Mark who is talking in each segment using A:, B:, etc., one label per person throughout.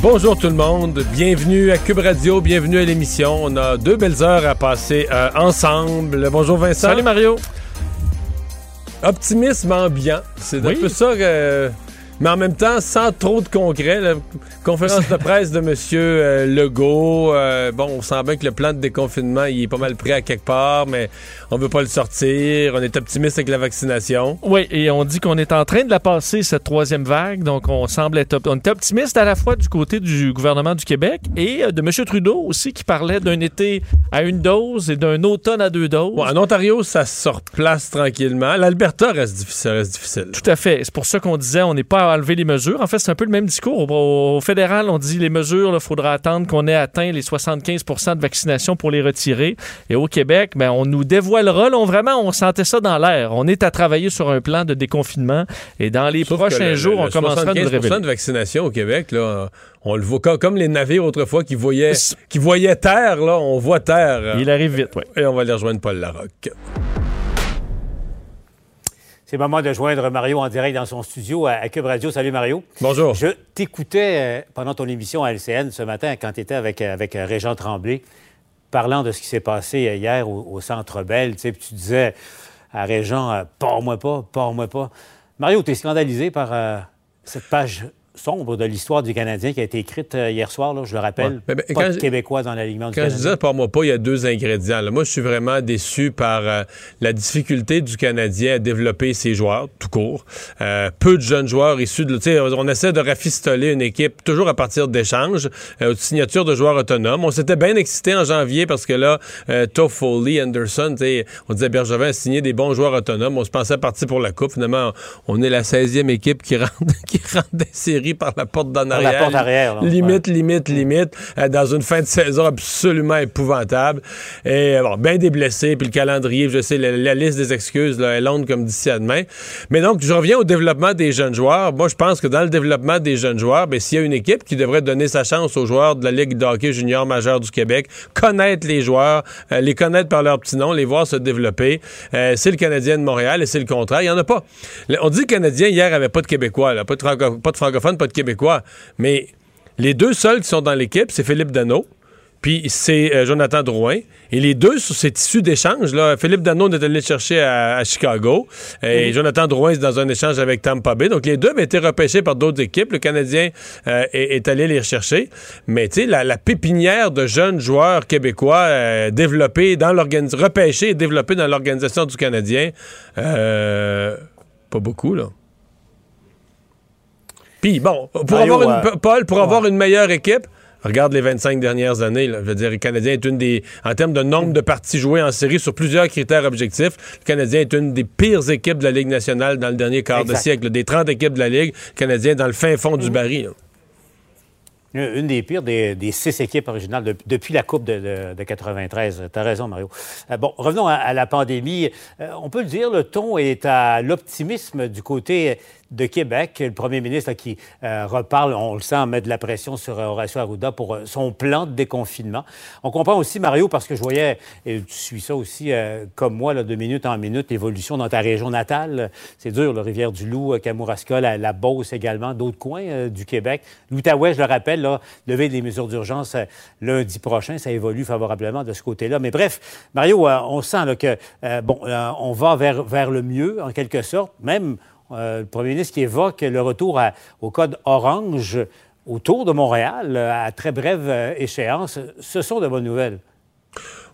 A: Bonjour tout le monde, bienvenue à Cube Radio, bienvenue à l'émission. On a deux belles heures à passer euh, ensemble. Bonjour Vincent.
B: Salut Mario.
A: Optimisme ambiant, c'est un peu ça que mais en même temps, sans trop de concret. La conférence de presse de M. Euh, Legault, euh, bon, on sent bien que le plan de déconfinement, il est pas mal prêt à quelque part, mais on veut pas le sortir. On est optimiste avec la vaccination.
B: Oui, et on dit qu'on est en train de la passer, cette troisième vague, donc on semble être on est optimiste à la fois du côté du gouvernement du Québec et euh, de M. Trudeau aussi, qui parlait d'un été à une dose et d'un automne à deux doses.
A: en Ontario, ça se replace tranquillement. L'Alberta reste difficile, reste difficile.
B: Tout à fait. C'est pour ça qu'on disait on n'est pas enlever les mesures. En fait, c'est un peu le même discours. Au, fédéral, on dit les mesures, il faudra attendre qu'on ait atteint les 75% de vaccination pour les retirer. Et au Québec, ben, on nous dévoilera. Là, vraiment, on sentait ça dans l'air. On est à travailler sur un plan de déconfinement. Et dans les prochains jours, on commencera à nous révéler.
A: de vaccination au Québec, là, on le voit comme les navires autrefois qui voyaient, qui voyaient terre, là, on voit terre.
B: Il arrive vite, oui.
A: Et on va aller rejoindre Paul Larocque.
C: C'est le moment de joindre Mario en direct dans son studio à, Cube Radio. Salut Mario.
A: Bonjour.
C: Je t'écoutais euh, pendant ton émission à LCN ce matin quand tu étais avec, euh, avec euh, Régent Tremblay, parlant de ce qui s'est passé hier au, Centre Bell. Tu, sais, tu disais à Régent, pars-moi pas, pars-moi pas. Mario, tu es scandalisé par cette page sombre de l'histoire du Canadien qui a été écrite euh, hier soir, là, je le rappelle. pas de Québécois dans l'alignement du
A: Quand
C: je
A: disais, par moi pas, il y a deux ingrédients. Moi, je suis vraiment déçu par euh, la difficulté du Canadien à développer ses joueurs, tout court. Euh, peu de jeunes joueurs issus de... On essaie de rafistoler une équipe toujours à partir d'échanges, de signatures de joueurs autonomes. On s'était bien excité en janvier parce que là, Toffoli, Anderson, on disait Bergevin a signé des bons joueurs autonomes. On se pensait partir pour la Coupe. Finalement, on est la 16e équipe qui rentre, qui rentre des séries par la porte d'en arrière.
C: La porte arrière.
A: limite, limite, limite, euh, dans une fin de saison absolument épouvantable. Et euh, bon, bien des blessés, puis le calendrier, je sais, la, liste des excuses là, est longue comme d'ici à demain. Mais donc, je reviens au développement des jeunes joueurs. Moi, je pense que dans le développement des jeunes joueurs, ben, s'il y a une équipe qui devrait donner sa chance aux joueurs de la Ligue de hockey junior majeur du Québec, connaître les joueurs, euh, les connaître par leur petit nom, les voir se développer, c'est le Canadien de Montréal et c'est le contraire. Il n'y en a pas. On dit que le Canadien, hier, avait pas de Québécois, là, pas, de pas de francophones, pas de Québécois. Mais les deux seuls qui sont dans l'équipe, c'est Philippe Dano. Puis c'est euh, Jonathan Drouin. Et les deux, sur ces tissus d'échange, là, Philippe Dano est allé le chercher à, Chicago. Et mhm. Jonathan Drouin, c'est dans un échange avec Tampa Bay. Donc les deux ont été repêchés par d'autres équipes. Le Canadien euh, est, allé les rechercher. Mais tu sais, la, pépinière de jeunes joueurs québécois euh, développés dans l'organisation, repêchés et développés dans l'organisation du Canadien, pas beaucoup, là. Puis bon, pour avoir une, euh, Paul, pour avoir une meilleure équipe, regarde les 25 dernières années. Je veux dire, le Canadien est une des. En termes de nombre de parties jouées en série sur plusieurs critères objectifs, le Canadien est une des pires équipes de la Ligue nationale dans le dernier quart de siècle. Des 30 équipes de la Ligue, le Canadien est dans le fin fond du mm. baril.
C: Une des pires des, six équipes originales depuis la Coupe de, 93. Tu as raison, Mario. Euh, bon, revenons à, la pandémie. Euh, on peut le dire, le ton est à l'optimisme du côté de Québec, le premier ministre qui euh, reparle, on le sent, met de la pression sur Horacio Arruda pour euh, son plan de déconfinement. On comprend aussi, Mario, parce que je voyais, et tu suis ça aussi euh, comme moi, là, de minute en minute, l'évolution dans ta région natale. C'est dur, la Rivière-du-Loup, Kamouraska, la, la, Beauce également, d'autres coins du Québec. L'Outaouais, je le rappelle, là, lever des mesures d'urgence lundi prochain, ça évolue favorablement de ce côté-là. Mais bref, Mario, on sent là, que, bon, on va vers, vers le mieux, en quelque sorte, même euh, le premier ministre qui évoque le retour au code orange autour de Montréal euh, à très brève euh, échéance. Ce sont de bonnes nouvelles.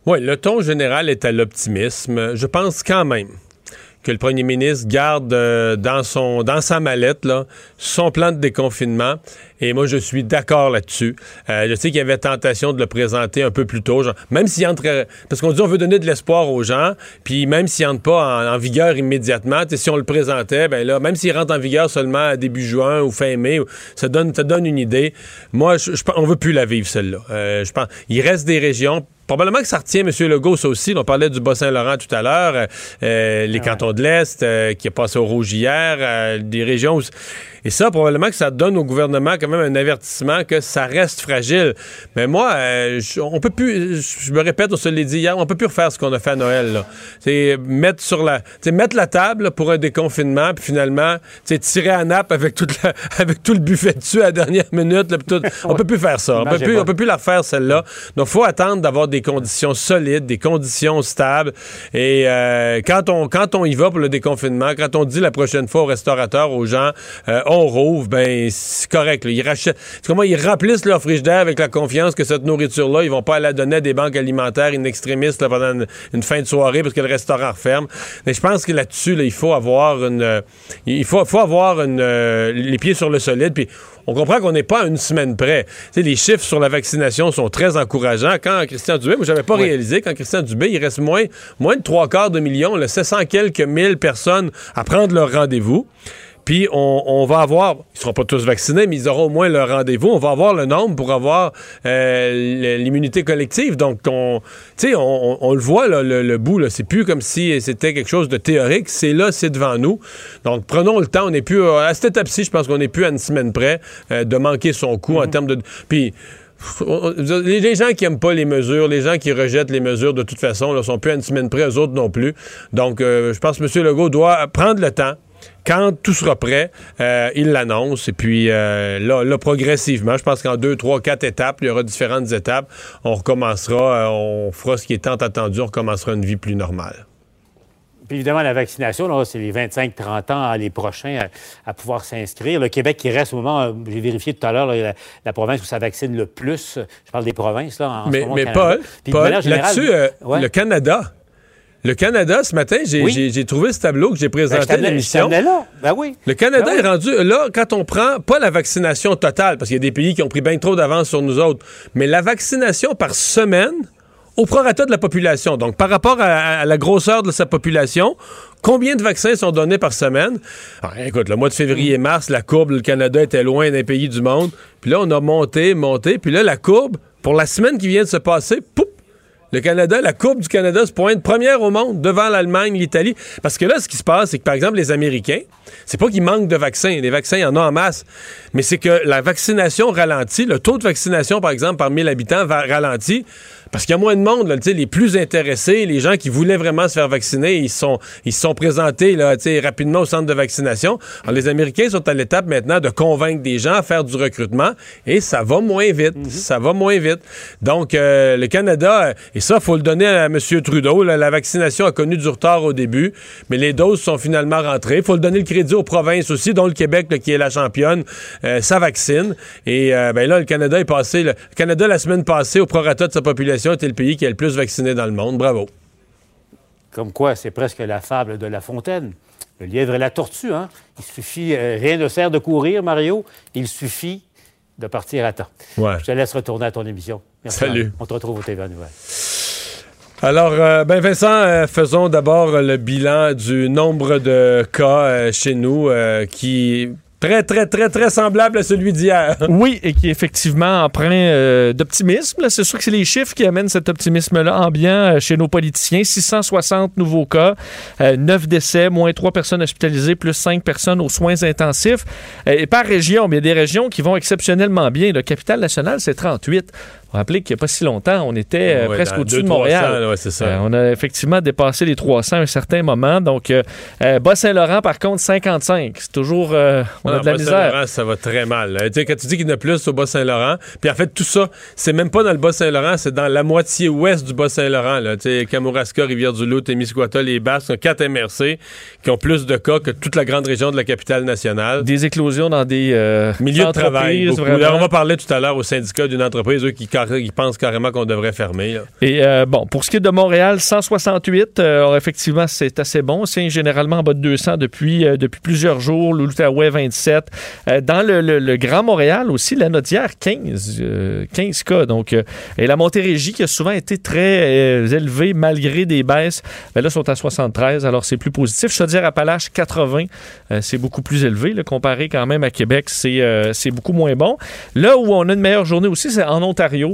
A: Oui, le ton général est à l'optimisme. Je pense quand même que le premier ministre garde euh, dans, son, dans sa mallette son plan de déconfinement. Et moi, je suis d'accord là-dessus. Euh, je sais qu'il y avait tentation de le présenter un peu plus tôt. Même s'il entre... Parce qu'on dit on veut donner de l'espoir aux gens, puis même s'il entre pas en, vigueur immédiatement, si on le présentait, ben là, même s'il rentre en vigueur seulement à début juin ou fin mai, ça donne, ça donne une idée. Moi, je, je, on veut plus la vivre, celle-là. Euh, je pense il reste des régions probablement que ça retient M. Legault, ça aussi. On parlait du Bas-Saint-Laurent tout à l'heure, euh, les cantons de l'Est, qui est passé au rouge hier, des régions où et ça, probablement que ça donne au gouvernement quand même un avertissement que ça reste fragile. Mais moi, euh, on peut plus, je me répète, on se l'a dit hier, on peut plus refaire ce qu'on a fait à Noël. C'est mettre sur la, mettre la table pour un déconfinement, puis finalement, tirer à nappe avec, toute avec tout le buffet dessus à la dernière minute. Là, tout, on peut plus faire ça. On peut plus, on peut plus la refaire celle-là. Donc, faut attendre d'avoir des conditions solides, des conditions stables. Et euh, quand on quand on y va pour le déconfinement, quand on dit la prochaine fois aux restaurateurs, aux gens, euh, on rouvre, ben c'est correct. Ils rachètent. comment ils remplissent leur frigidaire avec la confiance que cette nourriture-là, ils vont pas la donner à des banques alimentaires in extrémistes pendant une, fin de soirée parce que le restaurant referme. Mais je pense que là-dessus, il faut avoir une, il faut, faut avoir une, euh, les pieds sur le solide. Puis on comprend qu'on n'est pas à une semaine près. les chiffres sur la vaccination sont très encourageants. Quand Christian Dubé, moi, j'avais pas réalisé, quand Christian Dubé, il reste moins, moins de trois quarts de million, le 700 quelques mille personnes à prendre leur rendez-vous. Puis on, va avoir, ils ne seront pas tous vaccinés, mais ils auront au moins leur rendez-vous. On va avoir le nombre pour avoir euh, l'immunité collective. Donc, on, on, on le voit, le, le, bout. C'est plus comme si c'était quelque chose de théorique. C'est là, c'est devant nous. Donc, prenons le temps. On n'est plus, à cette étape-ci, je pense qu'on n'est plus à une semaine près euh, de manquer son coup en mm-hmm. termes de... Puis, les gens qui n'aiment pas les mesures, les gens qui rejettent les mesures de toute façon, ne sont plus à une semaine près, eux autres non plus. Donc, euh, je pense que M. Legault doit prendre le temps, quand tout sera prêt, euh, il l'annonce. Et puis euh, là, progressivement, je pense qu'en deux, trois, quatre étapes, il y aura différentes étapes. On recommencera, on fera ce qui est tant attendu, on recommencera une vie plus normale.
C: Puis évidemment, la vaccination, c'est les 25-30 ans les prochains à, pouvoir s'inscrire. Le Québec qui reste au moment, j'ai vérifié tout à l'heure, la, province où ça vaccine le plus. Je parle des provinces, là,
A: en, mais, ce moment, Mais Paul, Paul là-dessus, le Canada le Canada, ce matin, j'ai trouvé ce tableau que j'ai présenté à l'émission.
C: Ben oui.
A: Le Canada ben est rendu, là, quand on prend pas la vaccination totale, parce qu'il y a des pays qui ont pris bien trop d'avance sur nous autres, mais la vaccination par semaine au prorata de la population. Donc, par rapport à, la grosseur de sa population, combien de vaccins sont donnés par semaine? Ah, écoute, le mois de février et mars, la courbe, le Canada était loin d'un pays du monde. Puis là, on a monté, monté. Puis là, la courbe, pour la semaine qui vient de se passer, poup, le Canada, la Coupe du Canada se pointe première au monde devant l'Allemagne, l'Italie. Parce que là, ce qui se passe, c'est que, par exemple, les Américains, c'est pas qu'ils manquent de vaccins. Les vaccins, il y en a en masse. Mais c'est que la vaccination ralentit. Le taux de vaccination, par exemple, par 1000 habitants va ralentir parce qu'il y a moins de monde, là, les plus intéressés, les gens qui voulaient vraiment se faire vacciner, ils sont, ils se sont présentés là, rapidement au centre de vaccination. Alors, les Américains sont à l'étape maintenant de convaincre des gens à faire du recrutement et ça va moins vite. Mhm. Ça va moins vite. Donc, euh, le Canada, et ça, faut le donner à M. Trudeau, la vaccination a connu du retard au début, mais les doses sont finalement rentrées. Il faut le donner le crédit aux provinces aussi, dont le Québec, qui est la championne, euh, ça vaccine. Et euh, ben là, le Canada est passé, le Canada, la semaine passée, au prorata de sa population, était le pays qui est le plus vacciné dans le monde. Bravo.
C: Comme quoi, c'est presque la fable de La Fontaine. Le lièvre et la tortue, hein? Il suffit, euh, rien ne sert de courir, Mario. Il suffit de partir à temps.
A: Ouais.
C: Je te laisse retourner à ton émission.
A: Salut.
C: On te retrouve au TV Nouvelle.
A: Alors, euh, ben Vincent, euh, faisons d'abord le bilan du nombre de cas chez nous qui très, très, très, très semblable à celui d'hier.
B: oui, et qui est effectivement empreint euh, d'optimisme. C'est sûr que c'est les chiffres qui amènent cet optimisme-là ambiant euh, chez nos politiciens. 660 nouveaux cas, 9 euh, décès, moins 3 personnes hospitalisées, plus 5 personnes aux soins intensifs. et par région, il y a des régions qui vont exceptionnellement bien. Le capital national, c'est 38 rappelez qu'il n'y a pas si longtemps, on était euh, presque au-dessus de Montréal.
A: Euh,
B: on a effectivement dépassé les 300 à un certain moment. Donc, euh, Bas-Saint-Laurent, par contre, 55. C'est toujours. on a de la misère.
A: ça va très mal. quand tu dis qu'il y en a plus au Bas-Saint-Laurent, puis en fait, tout ça, c'est même pas dans le Bas-Saint-Laurent, c'est dans la moitié ouest du Bas-Saint-Laurent. Kamouraska, Rivière-du-Loup, Témiscouata, les Basques, 4 MRC qui ont plus de cas que toute la grande région de la capitale nationale.
B: Des éclosions dans des
A: milieux de travail. on va parler tout à l'heure au syndicat d'une entreprise eux, qui ils pensent carrément qu'on devrait fermer.
B: Et euh, bon, pour ce qui est de Montréal, 168, euh, effectivement, c'est assez bon. C'est généralement en bas de 200 depuis, euh, depuis plusieurs jours. L'Outaouais, 27. dans le, Grand Montréal aussi, la notière, 15, 15 cas. Donc, et la Montérégie, qui a souvent été très élevée malgré des baisses, ben là, sont à 73. Alors, c'est plus positif. Chaudière-Appalaches, 80. c'est beaucoup plus élevé. comparé quand même à Québec, c'est beaucoup moins bon. Là où on a une meilleure journée aussi, c'est en Ontario.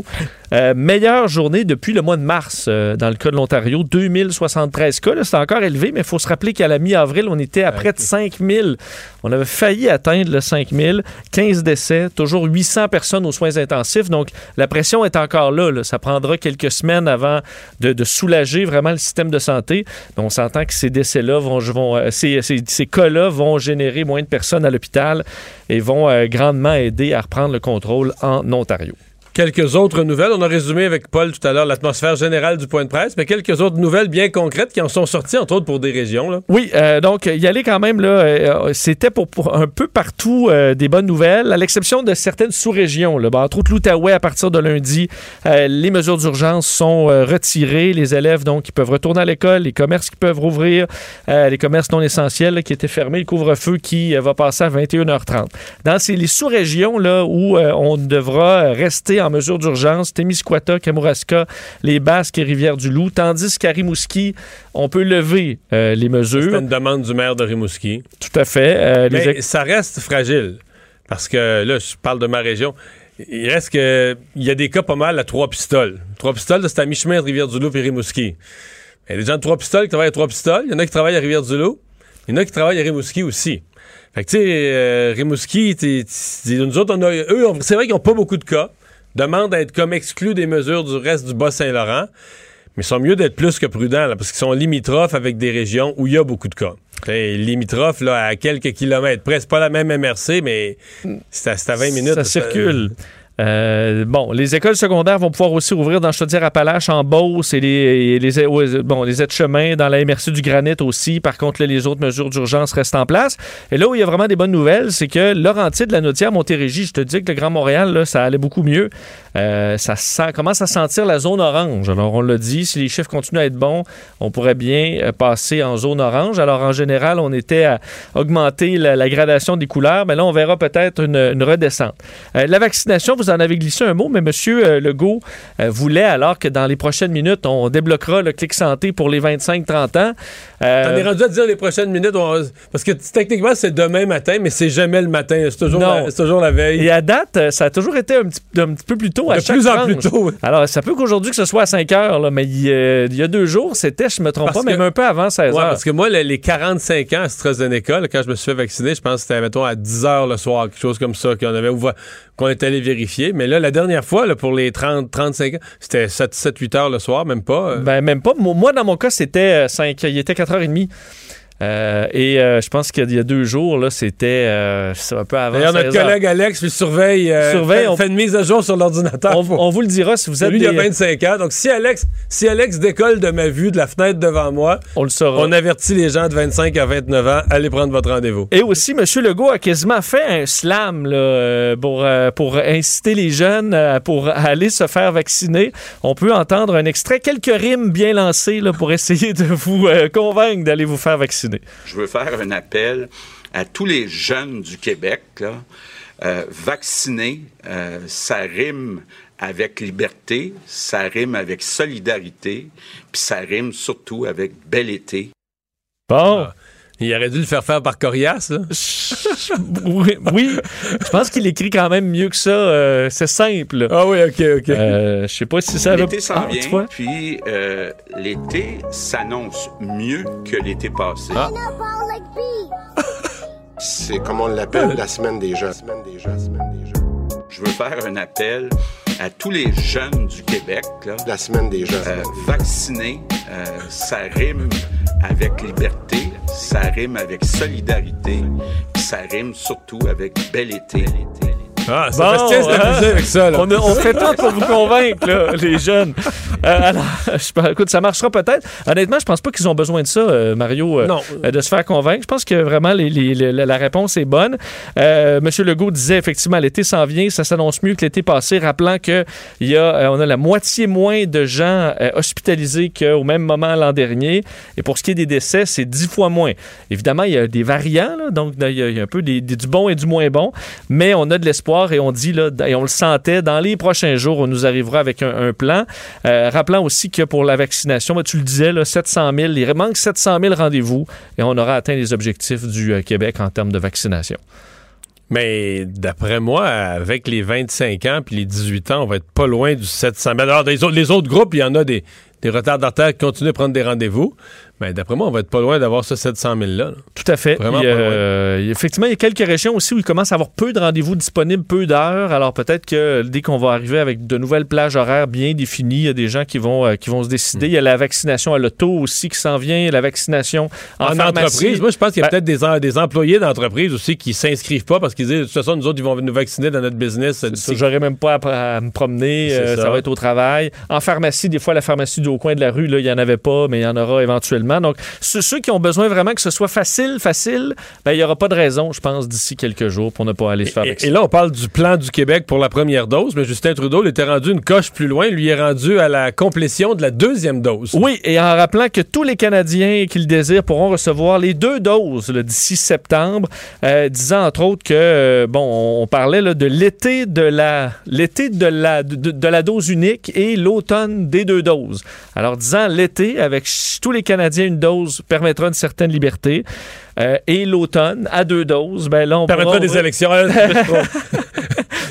B: Euh, meilleure journée depuis le mois de mars euh, dans le cas de l'Ontario. 2073 cas. C'est encore élevé, mais il faut se rappeler qu'à la mi-avril, on était à près de 5000. On avait failli atteindre le 5000. 15 décès, toujours 800 personnes aux soins intensifs. Donc, la pression est encore là. Ça prendra quelques semaines avant de, soulager vraiment le système de santé. Mais on s'entend que ces décès-là vont, vont euh, ces, ces, cas-là vont générer moins de personnes à l'hôpital et vont grandement aider à reprendre le contrôle en Ontario.
A: Quelques autres nouvelles. On a résumé avec Paul tout à l'heure l'atmosphère générale du point de presse, mais quelques autres nouvelles bien concrètes qui en sont sorties, entre autres pour des régions.
B: Oui, euh, donc y aller quand même, là, euh, c'était pour, un peu partout euh, des bonnes nouvelles, à l'exception de certaines sous-régions. Entre autres, l'Outaouais, à partir de lundi, les mesures d'urgence sont retirées. Les élèves, donc, qui peuvent retourner à l'école, les commerces qui peuvent rouvrir, les commerces non essentiels qui étaient fermés, le couvre-feu qui va passer à 21h30. Dans ces, les sous-régions là, où on devra rester en mesure d'urgence, Témiscouata, Kamouraska, les Basques et Rivière-du-Loup, tandis qu'à Rimouski, on peut lever euh, les mesures.
A: C'est une demande du maire de Rimouski.
B: Tout à fait.
A: Euh, Mais ça reste fragile, parce que là, je parle de ma région. Il reste que. Il y a des cas pas mal à trois pistoles. Trois pistoles, c'est à mi-chemin de Rivière-du-Loup et Rimouski. Il y a des gens de trois pistoles qui travaillent à trois pistoles. Il y en a qui travaillent à Rivière-du-Loup. Il y en a qui travaillent à Rimouski aussi. Fait que, tu sais, euh, Rimouski, nous autres, on a, eux, c'est vrai qu'ils n'ont pas beaucoup de cas demandent à être comme exclus des mesures du reste du Bas-Saint-Laurent, mais ils sont mieux d'être plus que prudents, parce qu'ils sont limitrophes avec des régions où il y a beaucoup de cas. limitrophes là, à quelques kilomètres près, c'est pas la même MRC, mais c'est à, 20 minutes.
B: Ça circule. Euh, bon, les écoles secondaires vont pouvoir aussi ouvrir dans Chaudière-Appalaches, en Beauce et les, les, bon, les aides-chemins dans la MRC du Granit aussi. Par contre, les autres mesures d'urgence restent en place. Et là où il y a vraiment des bonnes nouvelles, c'est que Laurentides, la Notière, Montérégie, je te dis que le Grand Montréal, là, ça allait beaucoup mieux. Euh, ça commence à sentir la zone orange. Alors, on l'a dit, si les chiffres continuent à être bons, on pourrait bien euh, passer en zone orange. Alors, en général, on était à augmenter la, gradation des couleurs, mais là, on verra peut-être une, redescente. la vaccination, vous en avez glissé un mot, mais M. Euh, Legault euh, voulait, alors que dans les prochaines minutes, on débloquera le clic santé pour les 25-30 ans.
A: Euh, T'en es rendu à dire les prochaines minutes, parce que techniquement, c'est demain matin, mais c'est jamais le matin. C'est toujours, la... toujours la veille.
B: Et à date, ça a toujours été un petit, peu plus tôt. À
A: de plus en plus tôt.
B: Alors, ça peut qu'aujourd'hui, que ce soit à 5 heures, mais il, y a deux jours, c'était, je me trompe pas, même un peu avant 16 heures.
A: parce que moi, les, 45 ans à AstraZeneca, quand je me suis fait vacciner, je pense que c'était, mettons, à 10 heures le soir, quelque chose comme ça, qu'on avait qu'on est allé vérifier. Mais là, la dernière fois, là, pour les 30, 35 ans, c'était 7-8 heures le soir, même pas.
B: Euh. Ben, même pas. Moi, dans mon cas, c'était 5, euh, il était 4h30. Euh, et euh, je pense qu'il y a deux jours, là, c'était euh, un peu avant.
A: D'ailleurs, notre collègue Alex lui surveille, surveille fait, on fait une mise à jour sur l'ordinateur.
B: On, vous le dira si vous êtes.
A: Lui, il y a 25 ans. Donc, si Alex, si Alex décolle de ma vue, de la fenêtre devant moi,
B: on le saura.
A: On avertit les gens de 25 à 29 ans, allez prendre votre rendez-vous.
B: Et aussi, M. Legault a quasiment fait un slam là, pour, pour inciter les jeunes pour aller se faire vacciner. On peut entendre un extrait, quelques rimes bien lancées là, pour essayer de vous convaincre d'aller vous faire vacciner.
D: Je veux faire un appel à tous les jeunes du Québec. Euh, vacciner, euh, ça rime avec liberté, ça rime avec solidarité, puis ça rime surtout avec bel été.
A: Bon. Ah. Il aurait dû le faire faire par Corias,
B: oui, je pense qu'il écrit quand même mieux que ça. Euh, c'est simple.
A: Ah oui, OK, OK.
B: Euh, je sais pas si ça...
D: L'été s'en vient, puis euh, l'été s'annonce mieux que l'été passé. Ah.
E: C'est comme on l'appelle la semaine des gens. Semaine des semaine
D: des gens. Je veux faire un appel à tous les jeunes du Québec.
E: La semaine des gens.
D: vacciner, ça rime avec liberté ça rime avec solidarité, ça rime surtout avec bel été.
A: Ah, Sébastien bon, avec ça.
B: On, on, fait tout pour vous convaincre, là, les jeunes. Euh, alors, je, écoute, ça marchera peut-être. Honnêtement, je pense pas qu'ils ont besoin de ça, euh, Mario, euh, de se faire convaincre. Je pense que vraiment, les, les, la réponse est bonne. Monsieur Legault disait effectivement, l'été s'en vient, ça s'annonce mieux que l'été passé, rappelant que y a, on a la moitié moins de gens hospitalisés qu'au même moment l'an dernier. Et pour ce qui est des décès, c'est dix fois moins. Évidemment, il y a des variants, là, donc il y, a, un peu des, du bon et du moins bon, mais on a de l'espoir et on dit, là, et on le sentait, dans les prochains jours, on nous arrivera avec un, plan. Euh, rappelant aussi que pour la vaccination, ben, tu le disais, là, 700 000, il manque 700 000 rendez-vous et on aura atteint les objectifs du euh, Québec en termes de vaccination.
A: Mais d'après moi, avec les 25 ans puis les 18 ans, on va être pas loin du 700 000. Alors, les autres, groupes, il y en a des, des retardataires qui continuent à prendre des rendez-vous. Mais d'après moi, on va être pas loin d'avoir ce 700 000-là. là.
B: Tout à fait.
A: Vraiment
B: Il
A: pas loin.
B: euh, effectivement, il y a quelques régions aussi où il commence à avoir peu de rendez-vous disponibles, peu d'heures. Alors peut-être que dès qu'on va arriver avec de nouvelles plages horaires bien définies, il y a des gens qui vont, euh, qui vont se décider. Il y a la vaccination à l'auto aussi qui s'en vient, la vaccination en,
A: En, entreprise, moi, je pense qu'il y a
B: Ben-
A: peut-être des, des employés d'entreprise aussi qui s'inscrivent pas parce qu'ils disent, de toute façon, nous autres, ils vont nous vacciner dans notre business.
B: J'aurais même pas à, à me promener, euh, ça.
A: ça.
B: va être au travail. En pharmacie, des fois, la pharmacie du au coin de la rue, là, il y en avait pas, mais il y en aura éventuellement. Donc, ceux, qui ont besoin vraiment que ce soit facile, facile, ben, il y aura pas de raison, je pense, d'ici quelques jours pour ne pas aller se faire vacciner.
A: et là, on parle du plan du Québec pour la première dose, mais Justin Trudeau il était rendu une coche plus loin. Lui est rendu à la complétion de la deuxième dose.
B: Oui, et en rappelant que tous les Canadiens qui le désirent pourront recevoir les deux doses d'ici septembre, euh, disant entre autres que euh, bon, on, parlait là, de l'été de la l'été de la de, de la dose unique et l'automne des deux doses. Alors disant l'été avec tous les Canadiens une dose permettra une certaine liberté. Euh, et l'automne à deux doses, ben là on
A: permettra
B: pourra
A: des élections.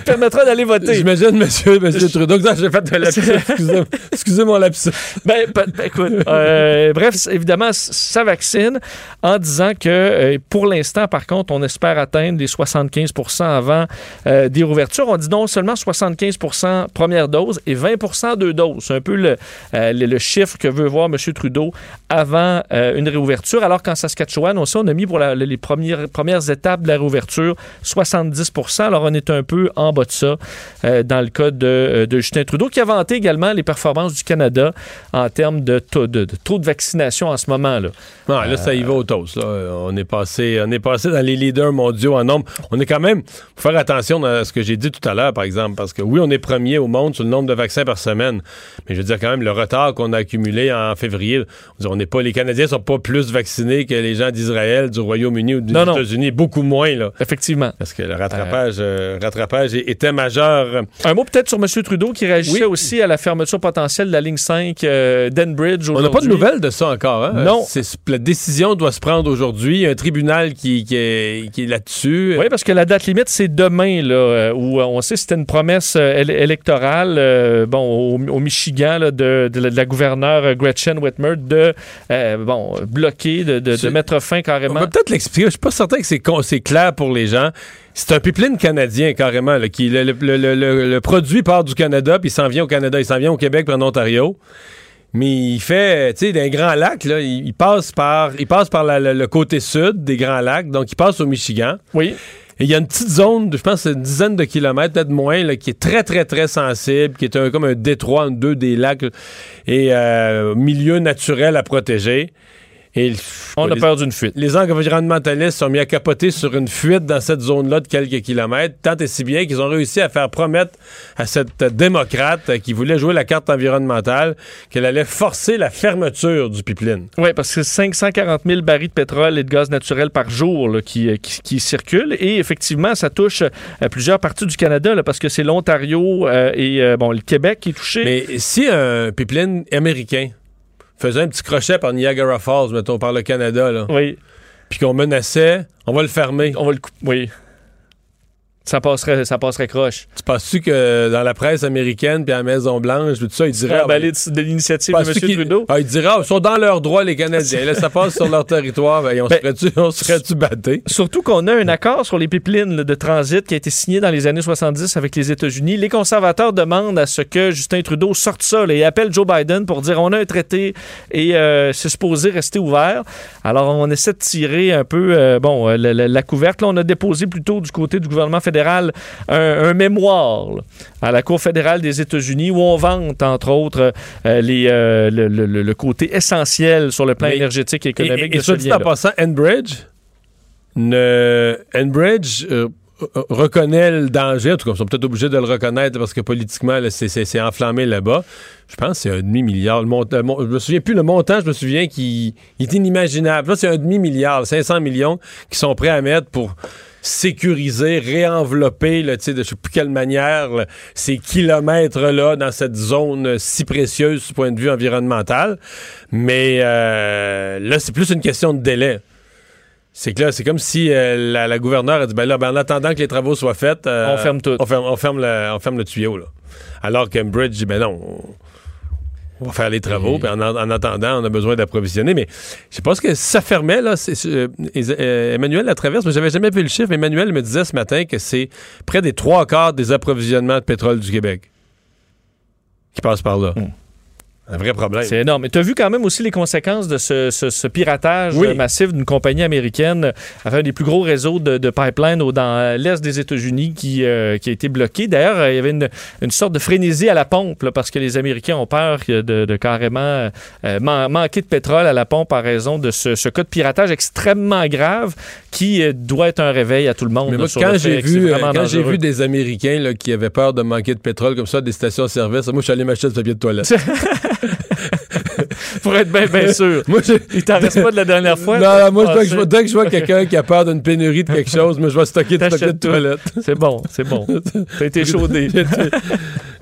B: permettra d'aller voter.
A: J'imagine, monsieur, monsieur Trudeau, que j'ai fait un lapsus. Excusez, excusez mon lapsus.
B: Ben, ben, écoute, euh, bref, évidemment, ça vaccine en disant que euh, pour l'instant, par contre, on espère atteindre les 75% avant euh, des rouvertures. On dit non seulement 75% première dose et 20% deux doses. C'est un peu le, le, le chiffre que veut voir M. Trudeau avant une réouverture. Alors qu'en Saskatchewan, aussi, on a mis pour la- les premières, premières étapes de la réouverture 70% Alors on est un peu en bas de ça euh, dans le cas de, euh, de Justin Trudeau, qui a vanté également les performances du Canada en termes de taux de, de taux de vaccination en ce moment. Là.
A: Non, là, ça y va au toast. là. On, est passé, on est passé dans les leaders mondiaux en nombre. On est quand même, faut faire attention à ce que j'ai dit tout à l'heure, par exemple, parce que oui, on est premier au monde sur le nombre de vaccins par semaine. Mais je veux dire, quand même, le retard qu'on a accumulé en février, on n'est pas, les Canadiens sont pas plus vaccinés que les gens d'Israël, du Royaume-Uni ou des. États-Unis. Beaucoup moins, là.
B: Effectivement.
A: Parce que le rattrapage, euh, rattrapage était majeur.
B: Un mot peut-être sur M. Trudeau qui réagissait
A: Oui.
B: aussi à la fermeture potentielle de la ligne 5 euh, d'Enbridge.
A: On n'a pas de nouvelles de ça encore. Hein?
B: Non.
A: C'est, la décision doit se prendre aujourd'hui. Il y a un tribunal qui, qui est, qui est là-dessus.
B: Oui, parce que la date limite, c'est demain, là, euh, où euh, on sait que c'était une promesse euh, éle- électorale euh, bon, au, au Michigan là, de, de la, de la gouverneure Gretchen Whitmer de euh, bon, bloquer, de, de- de
A: C'est-
B: mettre fin
A: On
B: carrément.
A: va peut-être l'expliquer. Je suis pas certain que c'est clair pour les gens. C'est un pipeline canadien, carrément. là, qui, le, le- le- le- le produit part du Canada, puis il s'en vient au Canada. Il s'en vient au Québec, puis en Ontario. Mais il fait, tu sais, d'un grand lac, là, il, il passe par, il passe par la- le, côté sud des Grands Lacs, donc il passe au Michigan.
B: Oui.
A: Et il y a une petite zone, de, je pense une dizaine de kilomètres, peut-être moins, là, qui est très, très, très sensible, qui est un- comme un détroit entre deux des lacs et euh, milieu naturel à protéger. Et
B: On a
A: les-
B: peur d'une fuite.
A: les environnementalistes sont mis à capoter sur une fuite dans cette zone-là de quelques kilomètres, tant et si bien qu'ils ont réussi à faire promettre à cette démocrate qui voulait jouer la carte environnementale qu'elle allait forcer la fermeture du pipeline.
B: Oui, parce que 540 000 barils de pétrole et de gaz naturel par jour là, qui, euh, qui, qui circulent. Et effectivement, ça touche euh, plusieurs parties du Canada, là, parce que c'est l'Ontario euh, et euh, bon, le Québec qui est touché.
A: Mais si un pipeline américain faisait un petit crochet par Niagara Falls, mettons, par le Canada, là,
B: Oui,
A: puis qu'on menaçait, on va le fermer.
B: on va le couper. Oui. Ça passerait, ça passerait croche.
A: Tu penses-tu que dans la presse américaine puis à la Maison-Blanche, tout ça, ils diraient... ah, ben,
B: de, l'initiative de M. Trudeau?
A: Ah, ils diraient, ah, ils sont dans leurs droits, les Canadiens. Là, ça passe sur leur territoire. Ben, on
B: Ben,
A: serait-tu batté?
B: Surtout qu'on a un accord sur les pipelines là, de transit qui a été signé dans les années 70 avec les États-Unis. Les conservateurs demandent à ce que Justin Trudeau sorte ça là, et appelle Joe Biden pour dire on a un traité et euh, c'est supposé rester ouvert. Alors on essaie de tirer un peu euh, bon euh, la, la- la couverte. Là, on a déposé plutôt du côté du gouvernement fédéral un, un mémoire là, à la Cour fédérale des États-Unis où on vante entre autres euh, les, euh, le, le- le- le côté essentiel sur le plan
A: Mais-
B: énergétique et
A: Et,
B: économique
A: et, et
B: de ce
A: dit en passant, Enbridge, ne, Enbridge euh, reconnaît le danger. En tout cas, ils sont peut-être obligés de le reconnaître parce que politiquement, là, c'est- c'est c'est enflammé là-bas. Je pense que c'est un demi-milliard. Le mont- le mon- je me souviens plus le montant, je me souviens qu'il il est inimaginable. Là, c'est un demi-milliard, 500 millions qui sont prêts à mettre pour sécuriser, réenvelopper, là, de je sais plus quelle manière, là, ces kilomètres-là dans cette zone si précieuse du point de vue environnemental. Mais euh, là, c'est plus une question de délai. C'est que là, c'est comme si euh, la, la gouverneure a dit ben là, ben, en attendant que les travaux soient faits, euh,
B: On ferme tout.
A: On ferme, on ferme le, on ferme le tuyau. Là. Alors Cambridge dit ben non, on, on va faire les travaux, puis en, en attendant, on a besoin d'approvisionner. Mais je sais pas ce que ça fermait, là. euh, euh, Emmanuel la traverse, mais j'avais jamais vu le chiffre. Emmanuel me disait ce matin que c'est près des trois quarts des approvisionnements de pétrole du Québec qui passent par là. Un vrai problème.
B: C'est énorme. Et tu as vu quand même aussi les conséquences de ce, ce- ce piratage
A: Oui.
B: euh, massif d'une compagnie américaine avec un des plus gros réseaux de, de pipeline au- dans l'est des États-Unis qui, euh, qui a été bloqué. D'ailleurs, euh, il y avait une, une sorte de frénésie à la pompe là, parce que les Américains ont peur de, de carrément euh, man- manquer de pétrole à la pompe en raison de ce, ce cas de piratage extrêmement grave qui euh, doit être un réveil à tout le monde.
A: Mais moi, quand j'ai vu, quand j'ai vu des Américains là, qui avaient peur de manquer de pétrole comme ça, des stations-service, moi, je suis allé m'acheter du papier de toilette.
B: Pour être bien bien sûr.
A: moi,
B: Il t'en reste pas de la dernière fois?
A: non, non, moi, dès, que je, dès que je vois quelqu'un qui a peur d'une pénurie de quelque chose, moi, je vais stocker du papier de toilette.
B: C'est bon, c'est bon. T'as été chaudé.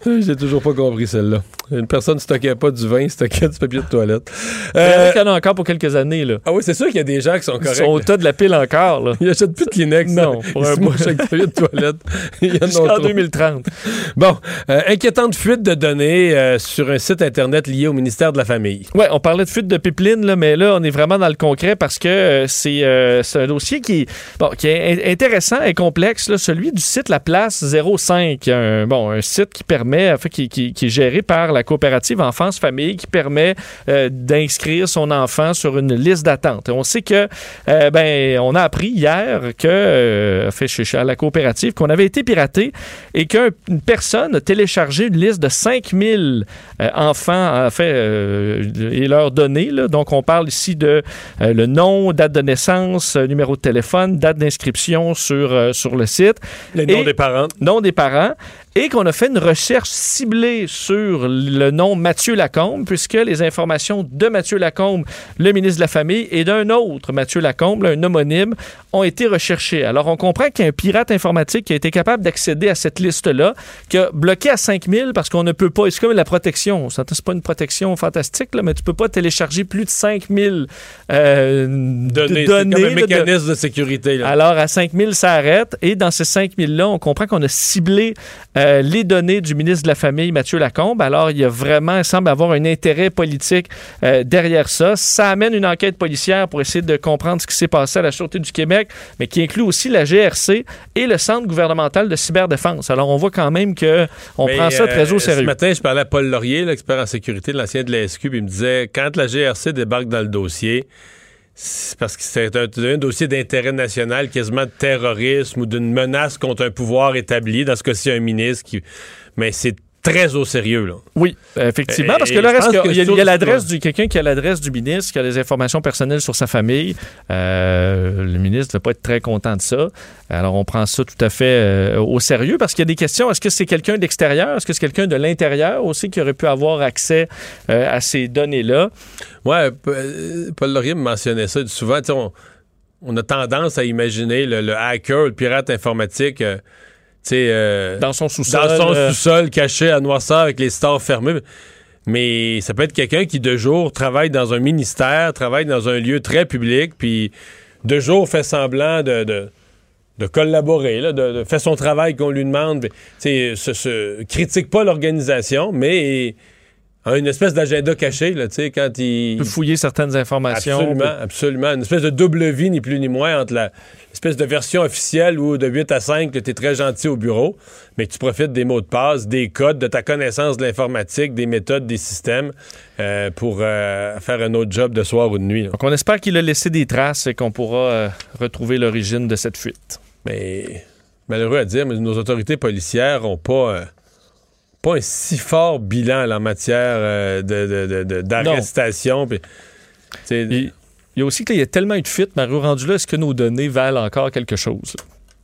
A: J'ai toujours pas compris celle-là. Une personne ne stockait pas du vin, stockait du papier de toilette.
B: Il y en
A: Euh,
B: a ont encore pour quelques années. Là.
A: ah oui, c'est sûr qu'il y a des gens qui sont
B: Ils
A: corrects.
B: sont au tas de la pile encore. Là.
A: Ils achètent plus de Kleenex.
B: Non,
A: Ils
B: pour
A: se
B: un bout.
A: du papier de toilette. Il y en a
B: Jusqu'en
A: trop.
B: 2030.
A: Bon, euh, inquiétante fuite de données euh, sur un site Internet lié au ministère de la Famille.
B: Ouais, on parlait de fuite de pipeline, là, mais là, on est vraiment dans le concret parce que euh, c'est euh, un dossier qui, bon, qui est in- intéressant et complexe, là, celui du site La Place 05. Un, bon, un site qui permet, qui, qui- qui est géré par la coopérative Enfance Famille, qui permet euh, d'inscrire son enfant sur une liste d'attente. On sait que, euh, ben, on a appris hier que, euh, fait, à la coopérative, qu'on avait été piraté et qu'une personne a téléchargé une liste de 5000 euh, enfants, en fait, et leurs données. là. Donc, on parle ici de le nom, date de naissance, numéro de téléphone, date d'inscription sur, sur le site,
A: noms des parents.
B: nom des parents, et qu'on a fait une recherche ciblée sur le nom Mathieu Lacombe, puisque les informations de Mathieu Lacombe, le ministre de la Famille, et d'un autre Mathieu Lacombe, un homonyme, ont été recherchées. Alors, on comprend qu'il y a un pirate informatique qui a été capable d'accéder à cette liste-là, qui a bloqué à 5000 parce qu'on ne peut pas, c'est comme la protection, c'est pas une protection fantastique, là, mais tu peux pas télécharger plus de 5000 euh,
A: Données. C'est comme un
B: là, de-
A: mécanisme de sécurité. là.
B: alors, à 5000, ça arrête. Et dans ces 5000-là, on comprend qu'on a ciblé euh, les données du ministre de la Famille, Mathieu Lacombe. Alors, il y a vraiment, il semble avoir un intérêt politique euh, derrière ça. Ça amène une enquête policière pour essayer de comprendre ce qui s'est passé à la Sûreté du Québec, mais qui inclut aussi la GRC et le Centre gouvernemental de cyberdéfense. Alors, on voit quand même que on
A: Mais,
B: prend ça très
A: euh,
B: au
A: Ce
B: sérieux.
A: matin, je parlais à Paul Laurier, l'expert en sécurité de l'ancien de la SQ, puis il me disait quand la GRC débarque dans le dossier, parce que c'est un, dossier d'intérêt national, quasiment de terrorisme ou d'une menace contre un pouvoir établi, dans ce cas-ci un ministre qui. Mais très au sérieux, là.
B: Oui, effectivement, parce que
A: pense
B: il y a- y l'adresse du quelqu'un qui a l'adresse du ministre, qui a les informations personnelles sur sa famille. Euh, le ministre ne va pas être très content de ça. Alors, on prend ça tout à fait euh, au sérieux parce qu'il y a des questions. Est-ce que c'est quelqu'un d'extérieur? Est-ce que c'est quelqu'un de l'intérieur aussi qui aurait pu avoir accès euh, à ces données-là?
A: Euh, Paul Laurier me mentionnait ça. Souvent, on, on a tendance à imaginer le, le hacker, le pirate informatique, euh,
B: Dans son sous-sol.
A: dans son
B: euh,
A: sous-sol, caché à noirceur avec les stores fermés. Mais ça peut être quelqu'un qui, de jour, travaille dans un ministère, travaille dans un lieu très public, puis de jour fait semblant de, de, de collaborer, là, de, de- fait son travail qu'on lui demande. Se, se- critique pas l'organisation, mais une espèce d'agenda caché, là, tu sais, quand il...
B: peut fouiller certaines informations.
A: Absolument, absolument. Une espèce de double vie, ni plus ni moins, entre la espèce de version officielle où de 8 à 5, tu es très gentil au bureau, mais que tu profites des mots de passe, des codes, de ta connaissance de l'informatique, des méthodes, des systèmes euh, pour euh, faire un autre job de soir ou de nuit. là.
B: Donc, on espère qu'il a laissé des traces et qu'on pourra euh, retrouver l'origine de cette fuite.
A: Mais malheureux à dire, mais nos autorités policières n'ont pas, pas un si fort bilan là, en matière euh, de- de- de- de- d'arrestation. sais,
B: Il il y a aussi qu'il y a tellement eu de fuites, Mario rendu là, est-ce que nos données valent encore quelque chose?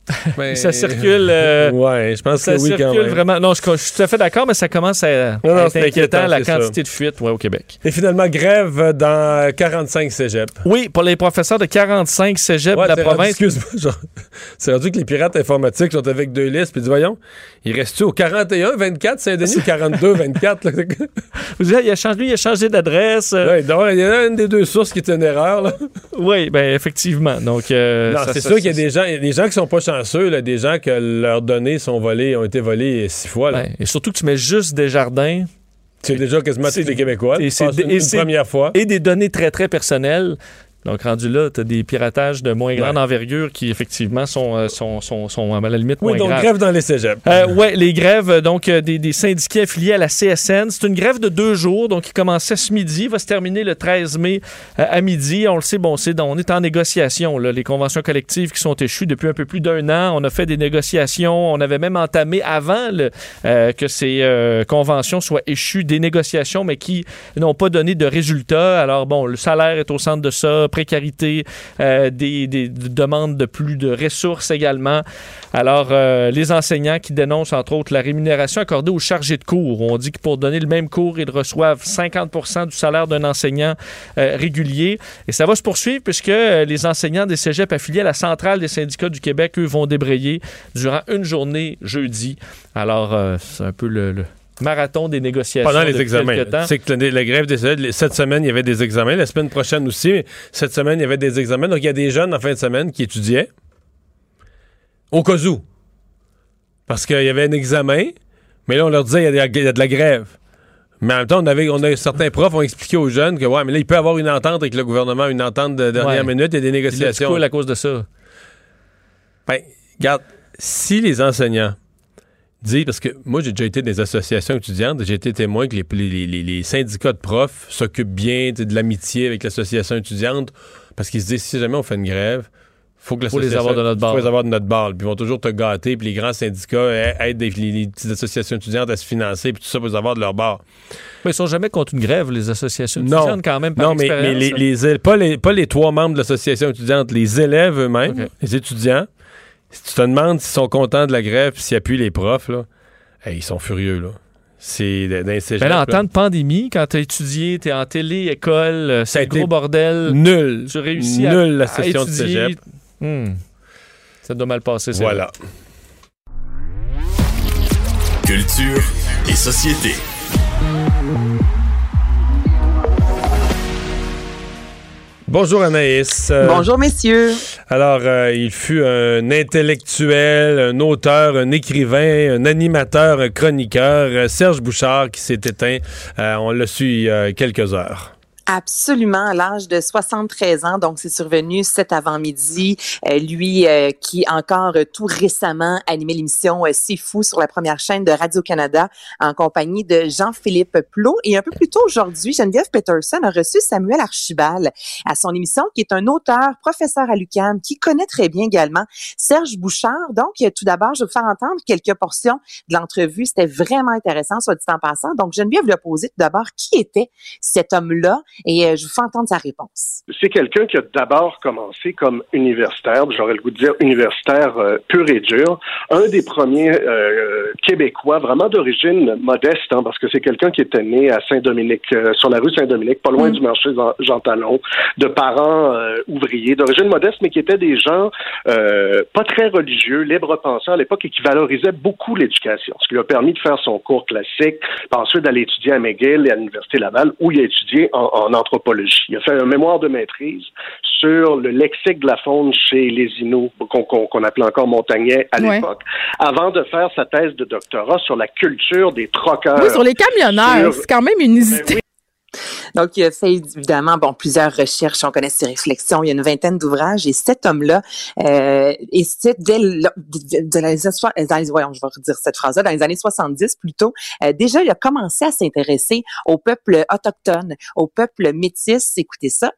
A: Ben,
B: ça circule. euh,
A: ouais, je pense
B: ça
A: que oui, quand
B: circule
A: même.
B: vraiment. Non, je, je suis tout à fait d'accord, mais ça commence à,
A: Non, non,
B: à être inquiétant, la
A: ça.
B: quantité de fuites ouais, au Québec.
A: Et finalement, grève dans 45 cégeps.
B: Oui, pour les professeurs de 45 cégeps
A: Ouais,
B: de la province.
A: Excuse-moi, c'est rendu que les pirates informatiques sont avec deux listes, puis ils disent, voyons, il reste-tu au 41, 24, Saint-Denis, ou 42, 24? Là?
B: Vous dites, il a changé, il a changé d'adresse. euh,
A: Ouais, donc, il y en a une des deux sources qui est une erreur. Là.
B: Oui, ben effectivement. Donc, euh,
A: c'est sûr qu'il y a des gens, des gens qui sont pas chanceux, là, des gens que leurs données sont volées, ont été volées six fois. Là.
B: Ouais, et surtout que tu mets juste des jardins
A: C'est déjà quasiment les Québécois.
B: et c'est-
A: une, première fois.
B: et des données très, très personnelles. Donc, rendu là, tu as des piratages de moins grande
A: Ouais.
B: envergure qui, effectivement, sont, euh, sont, sont, sont, à la limite
A: Oui,
B: moins
A: donc
B: graves.
A: grève dans les cégeps.
B: Euh, ouais, les grèves euh, donc des, des syndiqués affiliés à la CSN. C'est une grève de deux jours, donc qui commençait ce midi, va se terminer le 13 mai euh, à midi. On le sait, bon, c'est on est en négociation. Là, les conventions collectives qui sont échues depuis un peu plus d'un an. On a fait des négociations. On avait même entamé avant le, euh, que ces conventions soient échues des négociations, mais qui n'ont pas donné de résultats. Alors bon, le salaire est au centre de ça, précarité, euh, des, des demandes de plus de ressources également. Alors, euh, les enseignants qui dénoncent, entre autres, la rémunération accordée aux chargés de cours. On dit que pour donner le même cours, ils reçoivent 50% du salaire d'un enseignant euh, régulier. Et ça va se poursuivre puisque les enseignants des cégeps affiliés à la centrale des syndicats du Québec, eux, vont débrayer durant une journée jeudi. Alors, c'est un peu le marathon des négociations.
A: Pendant les examens. sais que la, grève des cette semaine, il y avait des examens. La semaine prochaine aussi. Cette semaine, il y avait des examens. Donc, il y a des jeunes en fin de semaine qui étudiaient au cas où. Parce qu'il y avait un examen, mais là, on leur disait il y, a, il y a de la grève. Mais en même temps, on avait, on a, certains profs ont expliqué aux jeunes que, ouais, mais là, il peut y avoir une entente avec le gouvernement, une entente de dernière
B: Ouais.
A: minute, il y a des négociations.
B: coules à cause de ça.
A: Ben, regarde, si les enseignants disent, parce que moi, j'ai déjà été dans des associations étudiantes, j'ai été témoin que les, les- les- les syndicats de profs s'occupent bien de l'amitié avec l'association étudiante, parce qu'ils se disent, si jamais on fait une grève, faut que
B: Faut les
A: l'association-
B: avoir de notre bord.
A: faut les avoir de notre bord. Puis ils vont toujours te gâter, puis les grands syndicats a- aident les, les petites associations étudiantes à se financer, puis tout ça pour les avoir de leur bord.
B: Mais ils sont jamais contre une grève, les associations
A: Non.
B: étudiantes, quand même, par
A: Non, mais, les, pas, les, pas les trois membres de l'association étudiante, les élèves eux-mêmes, les étudiants. Si tu te demandes s'ils sont contents de la grève s'ils appuient les profs, là, hey, ils sont furieux. là. C'est
B: Ben là, en temps de pandémie, quand tu as étudié, tu es en télé, école, euh,
A: Ça a
B: c'est gros bordel.
A: Nul.
B: Tu réussis à-
A: Nul la
B: à
A: session de
B: étudier.
A: cégep.
B: Hmm. Ça doit mal passer, c'est
A: Voilà.
F: Culture et société.
A: Bonjour Anaïs. Euh,
G: Bonjour, messieurs.
A: Alors, euh, il fut un intellectuel, un auteur, un écrivain, un animateur, un chroniqueur, euh, Serge Bouchard, qui s'est éteint. Euh, on l'a su il y a quelques heures.
G: Absolument, à l'âge de 73 ans, donc c'est survenu cet avant-midi. Euh, lui euh, qui encore euh, tout récemment animait l'émission euh, C'est fou sur la première chaîne de Radio-Canada en compagnie de Jean-Philippe Plot. Et un peu plus tôt aujourd'hui, Geneviève Peterson a reçu Samuel Archibald à son émission, qui est un auteur, professeur à l'UQAM, qui connaît très bien également Serge Bouchard. Donc, euh, tout d'abord, je vais vous faire entendre quelques portions de l'entrevue. C'était vraiment intéressant, soit dit en passant. Donc, Geneviève lui a posé tout d'abord qui était cet homme-là? Et euh, je vous fais entendre sa réponse.
E: C'est quelqu'un qui a d'abord commencé comme universitaire, j'aurais le goût de dire universitaire euh, pur et dur, un des premiers euh, Québécois vraiment d'origine modeste, hein, parce que c'est quelqu'un qui était né à Saint-Dominique, euh, sur la rue Saint-Dominique, pas loin
G: Mm.
E: du marché Jean- Talon, de parents euh, ouvriers, d'origine modeste, mais qui étaient des gens euh, pas très religieux, libres pensants à l'époque et qui valorisaient beaucoup l'éducation, ce qui lui a permis de faire son cours classique, puis ensuite d'aller étudier à McGill et à l'Université Laval, où il a étudié en, en anthropologie. Il a fait un mémoire de maîtrise sur le lexique de la faune chez les Inuits, qu'on appelait encore montagnais à
H: Ouais.
E: l'époque, avant de faire sa thèse de doctorat sur la culture des troqueurs.
H: Oui, sur les camionneurs,
E: sur-
H: c'est quand même une hésité.
G: Donc, il a fait évidemment bon plusieurs recherches. On connaît ses réflexions. Il y a une vingtaine d'ouvrages. Et cet homme-là, euh, et c'est dès de, dans les, voyons, je vais redire cette phrase-là, dans les années 70 plutôt, euh, déjà, il a commencé à s'intéresser au peuple autochtone, au peuple métis. Écoutez ça.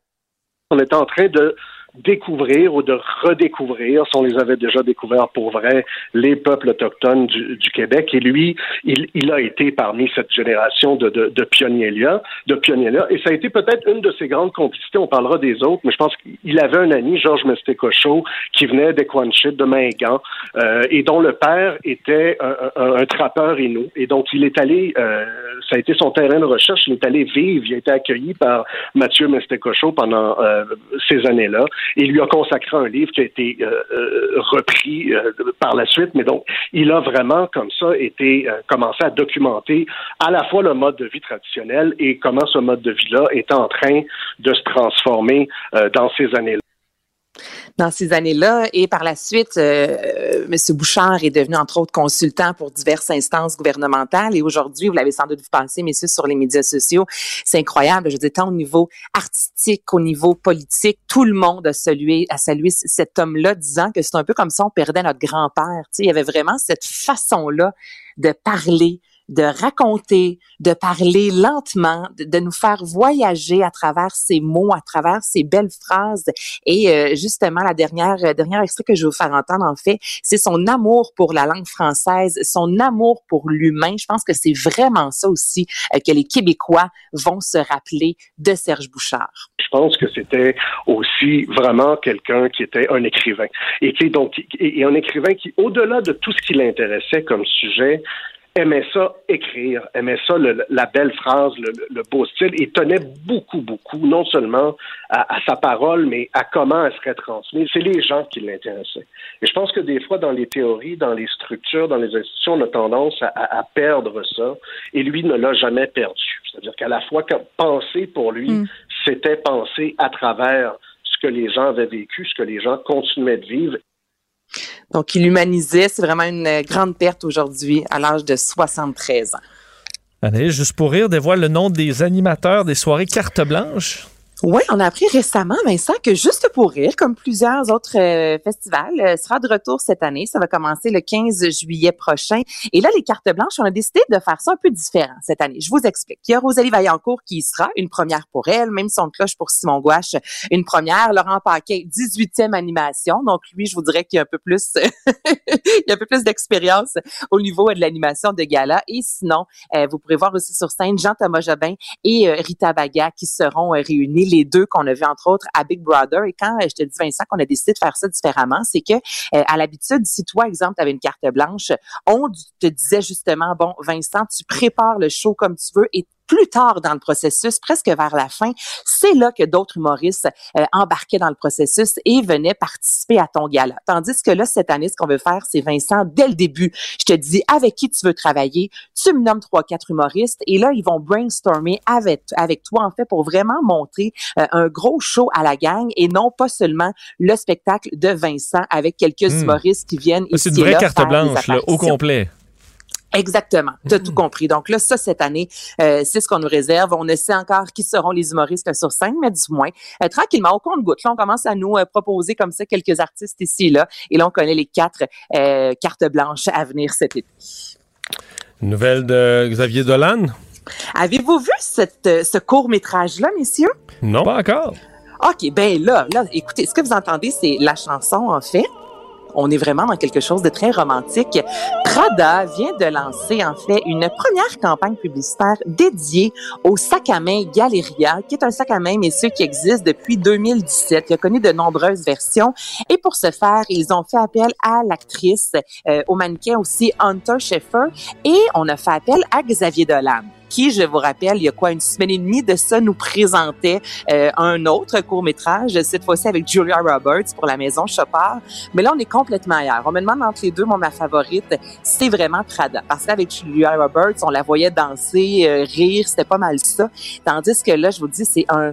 E: on était en train de découvrir ou de redécouvrir, si on les avait déjà découverts pour vrai, les peuples autochtones du, du Québec. Et lui, il, il, a été parmi cette génération de, de, de pionniers-là, de pionniers-là. Et ça a été peut-être une de ses grandes complicités. On parlera des autres, mais je pense qu'il avait un ami, Georges Mestecocho, qui venait d'Equanchit, de Mingan, euh, et dont le père était un, un, un trappeur inou. Et donc, il est allé, euh, ça a été son terrain de recherche, il est allé vivre, il a été accueilli par Mathieu Mestecocho pendant euh, ces années-là il lui a consacré un livre qui a été euh, euh repris euh, par la suite. Mais donc, il a vraiment, comme ça, été commencé à documenter à la fois le mode de vie traditionnel et comment ce mode de vie-là est en train de se transformer dans ces années-là
G: dans ces années-là. Et par la suite, euh, M. Bouchard est devenu, entre autres, consultant pour diverses instances gouvernementales. Et aujourd'hui, vous l'avez sans doute vu passer, messieurs, sur les médias sociaux. C'est incroyable. Je dis tant au niveau artistique qu'au niveau politique, tout le monde a salué, a salué cet homme-là, disant que c'est un peu comme si on perdait notre grand-père. Il y avait vraiment cette façon-là de parler, de raconter, de parler lentement, de, de, nous faire voyager à travers ces mots, à travers ces belles phrases. Et euh, justement, la dernière euh, dernière extrait que je vais vous faire entendre, en fait, c'est son amour pour la langue française, son amour pour l'humain. Je pense que c'est vraiment ça aussi euh, que les Québécois vont se rappeler de Serge Bouchard.
E: Je pense que c'était aussi vraiment quelqu'un qui était un écrivain. Et donc et un écrivain qui, au-delà de tout ce qui l'intéressait comme sujet, aimait ça écrire, aimait ça le, la belle phrase, le, le, beau style, et tenait beaucoup, beaucoup, non seulement à, à, sa parole, mais à comment elle serait transmise. C'est les gens qui l'intéressaient. Et je pense que des fois, dans les théories, dans les structures, dans les institutions, on a tendance à, à perdre ça, et lui ne l'a jamais perdu. C'est-à-dire qu'à la fois, penser pour lui, mm. c'était penser à travers ce que les gens avaient vécu, ce que les gens continuaient de vivre,
G: donc, il humanisait. C'est vraiment une grande perte aujourd'hui à l'âge de 73 ans.
B: Allez, juste pour rire, dévoile le nom des animateurs des soirées carte blanche.
G: Oui, on a appris récemment, Vincent, que Juste pour rire, comme plusieurs autres euh, festivals, euh, sera de retour cette année. Ça va commencer le 15 juillet prochain. Et là, les cartes blanches, on a décidé de faire ça un peu différent cette année. Je vous explique. Il y a Rosalie Vaillancourt qui y sera, une première pour elle, même son cloche pour Simon Gouache, une première. Laurent Paquet, 18e animation. Donc lui, je vous dirais qu'il y a un peu plus, il y a un peu plus d'expérience au niveau de l'animation de gala. Et sinon, euh, vous pourrez voir aussi sur scène Jean-Thomas Jobin et Rita Baga qui seront réunis les deux qu'on a vu entre autres à Big Brother. Et quand je te dis Vincent qu'on a décidé de faire ça différemment, c'est que euh, à l'habitude, si toi exemple tu avais une carte blanche, on te disait justement bon Vincent, tu prépares le show comme tu veux et plus tard dans le processus, presque vers la fin, c'est là que d'autres humoristes euh, embarquaient dans le processus et venaient participer à ton gala. Tandis que là, cette année, ce qu'on veut faire, c'est Vincent, dès le début, je te dis avec qui tu veux travailler, tu me nommes trois, quatre humoristes et là, ils vont brainstormer avec, avec toi, en fait, pour vraiment montrer euh, un gros show à la gang et non pas seulement le spectacle de Vincent avec quelques mmh. humoristes qui viennent ici
B: C'est une vraie là, carte blanche, là, au complet.
G: Exactement, tu as tout compris. Donc là, ça, cette année, euh, c'est ce qu'on nous réserve. On ne sait encore qui seront les humoristes sur scène, mais du moins, euh, tranquillement, au compte-goutte. Là, on commence à nous euh, proposer comme ça quelques artistes ici et là. Et là, on connaît les quatre cartes blanches à venir cet été.
A: Nouvelle de Xavier Dolan?
G: Avez-vous vu cette, ce court-métrage-là, messieurs?
A: Non, pas encore.
G: OK, ben là, là, écoutez, ce que vous entendez, c'est la chanson, en fait on est vraiment dans quelque chose de très romantique. Prada vient de lancer en fait une première campagne publicitaire dédiée au sac à main Galeria, qui est un sac à main, messieurs, qui existe depuis 2017. Il a connu de nombreuses versions. Et pour ce faire, ils ont fait appel à l'actrice, euh, au mannequin aussi Hunter Schaeffer, et on a fait appel à Xavier Dolan qui, je vous rappelle, il y a quoi, une semaine et demie de ça, nous présentait euh, un autre court-métrage, cette fois-ci avec Julia Roberts pour la maison Chopard. Mais là, on est complètement ailleurs. On me demande entre les deux, moi, ma favorite, c'est vraiment Prada. Parce qu'avec Julia Roberts, on la voyait danser, euh, rire, c'était pas mal ça. Tandis que là, je vous dis, c'est un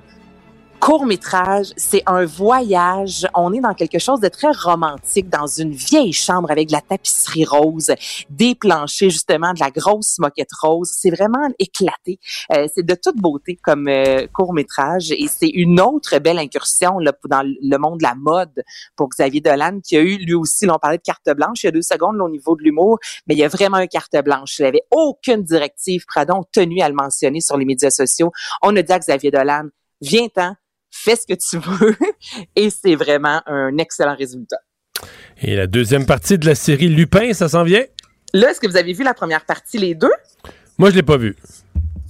G: court métrage, c'est un voyage. On est dans quelque chose de très romantique, dans une vieille chambre avec de la tapisserie rose, des planchers justement, de la grosse moquette rose. C'est vraiment éclaté. Euh, c'est de toute beauté comme euh, court métrage et c'est une autre belle incursion là, dans le monde de la mode pour Xavier Dolan qui a eu lui aussi, l'on parlait de carte blanche il y a deux secondes là, au niveau de l'humour, mais il y a vraiment une carte blanche. Il avait aucune directive, pardon, tenue à le mentionner sur les médias sociaux. On a dit à Xavier Dolan, viens-t'en, fais ce que tu veux. Et c'est vraiment un excellent résultat.
A: Et la deuxième partie de la série Lupin, ça s'en vient?
G: Là, est-ce que vous avez vu la première partie, les deux?
A: Moi, je l'ai pas vu.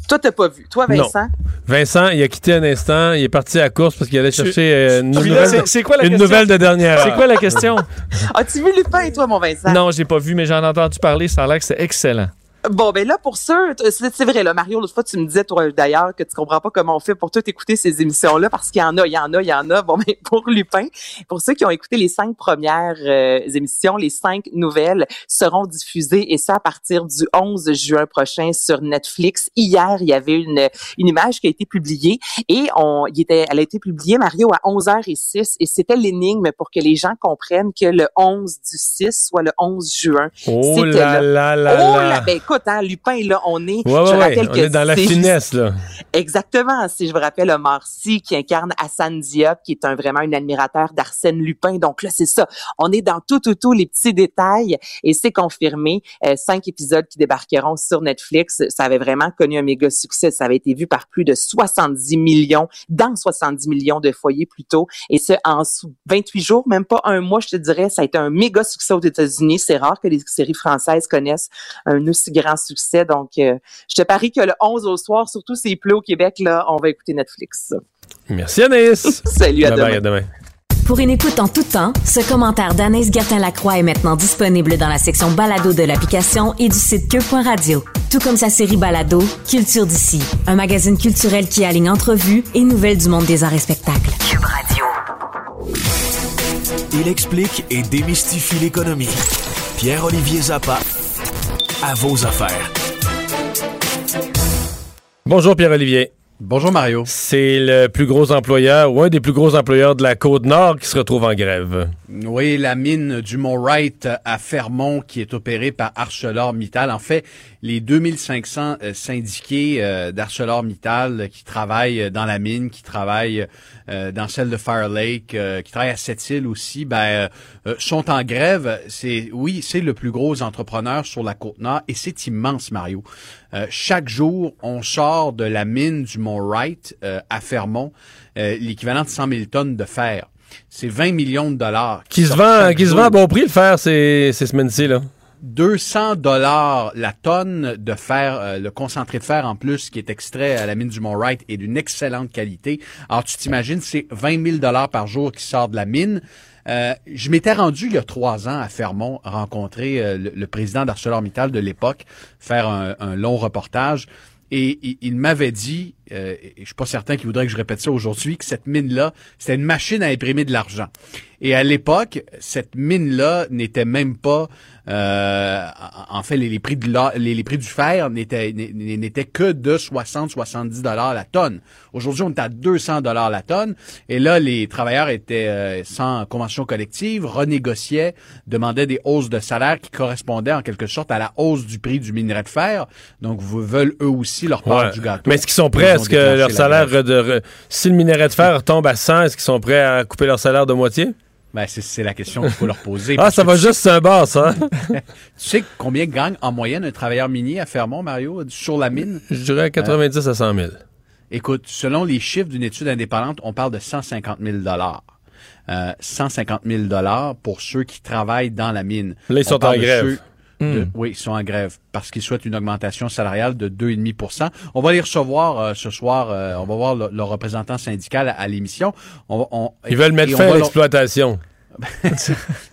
G: Toi, t'as pas vu. Toi, Vincent?
A: Vincent, il a quitté un instant, il est parti à la course parce qu'il allait chercher euh, une, nouvelle,
B: quoi la
A: une nouvelle de dernière
B: C'est quoi la question?
G: As-tu vu Lupin, toi, mon Vincent?
B: non, j'ai pas vu, mais j'en ai entendu parler. Ça a l'air que c'est excellent.
G: Bon, ben là, pour ceux, t- c'est vrai, là, Mario, l'autre fois, tu me disais, toi, d'ailleurs, que tu comprends pas comment on fait pour tout écouter ces émissions-là, parce qu'il y en a, il y en a, il y en a. Bon, ben, pour Lupin, pour ceux qui ont écouté les cinq premières euh, émissions, les cinq nouvelles seront diffusées, et ça à partir du 11 juin prochain sur Netflix. Hier, il y avait une, une image qui a été publiée, et on, il était, elle a été publiée, Mario, à 11h06, et c'était l'énigme pour que les gens comprennent que le 11 du 6 soit le 11 juin.
A: Oh
G: C'était
A: là là là
G: oh ben écoute, hein, Lupin, là, on est,
A: Ouais,
G: je
A: ouais, ouais.
G: rappelle
A: On
G: que
A: est dans la finesse, là.
G: Exactement. Si je vous rappelle Omar Sy qui incarne Hassan Diop, qui est un vraiment un admirateur d'Arsène Lupin. Donc là, c'est ça. On est dans tout, tout, tout les petits détails et c'est confirmé. Euh, cinq épisodes qui débarqueront sur Netflix. Ça avait vraiment connu un méga succès. Ça avait été vu par plus de 70 millions, dans 70 millions de foyers plus tôt. Et ce, en sous- 28 jours, même pas un mois, je te dirais, ça a été un méga succès aux États-Unis. C'est rare que les séries françaises connaissent un aussi grand succès. Donc, euh, je te parie que le 11 au soir, surtout s'il pleut au Québec, là, on va écouter Netflix.
A: Merci, Anaïs.
G: Salut, à
A: Bye
G: demain.
A: bye, à demain.
I: Pour une écoute en tout temps, ce commentaire d'Anaïs Gertin-Lacroix est maintenant disponible dans la section balado de l'application et du site cube.radio. Tout comme sa série balado, Culture d'ici, un magazine culturel qui aligne entrevues et nouvelles du monde des arts et spectacles. Cube Radio.
J: Il explique et démystifie l'économie. Pierre-Olivier Zappa, à vos affaires.
A: Bonjour, Pierre-Olivier.
K: Bonjour Mario.
A: C'est le plus gros employeur ou un des plus gros employeurs de la Côte-Nord qui se retrouve en grève.
K: Oui, la mine du Mont-Wright à Fermont qui est opérée par ArcelorMittal. En fait, les 2500 euh, syndiqués euh, d'ArcelorMittal euh, qui travaillent dans la mine, qui travaillent euh, dans celle de Fire Lake, euh, qui travaillent à Sept-Îles aussi, ben, euh, euh, sont en grève. C'est oui, c'est le plus gros entrepreneur sur la Côte-Nord et c'est immense, Mario. Euh, chaque jour, on sort de la mine du Mont-Wright euh, à Fermont euh, l'équivalent de 100 000 tonnes de fer. C'est 20 millions de dollars.
A: Qui se vend, qui se vend à bon prix le faire ces, ces semaines-ci, là.
K: 200 dollars la tonne de fer, euh, le concentré de fer en plus qui est extrait à la mine du Mont-Wright est d'une excellente qualité. Alors tu t'imagines, c'est 20 000 dollars par jour qui sort de la mine. Euh, je m'étais rendu il y a trois ans à Fermont rencontrer euh, le, président d'ArcelorMittal de l'époque, faire un, long reportage. Et il, il m'avait dit, euh, et je suis pas certain qu'il voudrait que je répète ça aujourd'hui, que cette mine-là, c'était une machine à imprimer de l'argent. Et à l'époque, cette mine-là n'était même pas, euh, en fait, les, les prix de la- les, les prix du fer n'étaient que de 60-70 dollars la tonne. Aujourd'hui, on est à 200 dollars la tonne. Et là, les travailleurs étaient euh, sans convention collective, renégociaient, demandaient des hausses de salaire qui correspondaient en quelque sorte à la hausse du prix du minerai de fer. Donc, vous veulent eux aussi leur part
A: Ouais.
K: du gâteau.
A: Mais est-ce qu'ils sont prêts? À ce que leur
K: la
A: salaire, de, si le minerai de fer tombe à 100, est-ce qu'ils sont prêts à couper leur salaire de moitié?
K: Ben, c'est- la question qu'il faut leur poser.
A: Ah, ça va juste sur un bar, ça. hein?
K: Tu sais combien gagne en moyenne un travailleur minier à Fermont, Mario, sur la mine?
A: Je dirais 90 à 100 000.
K: Écoute, selon les chiffres d'une étude indépendante, on parle de 150 000 euh, 150 000 pour ceux qui travaillent dans la mine.
A: Là, ils
K: On
A: sont en grève.
K: De-
B: Hmm.
K: oui, ils sont en grève parce qu'ils souhaitent une augmentation salariale de 2,5% On va les recevoir euh, ce soir. euh, on va voir le, le représentant syndical à, à l'émission. On on-
A: Ils veulent mettre fin à
K: leur-
A: l'exploitation.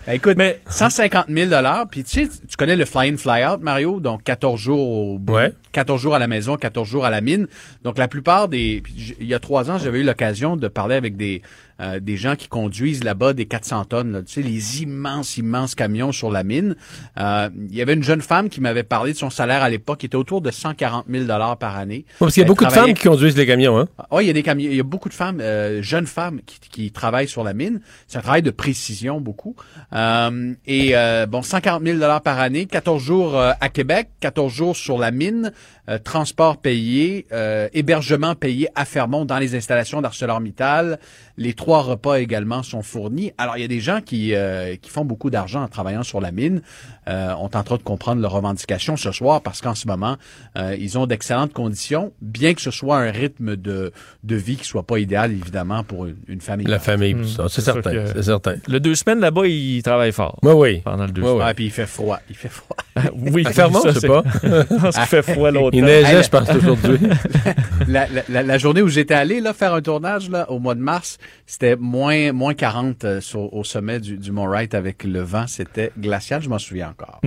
K: Ben, écoute, 150 000 puis tu sais, tu connais le fly-in, fly-out, Mario, donc 14 jours au
A: Ouais.
K: 14 jours à la maison, 14 jours à la mine. Donc la plupart des... il y a trois ans, j'avais eu l'occasion de parler avec des, euh, des gens qui conduisent là-bas des 400 tonnes, là, tu sais, les immenses, immenses camions sur la mine. Euh, il y avait une jeune femme qui m'avait parlé de son salaire à l'époque, qui était autour de 140 000 par année.
A: Parce qu'il y a beaucoup de femmes qui conduisent les camions, hein?
K: oui, il y a des camions, il y a beaucoup de femmes, euh, jeunes femmes qui, qui travaillent sur la mine. C'est un travail de précision beaucoup. Euh, et euh, bon, 140 000 dollars par année, 14 jours à Québec, 14 jours sur la mine. euh, transport payé, euh, hébergement payé à Fermont dans les installations d'ArcelorMittal. Les trois repas également sont fournis. Alors, il y a des gens qui, euh, qui font beaucoup d'argent en travaillant sur la mine. Euh, on tentera de comprendre leurs revendications ce soir parce qu'en ce moment, euh, ils ont d'excellentes conditions, bien que ce soit un rythme de, de vie qui soit pas idéal, évidemment, pour une, une famille.
A: La famille, ça, c'est certain.
B: que-
A: C'est certain.
B: Le deux semaines là-bas, il travaille fort.
A: Oui, oui.
B: Pendant le deux semaines.
A: ouais.
K: Ah, puis il fait froid. Il fait froid.
B: oui, ça,
A: je sais pas.
B: Qu'il fait froid l'autre.
A: Il neigeait, je pense, aujourd'hui.
K: la, la- la- la journée où j'étais allé là, faire un tournage là, au mois de mars, c'était moins, moins 40 euh, sur- au sommet du, du Mont Wright avec le vent. C'était glacial, je m'en souviens encore.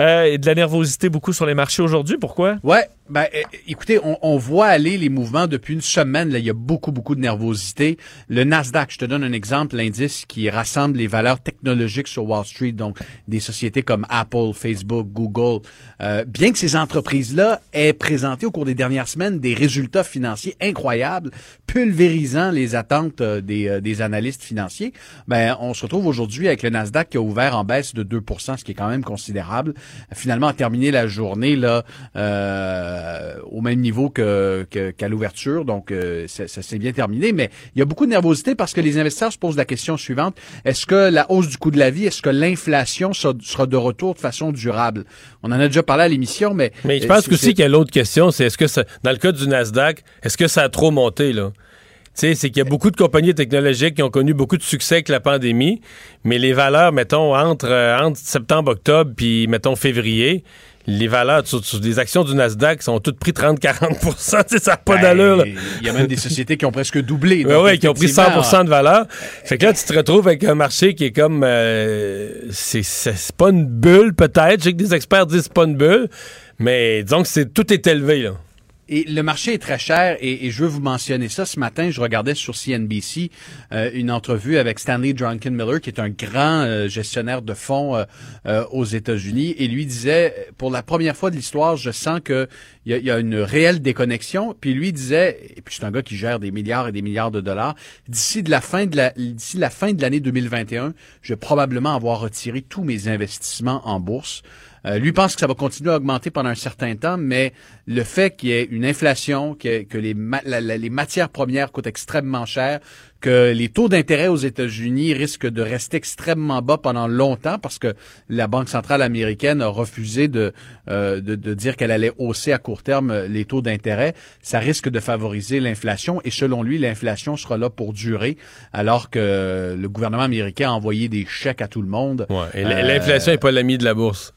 B: Euh, et de la nervosité beaucoup sur les marchés aujourd'hui. Pourquoi?
K: Ouais, ben écoutez, on, on voit aller les mouvements depuis une semaine. Là, il y a beaucoup, beaucoup de nervosité. Le Nasdaq, je te donne un exemple, l'indice qui rassemble les valeurs technologiques sur Wall Street, donc des sociétés comme Apple, Facebook, Google. Euh, bien que ces entreprises-là aient présenté au cours des dernières semaines des résultats financiers incroyables, pulvérisant les attentes euh, des, euh, des analystes financiers, ben on se retrouve aujourd'hui avec le Nasdaq qui a ouvert en baisse de 2% ce qui est quand même considérable. Finalement, a terminé la journée là euh, au même niveau que que- qu'à l'ouverture, donc euh, ça, ça s'est bien terminé. Mais il y a beaucoup de nervosité parce que les investisseurs se posent la question suivante est-ce que la hausse du coût de la vie, est-ce que l'inflation sera, de retour de façon durable? On en a déjà parlé à l'émission, mais
A: Mais je pense
K: c'est-
A: aussi
K: c'est-
A: qu'il y a l'autre question, c'est est-ce que ça, dans le cas du Nasdaq, est-ce que ça a trop monté, là? Sais, c'est qu'il y a beaucoup de compagnies technologiques qui ont connu beaucoup de succès avec la pandémie, mais les valeurs, mettons, entre, euh, entre septembre, octobre, puis, mettons, février, les valeurs sur, sur des actions du Nasdaq sont toutes pris 30-40 Tu sais, ça n'a pas
K: Ben,
A: d'allure.
K: Il y a même des sociétés qui ont presque doublé.
A: Oui, qui ont pris
K: effectivement,
A: 100 de valeur. Fait que là, tu te retrouves avec un marché qui est comme... euh, c'est pas une bulle, peut-être. Je sais que des experts disent que c'est pas une bulle, mais disons que c'est tout est élevé, là.
K: Et le marché est très cher et, je veux vous mentionner ça. Ce matin, je regardais sur CNBC euh, une entrevue avec Stanley Druckenmiller, qui est un grand euh, gestionnaire de fonds euh, aux États-Unis, et lui disait, pour la première fois de l'histoire, je sens que il y, a- une réelle déconnexion. Puis lui disait, et puis c'est un gars qui gère des milliards et des milliards de dollars. D'ici la fin de d'ici la fin de l'année 2021, je vais probablement avoir retiré tous mes investissements en bourse. Euh, lui pense que ça va continuer à augmenter pendant un certain temps, mais le fait qu'il y ait une inflation, que, que les, ma- la- la- les matières premières coûtent extrêmement cher, que les taux d'intérêt aux États-Unis risquent de rester extrêmement bas pendant longtemps parce que la Banque centrale américaine a refusé de, euh, de, de dire qu'elle allait hausser à court terme les taux d'intérêt, ça risque de favoriser l'inflation et selon lui, l'inflation sera là pour durer alors que le gouvernement américain a envoyé des chèques à tout le monde.
A: Ouais. Et
K: Euh,
A: l'inflation n'est pas l'ami de la bourse.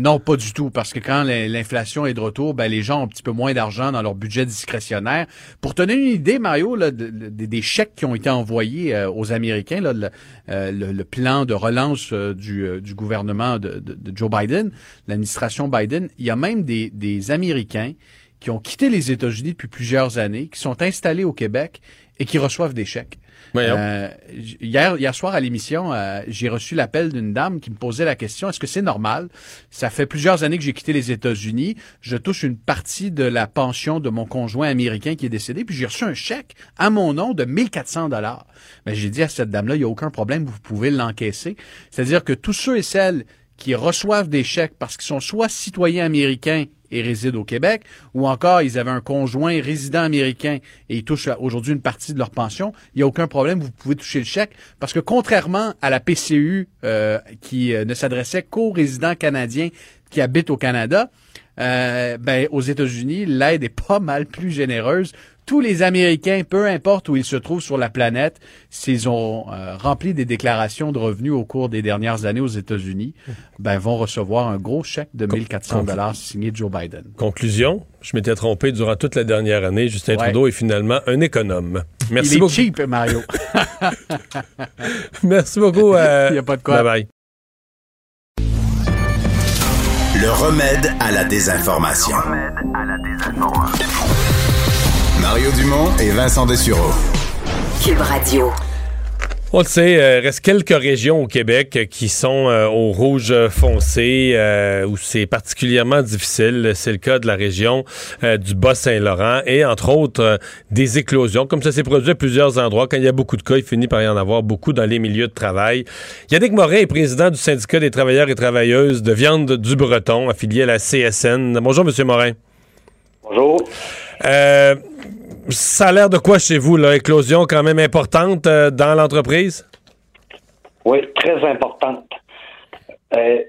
K: Non, pas du tout, parce que quand l'in- l'inflation est de retour, ben, les gens ont un petit peu moins d'argent dans leur budget discrétionnaire. Pour te donner une idée, Mario, là, de- de- des chèques qui ont été envoyés euh, aux Américains, euh, le- plan de relance euh, du, gouvernement de, Joe Biden, l'administration Biden, il y a même des Américains qui ont quitté les États-Unis depuis plusieurs années, qui sont installés au Québec et qui reçoivent des chèques. Euh, hier, hier soir à l'émission, euh, j'ai reçu l'appel d'une dame qui me posait la question est-ce que c'est normal? Ça fait plusieurs années que j'ai quitté les États-Unis. Je touche une partie de la pension de mon conjoint américain qui est décédé, puis j'ai reçu un chèque à mon nom de 1400 dollars. Mais j'ai dit à cette dame-là il n'y a aucun problème, vous pouvez l'encaisser. C'est-à-dire que tous ceux et celles qui reçoivent des chèques parce qu'ils sont soit citoyens américains et résident au Québec, ou encore ils avaient un conjoint résident américain et ils touchent aujourd'hui une partie de leur pension, il n'y a aucun problème, vous pouvez toucher le chèque, parce que contrairement à la PCU euh, qui euh, ne s'adressait qu'aux résidents canadiens qui habitent au Canada, euh, ben, aux États-Unis, l'aide est pas mal plus généreuse. Tous les Américains, peu importe où ils se trouvent sur la planète, s'ils ont euh, rempli des déclarations de revenus au cours des dernières années aux États-Unis, ben, vont recevoir un gros chèque de 1400 dollars signé Joe Biden.
A: Conclusion, je m'étais trompé durant toute la dernière année. Justin
K: Ouais.
A: Trudeau est finalement un économe. Merci
K: Il est
A: beaucoup.
K: cheap, Mario.
A: Merci beaucoup. euh,
K: Il y a pas de quoi.
A: Bye bye.
F: Le remède à la désinformation. Mario Dumont et Vincent Dessureau.
I: Cube Radio.
A: On le sait, il reste quelques régions au Québec euh, qui sont euh, au rouge foncé, euh, où c'est particulièrement difficile. C'est le cas de la région euh, du Bas-Saint-Laurent et, entre autres, euh, des éclosions. Comme ça s'est produit à plusieurs endroits. Quand il y a beaucoup de cas, il finit par y en avoir beaucoup dans les milieux de travail. Yannick Morin est président du syndicat des travailleurs et travailleuses de viande du Breton, affilié à la CSN. Bonjour, Monsieur Morin.
L: Bonjour.
A: Euh, ça a l'air de quoi chez vous, là? Éclosion quand même importante euh, dans l'entreprise?
L: Oui, très importante. Euh,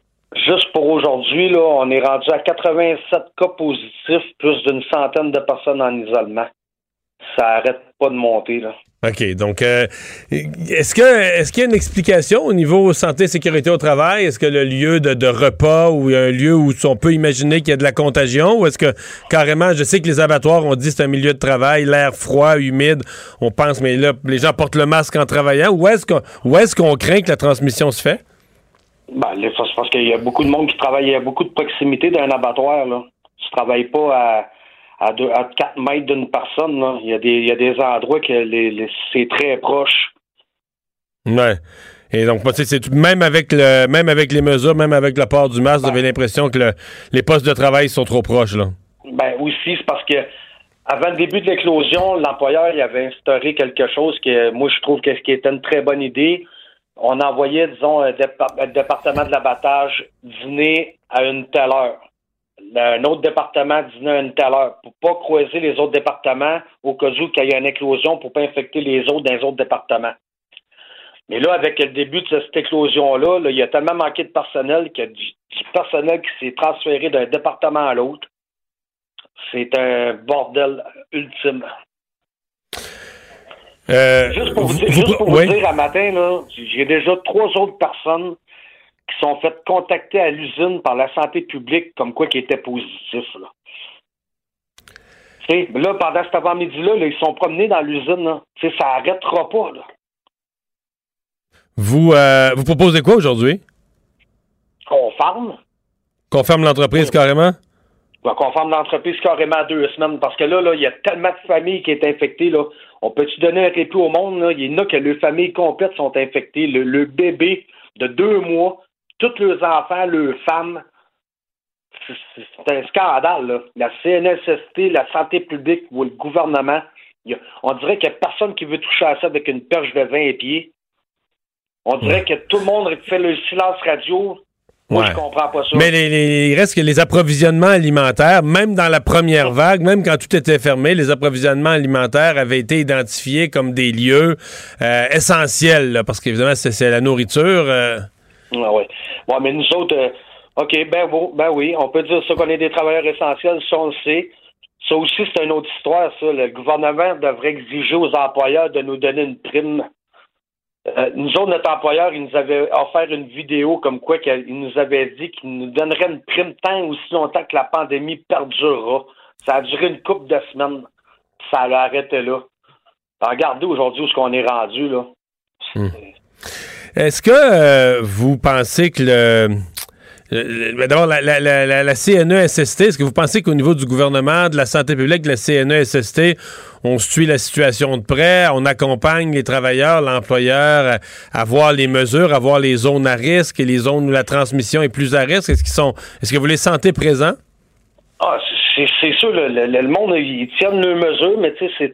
L: juste pour aujourd'hui, là, on est rendu à 87 cas positifs, plus d'une centaine de personnes en isolement. Ça arrête pas de monter, là.
A: OK. Donc, euh, est-ce que est-ce qu'il y a une explication au niveau santé et sécurité au travail? Est-ce que le lieu de, repas ou un lieu où on peut imaginer qu'il y a de la contagion? Ou est-ce que carrément, je sais que les abattoirs ont dit c'est un milieu de travail, l'air froid, humide, on pense, mais là, les gens portent le masque en travaillant. Où est-ce qu'on est-ce craint que la transmission se fait?
L: Ben, là, c'est parce qu'il y a beaucoup de monde qui travaille, a beaucoup de proximité d'un abattoir, là. Tu travailles pas à, à, deux, à 4 mètres d'une personne, là. Il y a des, il y a des endroits que les, les- c'est très proche.
A: Ouais. Et donc, c'est même avec le, même avec les mesures, même avec le port du masque, vous avez l'impression que le- les postes de travail sont trop proches, là.
L: Ben aussi, c'est parce que avant le début de l'éclosion, l'employeur il avait instauré quelque chose que moi je trouve que ce qui était une très bonne idée. On envoyait, disons, un département de l'abattage dîner à une telle heure. Un autre département dîner à une telle heure. Pour pas croiser les autres départements au cas où qu'il y ait une éclosion pour pas infecter les autres dans les autres départements. Mais là, avec le début de cette éclosion-là, là, il y a tellement manqué de personnel qu'il y a du, du personnel qui s'est transféré d'un département à l'autre. C'est un bordel ultime.
A: Euh,
L: Juste pour vous, dire,
A: vous-
L: juste pour
A: oui.
L: vous dire, à matin, là, j'ai déjà trois autres personnes qui sont faites contacter à l'usine par la santé publique comme quoi qui étaient positifs. Là. Là, pendant cet avant-midi-là, là, ils sont promenés dans l'usine. ça arrêtera pas. Là.
A: Vous, euh, vous proposez quoi aujourd'hui?
L: Qu'on ferme.
A: Qu'on ferme l'entreprise carrément?
L: Donc, on ferme l'entreprise carrément à deux semaines parce que là, là, il y a tellement de familles qui sont infectées. Là. On peut-tu donner un répit au monde? Il y en a que leurs familles complètes sont infectées. Le, le bébé de deux mois, tous leurs enfants, leurs femmes. C'est- un scandale. Là. La CNSST, la santé publique ou le gouvernement, on dirait qu'il n'y a personne qui veut toucher à ça avec une perche de 20 pieds. On dirait que tout le monde fait le silence radio. Moi,
A: Ouais.
L: je comprends pas ça.
A: Mais les, les- il reste que les approvisionnements alimentaires, même dans la première vague, même quand tout était fermé, les approvisionnements alimentaires avaient été identifiés comme des lieux euh, essentiels, là, parce qu'évidemment, c'est c'est la nourriture. euh,
L: Ah ouais. Ouais, mais nous autres, euh, OK, ben, bon, ben oui, on peut dire ça qu'on est des travailleurs essentiels, ça on le sait. Ça aussi, c'est une autre histoire, ça. Le gouvernement devrait exiger aux employeurs de nous donner une prime. Euh, nous autres, notre employeur, il nous avait offert une vidéo comme quoi qu'il nous avait dit qu'il nous donnerait une prime tant ou aussi longtemps que la pandémie perdurera. Ça a duré une couple de semaines. Ça l'a arrêté là. Alors, Regardez aujourd'hui où est-ce qu'on est rendu, là.
A: Est-ce que euh, vous pensez que le. le- D'abord, la, la, la, CNESST, est-ce que vous pensez qu'au niveau du gouvernement, de la santé publique, de la CNESST, on suit la situation de près, on accompagne les travailleurs, l'employeur à, à voir les mesures, à voir les zones à risque et les zones où la transmission est plus à risque? Est-ce qu'ils sont. Est-ce que vous les sentez présents?
L: Ah, c'est sûr, le, le- le monde, ils tiennent leurs mesures, mais tu sais,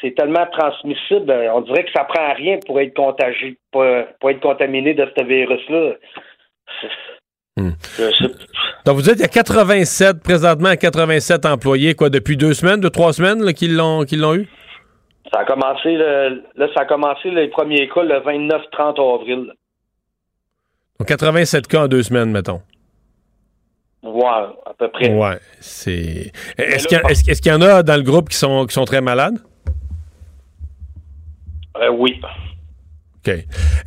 L: c'est tellement transmissible. euh, On dirait que ça prend à rien pour être contagié, pour, pour être contaminé de ce virus-là. Sais-
A: Donc, vous dites qu'il y a 87, présentement, 87 employés, quoi, depuis deux semaines, deux, trois semaines, là, qu'ils l'ont qu'ils l'ont eu?
L: Ça a commencé, le- là, ça a commencé les premiers cas le 29-30 avril.
A: Donc, 87 cas en deux semaines, mettons.
L: Ouais, à peu près.
A: Ouais, c'est. Est-ce qu'il y, a- est-ce- est-ce qu'il y en a dans le groupe qui sont, qui sont très malades?
L: Euh, oui.
A: OK.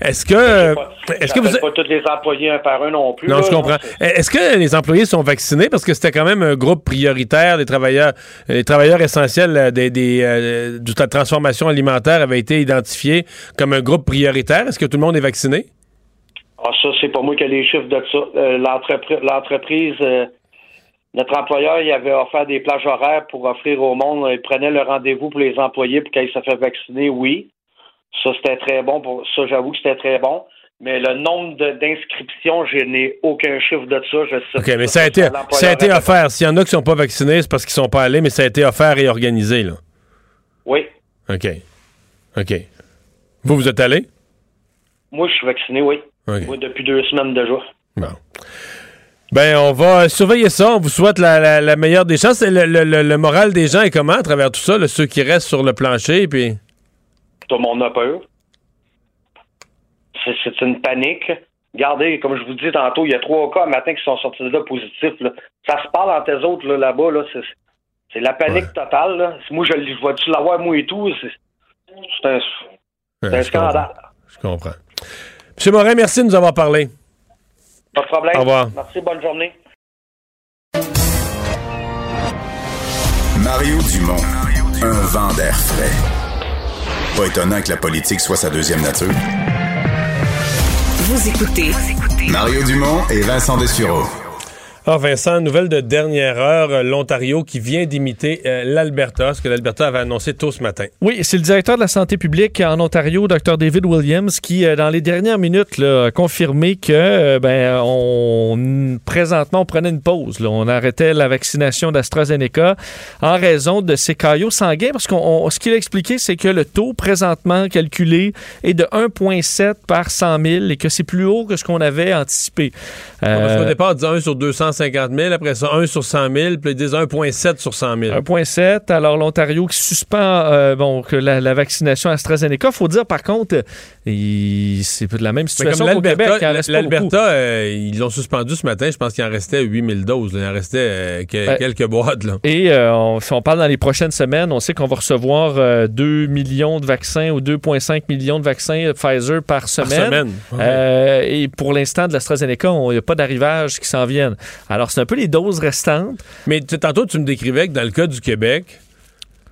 A: Est-ce que. Est-ce que vous.
L: Pas tous les employés un par un non plus.
A: Non,
L: là,
A: je comprends. Est-ce que les employés sont vaccinés? Parce que c'était quand même un groupe prioritaire des travailleurs, les travailleurs essentiels euh, des, des, euh, de la transformation alimentaire avaient été identifiés comme un groupe prioritaire. Est-ce que tout le monde est vacciné?
L: Ah, ça, c'est pas moi qui ai les chiffres de ça. Euh, l'entrepri- L'entreprise, euh, notre employeur, il avait offert des plages horaires pour offrir au monde. Il prenait le rendez-vous pour les employés pour qu'ils se fassent vacciner, oui. Ça, c'était très bon. Pour, ça, j'avoue que c'était très bon. Mais le nombre d'inscriptions, je n'ai aucun chiffre de ça. Je sais
A: OK, mais ça a été, ça a été offert. S'il y en a qui sont pas vaccinés, c'est parce qu'ils sont pas allés, mais ça a été offert et organisé, là.
L: Oui.
A: OK. OK. Vous, vous êtes allé?
L: Moi, je suis vacciné, oui. Moi, depuis deux semaines déjà.
A: Bon. Ben, on va surveiller ça. On vous souhaite la, la- la meilleure des chances. Le, le- le- le moral des gens est comment à travers tout ça? là, ceux qui restent sur le plancher, puis...
L: Tout le monde a peur. C'est- une panique. Regardez, comme je vous dis tantôt, il y a trois cas matin qui sont sortis de là positifs. là. Ça se parle entre eux autres là, là-bas. Là, c'est, c'est la panique totale. Là. Moi, je, je vois-tu l'avoir, moi et tout? C'est, c'est un, un
A: je
L: scandale.
A: Je comprends. Monsieur Morin, merci de nous avoir parlé.
L: Pas de problème.
A: Au revoir.
L: Merci, bonne journée.
F: Mario Dumont, un vent d'air frais. Pas étonnant que la politique soit sa deuxième nature.
I: Vous écoutez
F: Mario Dumont et Vincent Dessureau.
A: Ah, Vincent, nouvelle de dernière heure, euh, l'Ontario qui vient d'imiter euh, l'Alberta, ce que l'Alberta avait annoncé tôt ce matin.
B: Oui, c'est le directeur de la santé publique en Ontario, Dr David Williams, qui, euh, dans les dernières minutes, là, a confirmé que euh, ben, on présentement on prenait une pause. là. On arrêtait la vaccination d'AstraZeneca en raison de ces caillots sanguins, parce qu'on on- ce qu'il a expliqué, c'est que le taux présentement calculé est de 1,7 par 100 000 et que c'est plus haut que ce qu'on avait anticipé.
A: Parce départ, on disait 1 sur 250 000, après ça 1 sur 100 000, puis ils disent 1,7 sur 100 000.
B: 1,7. Alors, l'Ontario qui suspend euh, bon, que la, la vaccination AstraZeneca. Il faut dire, par contre, euh, il- c'est la même situation qu'au Québec. en
A: l'Alberta, euh, ils l'ont suspendu ce matin. Je pense qu'il en restait 8000 doses. là. Il en restait euh, que- quelques boîtes. Là.
B: Et on- si on parle dans les prochaines semaines, on sait qu'on va recevoir euh, 2 millions de vaccins ou 2,5 millions de vaccins Pfizer par semaine.
A: semaine, ouais.
B: Euh, et pour l'instant, de l'AstraZeneca, il n'y a pas d'arrivage qui s'en viennent. Alors, c'est un peu les doses restantes.
A: Mais tantôt, tu me décrivais que dans le cas du Québec,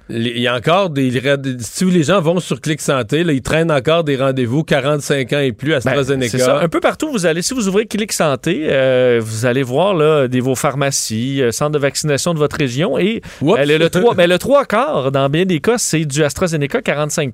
A: il y a encore des. Si les gens vont sur Clic Santé, là, ils traînent encore des rendez-vous 45 ans et plus
B: Ben,
A: AstraZeneca.
B: c'est ça. Un peu partout, vous allez, si vous ouvrez Clic Santé, euh, vous allez voir là, des, vos pharmacies, euh, centres de vaccination de votre région. Et
A: Oups.
B: euh, le, le, trois, ben, le trois quarts, dans bien des cas, c'est du AstraZeneca 45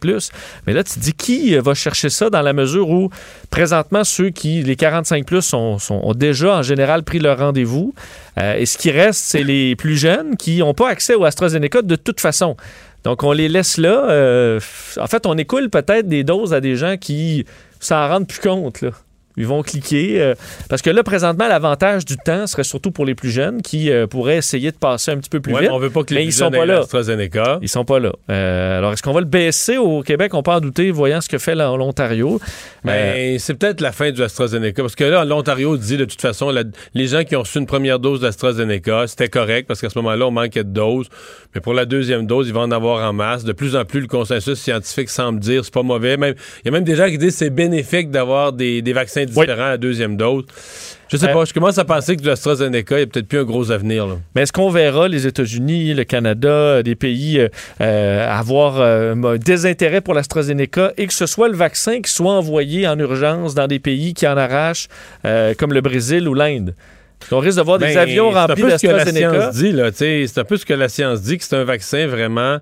B: Mais là, tu te dis qui euh, va chercher ça dans la mesure où, présentement, ceux qui, les 45 plus, sont, sont- ont déjà en général pris leur rendez-vous? Euh, et ce qui reste, c'est les plus jeunes qui n'ont pas accès au AstraZeneca de toute façon. Donc, on les laisse là. Euh, en fait, on écoule peut-être des doses à des gens qui s'en rendent plus compte. Là. Ils vont cliquer. euh, parce que là, présentement, l'avantage du temps serait surtout pour les plus jeunes qui euh, pourraient essayer de passer un petit peu plus
A: Ouais,
B: vite.
A: mais on veut pas que les
B: mais ils sont pas là. Ils sont pas là. Euh, alors, est-ce qu'on va le baisser au Québec? On peut en douter, voyant ce que fait l'Ontario. Euh,
A: Mais c'est peut-être la fin du AstraZeneca. Parce que là, l'Ontario dit de toute façon, la- les gens qui ont reçu une première dose d'AstraZeneca, c'était correct parce qu'à ce moment-là, on manquait de doses. Mais pour la deuxième dose, ils vont en avoir en masse. De plus en plus, le consensus scientifique semble dire c'est pas mauvais. Il y a même des gens qui disent que c'est bénéfique d'avoir des, des vaccins différents à la deuxième dose. Je sais
B: Euh,
A: pas, je commence à penser que l'AstraZeneca, il n'y a peut-être plus un gros avenir. là.
B: Mais est-ce qu'on verra les États-Unis, le Canada, des pays euh, euh, avoir euh, un désintérêt pour l'AstraZeneca et que ce soit le vaccin qui soit envoyé en urgence dans des pays qui en arrachent, comme le Brésil ou l'Inde? On risque de voir des
A: Ben,
B: avions remplis d'AstraZeneca.
A: C'est un peu ce que la science dit, que c'est un vaccin vraiment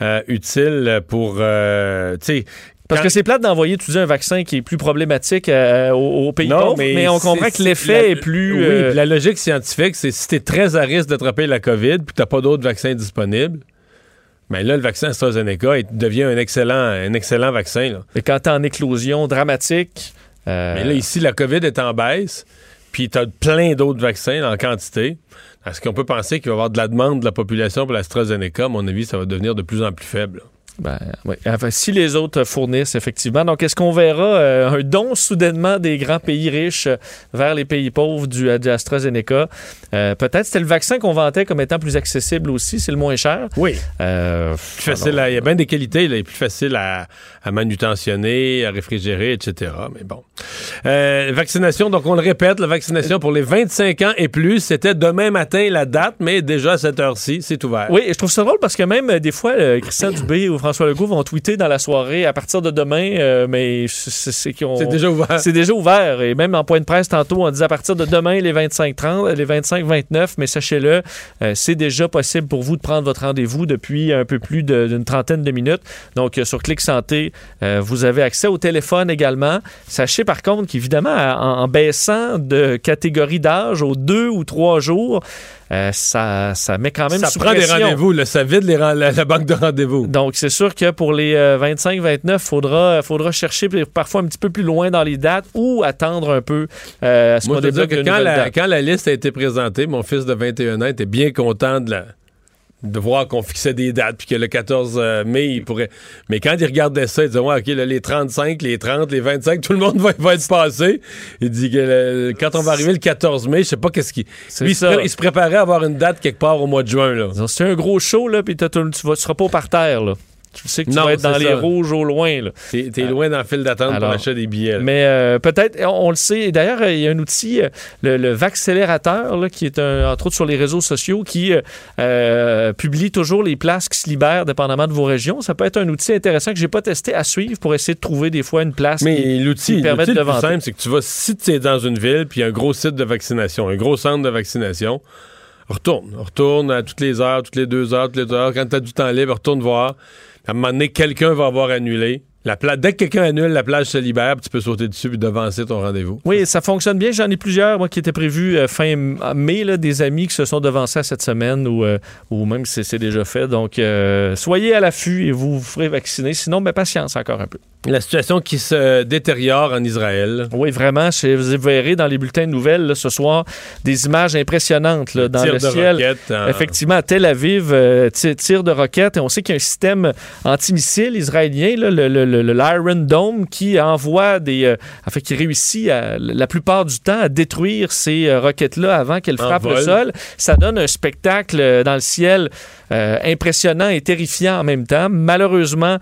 A: euh, utile pour. euh,
B: Parce que c'est plate d'envoyer, tu dis, un vaccin qui est plus problématique euh, aux, aux pays
A: Non,
B: pauvres, mais, on comprend que l'effet est plus...
A: Oui,
B: euh,
A: puis la logique scientifique, c'est si tu es très à risque d'attraper la COVID puis tu n'as pas d'autres vaccins disponibles, mais là, le vaccin AstraZeneca il devient un excellent, un excellent vaccin. Là.
B: Mais quand t'es en éclosion dramatique... euh,
A: Mais là, ici, la COVID est en baisse, puis tu as plein d'autres vaccins en quantité. Est-ce qu'on peut penser qu'il va y avoir de la demande de la population pour l'AstraZeneca? À mon avis, ça va devenir de plus en plus faible.
B: Ben, oui. Enfin, si les autres fournissent, effectivement. Donc, est-ce qu'on verra euh, un don soudainement des grands pays riches euh, vers les pays pauvres du, euh, du AstraZeneca? Peut-être c'était le vaccin qu'on vantait comme étant plus accessible aussi, c'est le moins cher.
A: Oui. Plus facile à- il y a bien des qualités, là, il est plus facile à, à manutentionner, à réfrigérer, etc. Mais bon. Vaccination, donc on le répète, la vaccination pour les 25 ans et plus, c'était demain matin la date, mais déjà à cette heure-ci, c'est ouvert.
B: Oui, et je trouve ça drôle parce que même des fois, Christian Dubé ou François Legault vont tweeter dans la soirée à partir de demain, euh, mais c'est-
A: déjà ouvert.
B: C'est déjà ouvert. Et même en point de presse, tantôt, on disait à partir de demain, les 25-30, les 25-29, mais sachez-le, euh, c'est déjà possible pour vous de prendre votre rendez-vous depuis un peu plus d'une trentaine de minutes. Donc, euh, sur Clic Santé, euh, vous avez accès au téléphone également. Sachez par contre qu'évidemment, en, en baissant de catégorie d'âge aux deux ou trois jours, euh, ça, ça met quand même
A: ça
B: sous
A: prend des rendez-vous, là, ça vide les la, la banque de rendez-vous.
B: Donc, c'est sûr que pour les 25-29, faudra, faudra chercher parfois un petit peu plus loin dans les dates ou attendre un peu euh, à ce
A: Moi,
B: qu'on
A: je veux dire
B: débloque
A: que la, quand la liste a été présentée, mon fils de 21 ans était bien content de la de voir qu'on fixait des dates, puis que le 14 euh, mai, il pourrait... Mais quand il regardait ça, il disait, ouais, OK, là, les 35, les 30, les 25, tout le monde va, va être passé. Il dit que le- quand on va arriver le 14 mai, je sais pas qu'est-ce qu'il... Lui, il se, il préparait à avoir une date quelque part au mois de juin, là.
B: C'est un gros show, là, puis tu ne seras pas au parterre, là. Tu sais que tu
A: Non,
B: vas être dans les rouges au loin.
A: T'es t'es loin dans le fil d'attente pour acheter des billets. là.
B: Mais euh, peut-être, on, on le sait. D'ailleurs, euh, il y a un outil, euh, le, le Vaccélérateur, là, qui est un, entre autres sur les réseaux sociaux, qui euh, euh, publie toujours les places qui se libèrent dépendamment de vos régions. Ça peut être un outil intéressant que j'ai pas testé à suivre pour essayer de trouver des fois une place
A: Mais l'outil
B: qui permet
A: l'outil
B: de
A: le plus simple, c'est que tu vas, si tu es dans une ville, puis il y a un gros site de vaccination, un gros centre de vaccination, retourne. Retourne à toutes les heures, toutes les deux heures, toutes les heures. Quand tu as du temps libre, retourne voir. À un moment donné, quelqu'un va avoir annulé. La Dès que quelqu'un annule, la plage se libère, puis tu peux sauter dessus et devancer ton rendez-vous.
B: Oui, ça fonctionne bien. J'en ai plusieurs, moi, qui étaient prévus euh, fin mai, là, des amis qui se sont devancés à cette semaine ou, euh, ou même si c'est déjà fait. Donc, euh, soyez à l'affût et vous vous ferez vacciner. Sinon, ben, patience encore un peu.
A: La situation qui se détériore en Israël.
B: Oui, vraiment. Vous verrez dans les bulletins de nouvelles là, ce soir des images impressionnantes là, dans
A: Tir
B: le
A: de
B: ciel.
A: roquettes en-
B: Effectivement, à Tel Aviv, euh, ti- tir de roquettes. Et on sait qu'il y a un système antimissile israélien, là, le, le- le- le- l'Iron Dome, qui envoie des. euh, enfin, qui réussit à- la plupart du temps à détruire ces euh, roquettes-là avant qu'elles
A: En
B: frappent le sol. Ça donne un spectacle euh, dans le ciel euh, impressionnant et terrifiant en même temps. Malheureusement,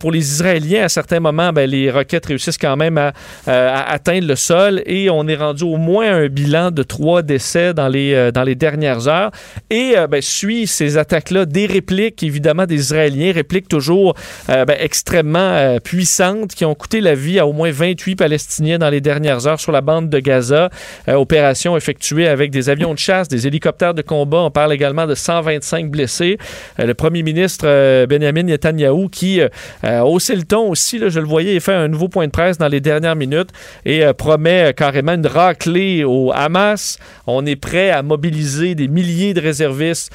B: pour les Israéliens, à certains moments, ben, les roquettes réussissent quand même à, à atteindre le sol et on est rendu au moins un bilan de trois décès dans les, dans les dernières heures. Et ben, suit ces attaques-là des répliques, évidemment, des Israéliens, répliques toujours ben, extrêmement euh, puissantes qui ont coûté la vie à au moins 28 Palestiniens dans les dernières heures sur la bande de Gaza. Euh, opération effectuée avec des avions de chasse, des hélicoptères de combat. On parle également de 125 blessés. Euh, le premier ministre Benjamin Netanyahu qui a haussé le ton aussi, là, je le voyais, il fait un nouveau point de presse dans les dernières minutes et promet carrément une raclée au Hamas. On est prêt à mobiliser des milliers de réservistes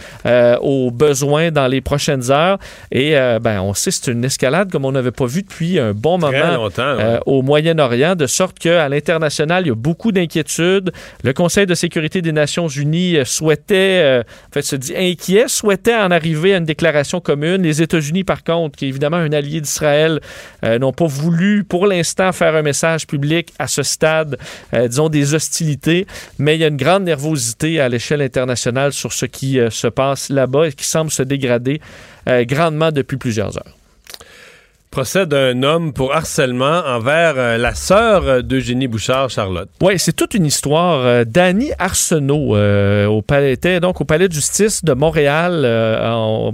B: aux besoins dans les prochaines heures. Et ben, on sait c'est une escalade comme on n'avait pas vu depuis un bon moment
A: ouais.
B: euh, au Moyen-Orient, de sorte qu'à l'international, il y a beaucoup d'inquiétudes. Le Conseil de sécurité des Nations Unies euh, souhaitait, euh, en fait, se dit inquiet, souhaitait en arriver à une déclaration commune. Les États-Unis, par contre, qui est évidemment un allié d'Israël, euh, n'ont pas voulu, pour l'instant, faire un message public à ce stade, disons, des hostilités. Mais il y a une grande nervosité à l'échelle internationale sur ce qui se passe là-bas et qui semble se dégrader grandement depuis plusieurs heures.
A: Procès d'un homme pour harcèlement envers euh, la sœur d'Eugénie Bouchard, Charlotte.
B: Oui, c'est toute une histoire. Euh, Danny Arsenault euh, au palais, était donc au palais de justice de Montréal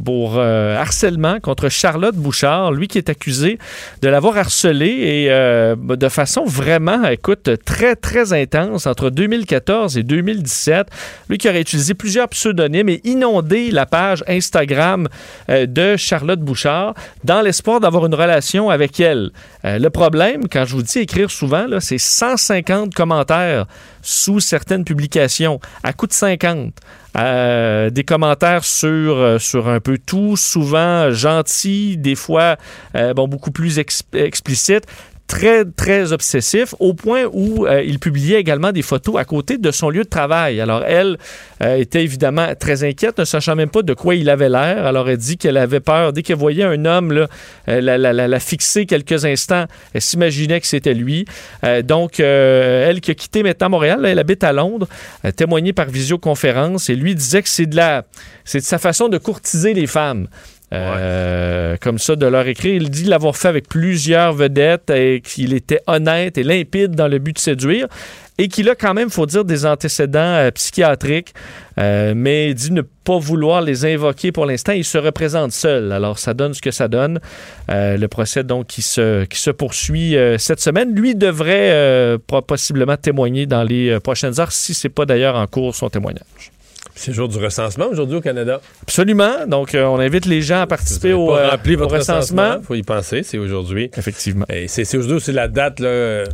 B: pour harcèlement contre Charlotte Bouchard, lui qui est accusé de l'avoir harcelé et de façon vraiment, écoute, très très intense entre 2014 et 2017. Lui qui aurait utilisé plusieurs pseudonymes et inondé la page Instagram de Charlotte Bouchard dans l'espoir d'avoir une relation avec elle. Euh, le problème, quand je vous dis écrire souvent, c'est 150 commentaires sous certaines publications à coût de 50. Euh, des commentaires sur, euh, sur un peu tout, souvent gentils, des fois bon, beaucoup plus ex- explicites très, très obsessif, au point où euh, il publiait également des photos à côté de son lieu de travail. Alors, elle euh, était évidemment très inquiète, ne sachant même pas de quoi il avait l'air. Alors, elle dit qu'elle avait peur. Dès qu'elle voyait un homme là, euh, la, la, fixer quelques instants, elle s'imaginait que c'était lui. Euh, donc, elle qui a quitté maintenant Montréal, là, elle habite à Londres, a témoigné par visioconférence et lui disait que c'est de la, c'est de sa façon de courtiser les femmes. Euh, comme ça de leur écrire. Il dit l'avoir fait avec plusieurs vedettes et qu'il était honnête et limpide dans le but de séduire et qu'il a quand même, faut dire, des antécédents euh, psychiatriques, euh, mais il dit ne pas vouloir les invoquer pour l'instant. Il se représente seul. Alors, ça donne ce que ça donne. Le procès, donc, qui se, qui se poursuit cette semaine. Lui devrait po- possiblement témoigner dans les prochaines heures, si c'est pas d'ailleurs en cours son témoignage.
A: C'est le jour du recensement aujourd'hui au Canada.
B: Absolument. Donc, euh, on invite les gens à participer au, euh, au
A: votre
B: recensement.
A: recensement. faut y penser, c'est aujourd'hui.
B: Effectivement.
A: Et c'est c'est aujourd'hui aussi la date, là. euh,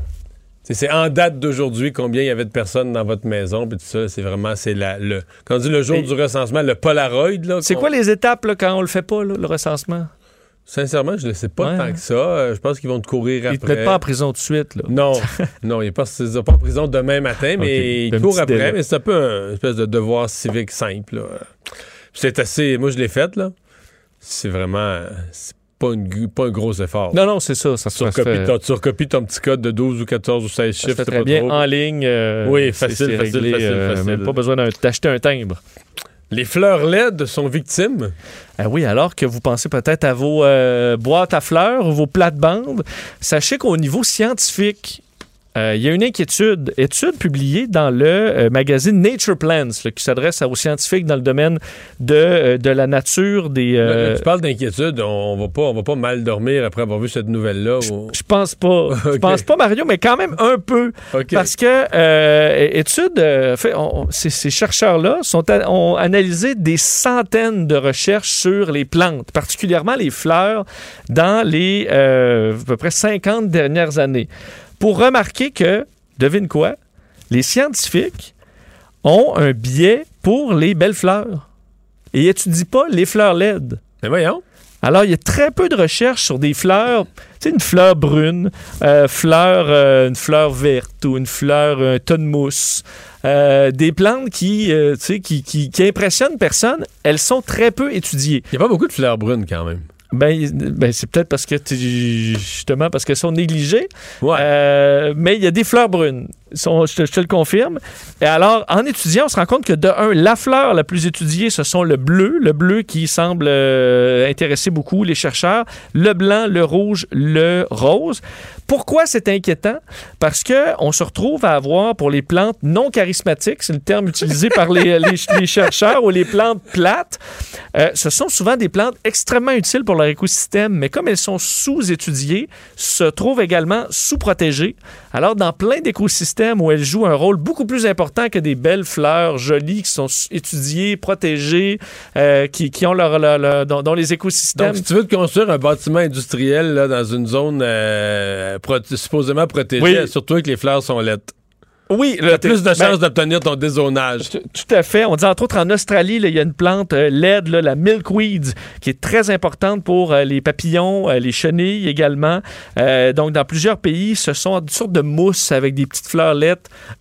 A: c'est- C'est en date d'aujourd'hui combien il y avait de personnes dans votre maison, puis tout ça. C'est vraiment, c'est le, quand on dit le jour
B: Et-
A: du recensement, le Polaroid.
B: C'est quoi les étapes là, quand on le fait pas, là, le recensement?
A: Sincèrement, je ne le sais pas
B: Ouais.
A: tant que ça. Euh, Je pense qu'ils vont te courir après.
B: Ils te mettent pas en prison tout de suite. Là.
A: Non, non, il n'est pas, c'est pas en prison demain matin, mais
B: Ok,
A: il
B: un
A: court
B: petit
A: après.
B: délai.
A: Mais c'est un peu un espèce de devoir civique simple. là. C'est assez. Moi, je l'ai fait, là. C'est vraiment. C'est pas, une pas un gros effort.
B: Non, non, c'est ça. Ça,
A: Tu recopies,
B: fait,
A: ton, tu recopies ton petit code de 12 ou 14 ou 16
B: ça se
A: chiffres. c'est
B: très
A: pas
B: bien
A: trop.
B: en ligne. euh,
A: Oui, facile, facile,
B: réglé,
A: facile,
B: euh,
A: facile.
B: Même pas besoin d'acheter un timbre.
A: Les fleurs LED sont victimes?
B: Ah oui, alors que vous pensez peut-être à vos euh, boîtes à fleurs ou vos plates-bandes, sachez qu'au niveau scientifique, euh, il y a une inquiétude. Étude publiée dans le euh, magazine Nature Plants, là, qui s'adresse aux scientifiques dans le domaine de, euh, de la nature des.
A: Là, là, tu parles d'inquiétude. On va pas, on va pas mal dormir après avoir vu cette nouvelle-là. ou-
B: je pense pas. Je pense pas, Mario, mais quand même un peu. Parce que fait, on- ces, ces chercheurs-là ont analysé des centaines de recherches sur les plantes, particulièrement les fleurs, dans les à peu près 50 dernières années, pour remarquer que, devine quoi, les scientifiques ont un biais pour les belles fleurs et étudient pas les fleurs LED.
A: Mais voyons.
B: Alors, il y a très peu de recherches sur des fleurs, tu sais, une fleur brune, euh, fleur, euh, une fleur verte ou une fleur, un tas de mousse. Euh, des plantes qui, tu sais, qui, qui, qui impressionnent personne, elles sont très peu étudiées.
A: Il n'y a pas beaucoup de fleurs brunes quand même.
B: Ben, ben, c'est peut-être parce que t'es- justement parce qu'elles sont négligées.
A: Ouais.
B: Euh, mais il y a des fleurs brunes. Sont- je, te, je te le confirme. Et alors, en étudiant, on se rend compte que de un, la fleur la plus étudiée, ce sont le bleu, le bleu qui semble euh, intéresser beaucoup les chercheurs, le blanc, le rouge, le rose. Pourquoi c'est inquiétant? Parce que on se retrouve à avoir pour les plantes non charismatiques, c'est le terme utilisé par les, les- les chercheurs, ou les plantes plates, euh, ce sont souvent des plantes extrêmement utiles pour leur écosystème, mais comme elles sont sous-étudiées, se trouvent également sous-protégées. Alors, dans plein d'écosystèmes où elles jouent un rôle beaucoup plus important que des belles fleurs jolies qui sont étudiées, protégées, euh, qui, qui ont leur, leur- leur- dont, dont les écosystèmes...
A: Donc, si tu veux te construire un bâtiment industriel là, dans une zone euh, supposément protégée,
B: Oui.
A: surtout que les fleurs sont lettres.
B: Oui,
A: plus de
B: ben,
A: chances d'obtenir ton dézonage.
B: Tout à fait. On dit entre autres en Australie, il y a une plante euh, LED, là, la milkweed, qui est très importante pour euh, les papillons, euh, les chenilles également. Donc, dans plusieurs pays, ce sont une sorte de mousse avec des petites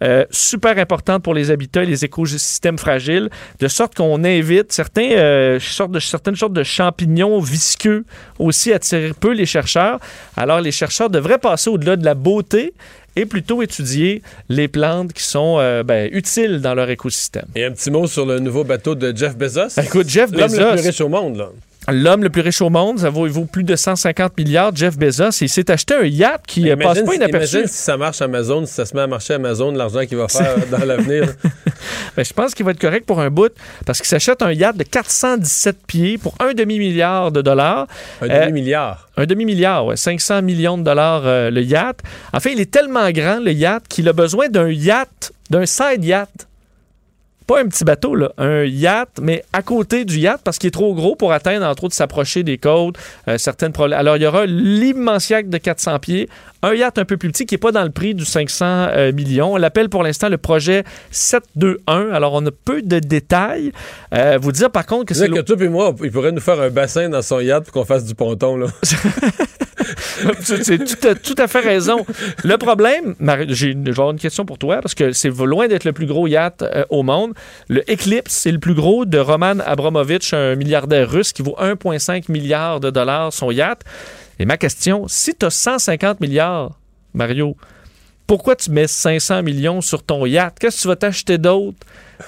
B: euh, super importantes pour les habitats et les écosystèmes fragiles, de sorte qu'on invite certains, sortes de, certaines sortes de champignons visqueux aussi à attirer peu les chercheurs. Alors, les chercheurs devraient passer au-delà de la beauté et plutôt étudier les plantes qui sont euh, ben, utiles dans leur écosystème.
A: Et un petit mot sur le nouveau bateau de Jeff Bezos.
B: Écoute, Jeff
A: L'homme
B: Bezos,
A: le plus riche au monde. Là.
B: L'homme le plus riche au monde, ça vaut, il vaut plus de 150 milliards. Jeff Bezos, il s'est acheté un yacht qui euh, passe
A: Imagine
B: pas inaperçu.
A: Imagine si ça marche Amazon, si ça se met à marcher Amazon, l'argent qu'il va faire dans l'avenir.
B: Ben, je pense qu'il va être correct pour un bout parce qu'il s'achète un yacht de 417 pieds pour un demi-milliard de dollars.
A: Un
B: Euh,
A: demi-milliard.
B: Un demi-milliard, ouais, 500 millions de dollars euh, le yacht. En fait, il est tellement grand, le yacht, qu'il a besoin d'un yacht, d'un side yacht. Pas un petit bateau, là, un yacht, mais à côté du yacht parce qu'il est trop gros pour atteindre, entre autres, s'approcher des côtes, euh, certaines problèmes. Alors, il y aura l'immense yacht de 400 pieds, un yacht un peu plus petit qui n'est pas dans le prix du 500 euh, millions. On l'appelle pour l'instant le projet 721. Alors, on a peu de détails. Euh, vous dire par contre que c'est.
A: Que toi et moi, il pourrait nous faire un bassin dans son yacht pour qu'on fasse du ponton. Là.
B: C'est tout, à- tout à fait raison. Le problème, j'ai je vais avoir une question pour toi parce que c'est loin d'être le plus gros yacht euh, au monde. Le Eclipse, c'est le plus gros de Roman Abramovich, un milliardaire russe qui vaut 1,5 milliard de dollars son yacht. Et ma question, si tu as 150 milliards, Mario, pourquoi tu mets 500 millions sur ton yacht? Qu'est-ce que tu vas t'acheter d'autre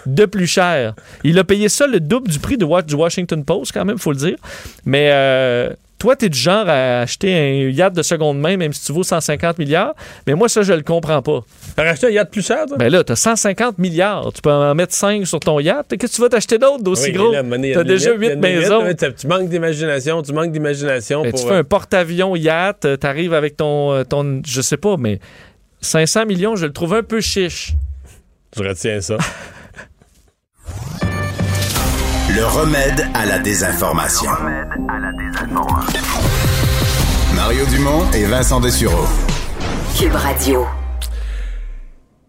B: de plus cher? Il a payé ça le double du prix du Washington Post, quand même, faut le dire. Mais euh, toi, tu es du genre à acheter un yacht de seconde main, même si tu vaux 150 milliards. Mais moi, ça, je le comprends pas.
A: T'as racheté un yacht plus cher, toi?
B: Ben là, tu as 150 milliards. Tu peux en mettre 5 sur ton yacht. Qu'est-ce que tu vas t'acheter d'autre d'aussi
A: Oui,
B: gros?
A: à
B: Tu as déjà
A: limite, il y a
B: 8
A: une limite,
B: maisons.
A: tu- manques d'imagination, tu manques d'imagination.
B: Ben,
A: pour,
B: tu fais
A: euh,
B: un porte-avions yacht, tu arrives avec ton, euh, ton. Je sais pas, mais 500 millions, je le trouve un peu chiche.
A: Je retiens ça.
F: Le remède à la désinformation. Mario Dumont et Vincent Dessureau.
I: Cube Radio.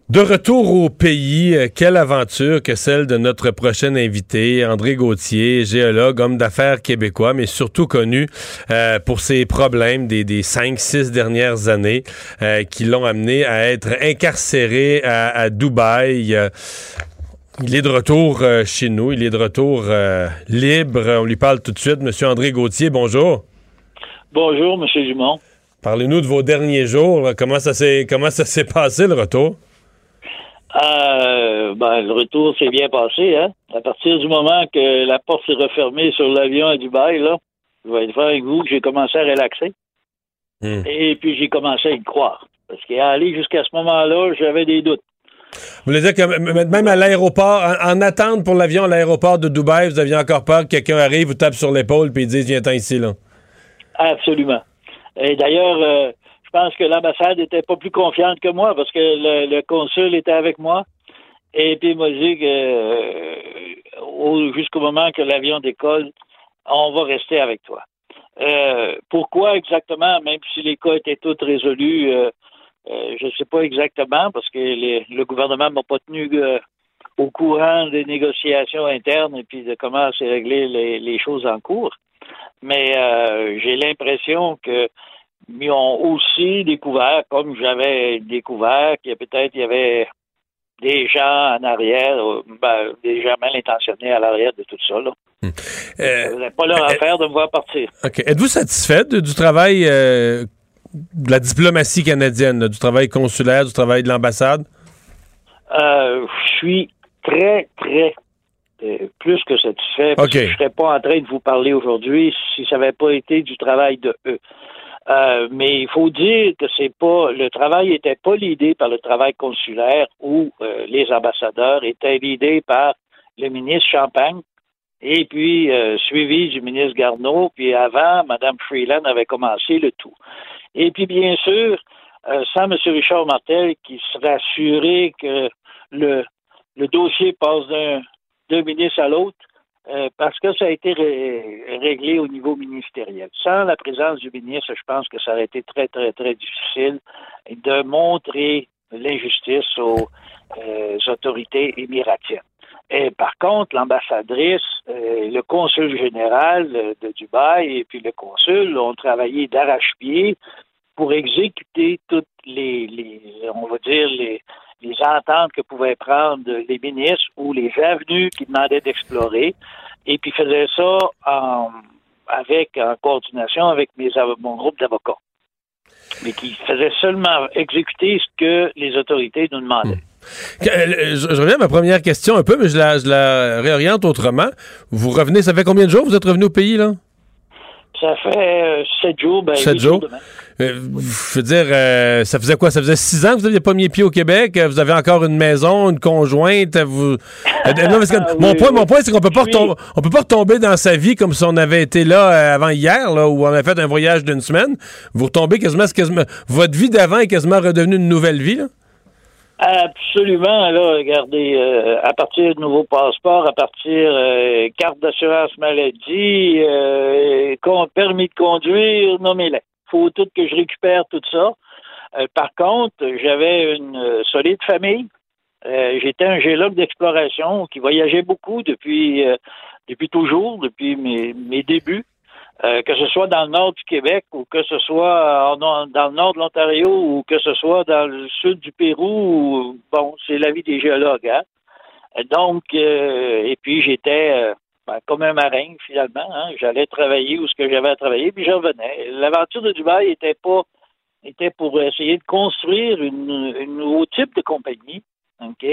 A: De retour au pays, euh, quelle aventure que celle de notre prochain invité, André Gauthier, géologue, homme d'affaires québécois, mais surtout connu euh, pour ses problèmes des, des cinq, six dernières années euh, qui l'ont amené à être incarcéré à, à Dubaï. Euh, il est de retour euh, chez nous, il est de retour euh, libre. On lui parle tout de suite. Monsieur André Gauthier, bonjour.
M: Bonjour, Monsieur Dumont.
A: Parlez-nous de vos derniers jours. Comment ça s'est comment ça s'est passé le retour?
M: Euh, ben, le retour s'est bien passé, hein. À partir du moment que la porte s'est refermée sur l'avion à Dubaï, là, je vais être franc avec vous, que j'ai commencé à relaxer.
A: Hmm.
M: Et puis j'ai commencé à y croire. Parce qu'à aller jusqu'à ce moment-là, j'avais des doutes.
A: Vous voulez dire que même à l'aéroport, en, en attente pour l'avion à l'aéroport de Dubaï, vous aviez encore peur que quelqu'un arrive, vous tape sur l'épaule puis dise viens-t'en ici là.
M: Absolument. Et d'ailleurs, euh, je pense que l'ambassade était pas plus confiante que moi parce que le, consul était avec moi. Et puis il m'a dit que euh, au- jusqu'au moment que l'avion décolle, on va rester avec toi. Euh, pourquoi exactement, même si les cas étaient tous résolus, euh, je ne sais pas exactement parce que les- le gouvernement m'a pas tenu euh, au courant des négociations internes et puis de comment s'est réglé les, les choses en cours. Mais euh, j'ai l'impression que ils ont aussi découvert, comme j'avais découvert, qu'il y a peut-être il y avait des gens en arrière, ben, des gens mal intentionnés à l'arrière de tout ça. Là.
A: Euh,
M: C'était pas leur affaire de me voir partir.
A: OK. Êtes-vous satisfait de- du travail euh, de la diplomatie canadienne, du travail consulaire, du travail de l'ambassade?
M: Euh, je suis très, très euh, plus que satisfait. Parce
A: OK.
M: que je serais pas en train de vous parler aujourd'hui si ça n'avait pas été du travail de eux. Euh, mais il faut dire que c'est pas le travail n'était pas l'idée par le travail consulaire où les ambassadeurs étaient l'idée par le ministre Champagne et puis suivi du ministre Garneau, puis avant, Mme Freeland avait commencé le tout. Et puis bien sûr, euh, sans M. Richard Martel qui serait assuré que le, dossier passe d'un ministre à l'autre, euh, parce que ça a été ré- réglé au niveau ministériel. Sans la présence du ministre, je pense que ça aurait été très, très, très difficile de montrer l'injustice aux euh, autorités émiratiennes. Et par contre, l'ambassadrice, le consul général de Dubaï et puis le consul ont travaillé d'arrache-pied pour exécuter toutes les, on va dire, les, ententes que pouvaient prendre les ministres ou les avenues qu'ils demandaient d'explorer, et puis faisaient ça en, avec, en coordination avec mon groupe d'avocats, mais qui faisaient seulement exécuter ce que les autorités nous demandaient.
A: Que- euh, Je, je reviens à ma première question un peu, mais je la, je la réoriente autrement. Vous revenez, ça fait combien de jours que vous êtes revenu au pays, là?
M: Ça fait euh, sept jours. Ben,
A: Sept jours?
M: demain.
A: Euh, je veux dire, euh, ça faisait quoi? Ça faisait six ans que vous n'aviez pas mis pied au Québec? Vous avez encore une maison, une conjointe? Vous... Non, parce que
M: Ah,
A: mon
M: oui,
A: point,
M: oui.
A: mon point, c'est qu'on peut pas
M: Oui.
A: retomber, on peut pas retomber dans sa vie comme si on avait été là avant hier, là, où on a fait un voyage d'une semaine. Vous retombez quasiment, votre vie d'avant est quasiment redevenue une nouvelle vie, là?
M: Absolument, là, regardez, euh, à partir de nouveaux passeports, à partir euh, carte d'assurance maladie, euh, permis de conduire, nommez-les. faut tout que je récupère tout ça. Euh, par contre, j'avais une euh, solide famille. Euh, J'étais un géologue d'exploration qui voyageait beaucoup depuis depuis toujours, depuis mes, mes débuts. Euh, que ce soit dans le nord du Québec ou que ce soit en- dans le nord de l'Ontario ou que ce soit dans le sud du Pérou, ou- bon, c'est la vie des géologues. Hein? Euh, Donc, euh, et puis j'étais euh, ben, comme un marin finalement. Hein? J'allais travailler où ce que j'avais à travailler, puis je revenais. L'aventure de Dubaï était pas était pour essayer de construire une, une nouveau type de compagnie. OK?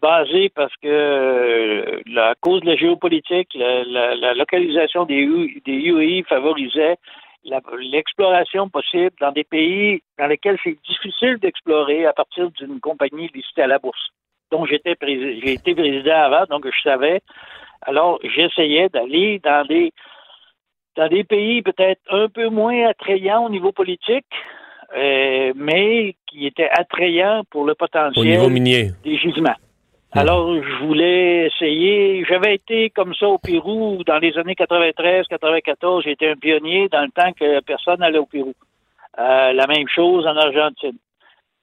M: Basé parce que euh, la cause de la géopolitique, la, la- localisation des, U- des UAE favorisait la- l'exploration possible dans des pays dans lesquels c'est difficile d'explorer à partir d'une compagnie listée à la bourse. Donc j'étais j'ai été président avant, donc je savais. Alors j'essayais d'aller dans des dans des pays peut-être un peu moins attrayants au niveau politique, euh, mais qui étaient attrayants pour le potentiel
A: Au niveau minier.
M: des gisements. Alors, je voulais essayer. J'avais été comme ça au Pérou dans les années 93-94. J'étais un pionnier dans le temps que personne n'allait au Pérou. Euh, la même chose en Argentine.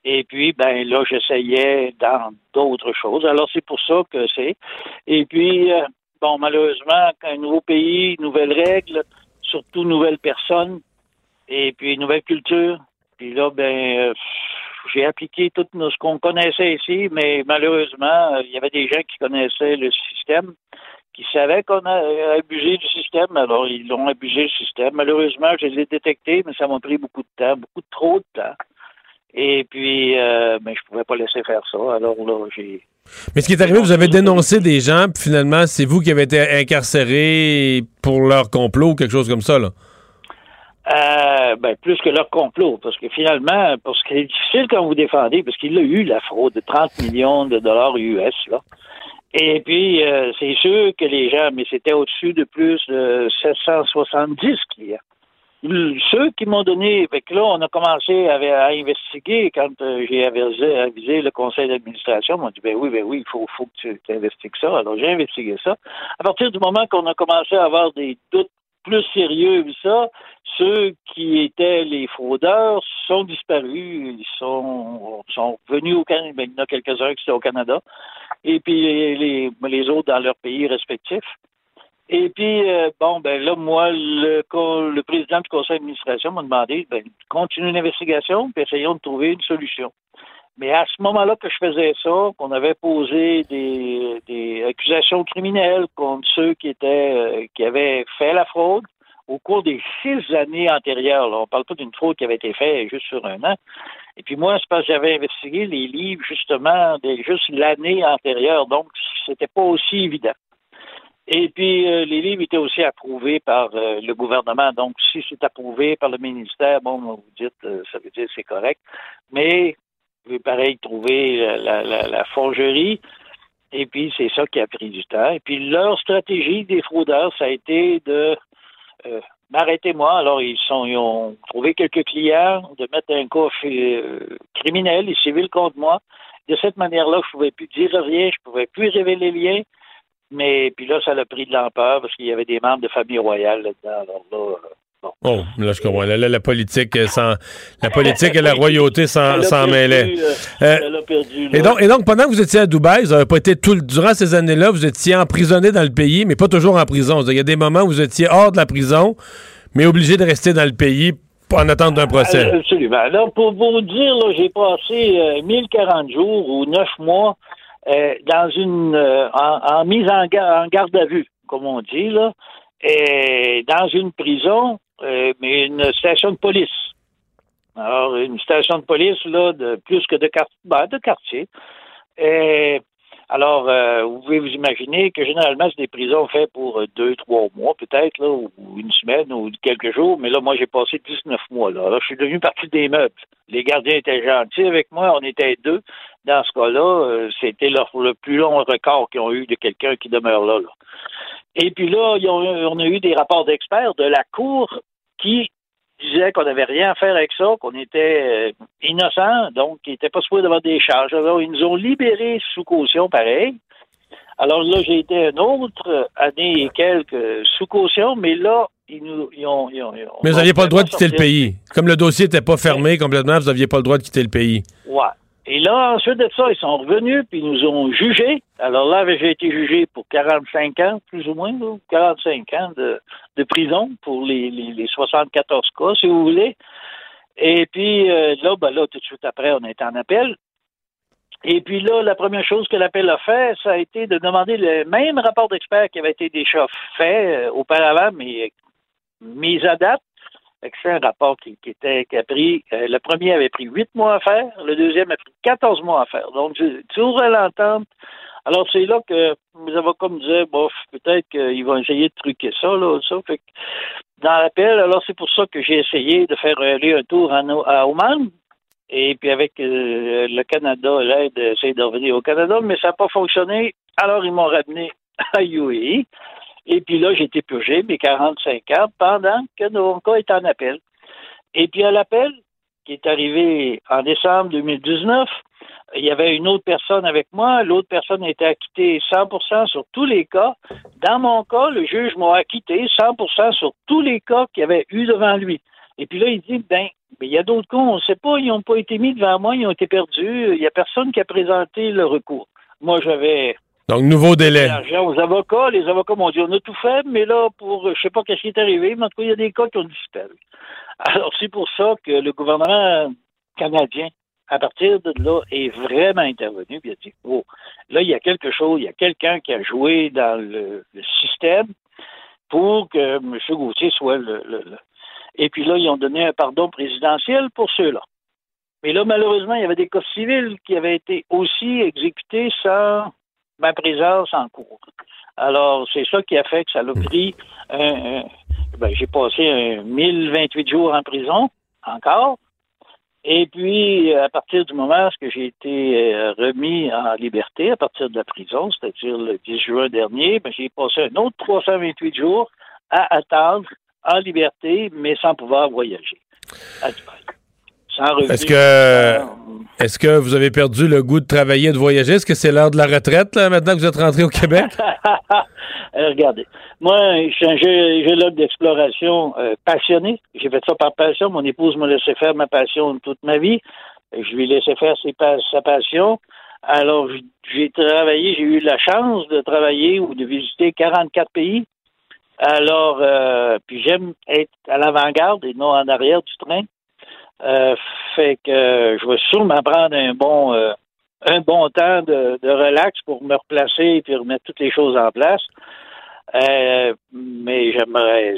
M: Et puis, ben là, j'essayais dans d'autres choses. Alors, c'est pour ça que c'est. Et puis, euh, bon, malheureusement, un nouveau pays, nouvelles règles, surtout nouvelles personnes, et puis nouvelle culture. Puis là, ben, euh, j'ai appliqué tout ce qu'on connaissait ici, mais malheureusement, euh, il y avait des gens qui connaissaient le système, qui savaient qu'on a abusé du système, alors ils l'ont abusé le système. Malheureusement, je les ai détectés, mais ça m'a pris beaucoup de temps, beaucoup trop de temps. Et puis, euh, ben, je pouvais pas laisser faire ça. Alors là, j'ai.
A: Mais ce qui est arrivé, vous avez dénoncé des gens, puis finalement, c'est vous qui avez été incarcéré pour leur complot ou quelque chose comme ça, là.
M: Euh, ben, plus que leur complot, parce que finalement, parce que c'est difficile quand vous défendez, parce qu'il a eu la fraude de 30 millions de dollars US, là. Et puis, euh, c'est sûr que les gens, mais c'était au-dessus de plus de 770 clients. Ceux qui m'ont donné, fait que là, on a commencé à, investiguer quand euh, j'ai avisé, le conseil d'administration. m'ont dit, ben oui, ben oui, il faut, faut que tu investigues ça. Alors, j'ai investigué ça. À partir du moment qu'on a commencé à avoir des doutes plus sérieux ça, ceux qui étaient les fraudeurs sont disparus, ils sont, venus au Canada, ben, il y en a quelques-uns qui sont au Canada, et puis les, les autres dans leurs pays respectifs. Et puis, euh, bon, ben là, moi, le, le président du conseil d'administration m'a demandé, ben, continue l'investigation, puis essayons de trouver une solution. Mais à ce moment-là que je faisais ça, qu'on avait posé des, des accusations criminelles contre ceux qui étaient euh, qui avaient fait la fraude au cours des six années antérieures. Là, on parle pas d'une fraude qui avait été faite juste sur un an. Et puis moi, c'est parce que j'avais investigué les livres justement de juste l'année antérieure, donc c'était pas aussi évident. Et puis, euh, les livres étaient aussi approuvés par euh, le gouvernement. Donc, si c'est approuvé par le ministère, bon, vous dites, ça veut dire c'est correct. Mais pareil, trouver la, la, la, forgerie. Et puis, c'est ça qui a pris du temps. Et puis, leur stratégie des fraudeurs, ça a été de euh, m'arrêter moi. Alors, ils, sont, ils ont trouvé quelques clients, de mettre un cas euh, criminel et civil contre moi. De cette manière-là, je ne pouvais plus dire rien, je ne pouvais plus révéler les liens. Mais puis là, ça a pris de l'ampleur parce qu'il y avait des membres de famille royale là-dedans. Alors là,
A: Oh, là, je comprends. Là, la politique, euh, sans, la politique et la royauté s'en mêlaient. Euh, et, donc, et donc, pendant que vous étiez à Dubaï, vous n'avez pas été tout, durant ces années-là, vous étiez emprisonné dans le pays, mais pas toujours en prison. Il y a des moments où vous étiez hors de la prison, mais obligé de rester dans le pays en attente d'un procès.
M: Euh, absolument. Alors, pour vous dire, j'ai passé 1040 jours ou 9 mois dans une en, mise en, en, garde à vue, comme on dit, là, et dans une prison euh, mais une station de police. Alors, une station de police, là, de plus que de, ben, de quartier. Alors, euh, vous pouvez vous imaginer que généralement, c'est des prisons faites pour deux, trois mois, peut-être, là, ou une semaine, ou quelques jours. Mais là, moi, j'ai passé 19 mois, là. Alors, je suis devenu partie des meubles. Les gardiens étaient gentils avec moi. On était deux. Dans ce cas-là, euh, c'était le plus long record qu'ils ont eu de quelqu'un qui demeure là, là. Et puis là, on a eu des rapports d'experts de la Cour qui disaient qu'on n'avait rien à faire avec ça, qu'on était euh, innocent, donc qu'ils n'étaient pas supposés d'avoir des charges. Alors, ils nous ont libérés sous caution, pareil. Alors là, j'ai été une autre année et quelques sous caution, mais là, ils nous ils ont,
A: Mais vous n'aviez pas le droit de quitter le pays. Comme le dossier n'était pas fermé complètement, vous n'aviez pas le droit de quitter le pays.
M: Ouais. Et là, ensuite de ça, ils sont revenus, puis ils nous ont jugés. Alors là, j'ai été jugé pour 45 ans, plus ou moins, 45 ans de, prison pour les, les, les, 74 cas, si vous voulez. Et puis euh, là, ben là, tout de suite après, on est en appel. Et puis là, la première chose que l'appel a fait, ça a été de demander le même rapport d'expert qui avait été déjà fait euh, auparavant, mais mis à date, c'est un rapport qui, était qui a pris euh, le premier avait pris huit mois à faire, le deuxième a pris 14 mois à faire. Donc toujours à l'entente. Alors c'est là que les avocats me disaient bof, peut-être qu'ils vont essayer de truquer ça, là, ça. Dans l'appel, alors c'est pour ça que j'ai essayé de faire aller un tour à Oman. Et puis avec euh, le Canada, l'aide essayer de revenir au Canada, mais ça n'a pas fonctionné. Alors ils m'ont ramené à UAE. Et puis là, j'ai été purgé mes 45 ans pendant que mon cas est en appel. Et puis à l'appel, qui est arrivé en décembre 2019, il y avait une autre personne avec moi. L'autre personne a été acquittée 100% sur tous les cas. Dans mon cas, le juge m'a acquitté 100% sur tous les cas qu'il y avait eu devant lui. Et puis là, il dit, ben, mais il y a d'autres cons, on ne sait pas, ils n'ont pas été mis devant moi, ils ont été perdus, il n'y a personne qui a présenté le recours. Moi, j'avais
A: Donc, nouveau délai.
M: avocats, les avocats m'ont dit, on a tout fait, mais là, pour, je sais pas qu'est-ce qui est arrivé, mais en tout cas, il y a des cas qui ont disparu. Alors, c'est pour ça que le gouvernement canadien, à partir de là, est vraiment intervenu, il a dit, oh, là, il y a quelque chose, il y a quelqu'un qui a joué dans le, système pour que M. Gauthier soit le- le- Et puis là, ils ont donné un pardon présidentiel pour ceux-là. Mais là, malheureusement, il y avait des cas civils qui avaient été aussi exécutés sans ma présence en cours. Alors, c'est ça qui a fait que ça l'a pris. un- un- ben, j'ai passé un 1028 jours en prison, encore. Et puis, à partir du moment où j'ai été euh, remis en liberté, à partir de la prison, c'est-à-dire le 10 juin dernier, ben, j'ai passé un autre 328 jours à attendre en liberté, mais sans pouvoir voyager. À Dubaï.
A: Est-ce que, est-ce que vous avez perdu le goût de travailler et de voyager? Est-ce que c'est l'heure de la retraite, là, maintenant que vous êtes rentré au Québec?
M: Euh, regardez, moi, je suis un gé- géologue d'exploration euh, passionné. J'ai fait ça par passion. Mon épouse m'a laissé faire ma passion toute ma vie. Je lui ai laissé faire ses pa- sa passion. Alors, j'ai travaillé, j'ai eu la chance de travailler ou de visiter 44 pays. Alors, euh, puis j'aime être à l'avant-garde et non en arrière du train. Euh, fait que euh, je vais sûrement prendre un bon euh, un bon temps de, de relax pour me replacer et puis remettre toutes les choses en place. Euh, mais j'aimerais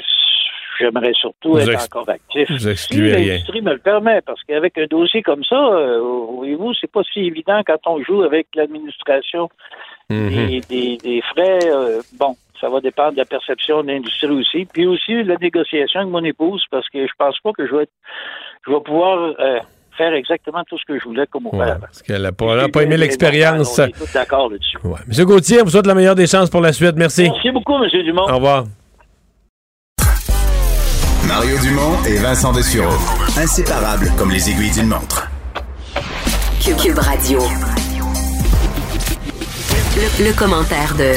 M: j'aimerais surtout
A: Vous
M: être encore actif.
A: vous
M: Si l'industrie me le permet, parce qu'avec un dossier comme ça, voyez-vous, c'est pas si évident quand on joue avec l'administration
A: Mhm.
M: des, des, des frais. bon, ça va dépendre de la perception de l'industrie aussi. Puis aussi la négociation avec mon épouse, parce que je pense pas que je vais, être- je vais pouvoir euh, faire exactement tout ce que je voulais comme auparavant.
A: Parce qu'elle n'a pas aimé l'expérience.
M: On est tous d'accord là-dessus.
A: Monsieur Gauthier, vous souhaite la meilleure des chances pour la suite. Merci.
M: Merci beaucoup, M. Dumont.
A: Au revoir.
F: Mario Dumont et Vincent Dessureau. Inséparables comme les aiguilles d'une montre.
I: Cube Radio. Le, commentaire de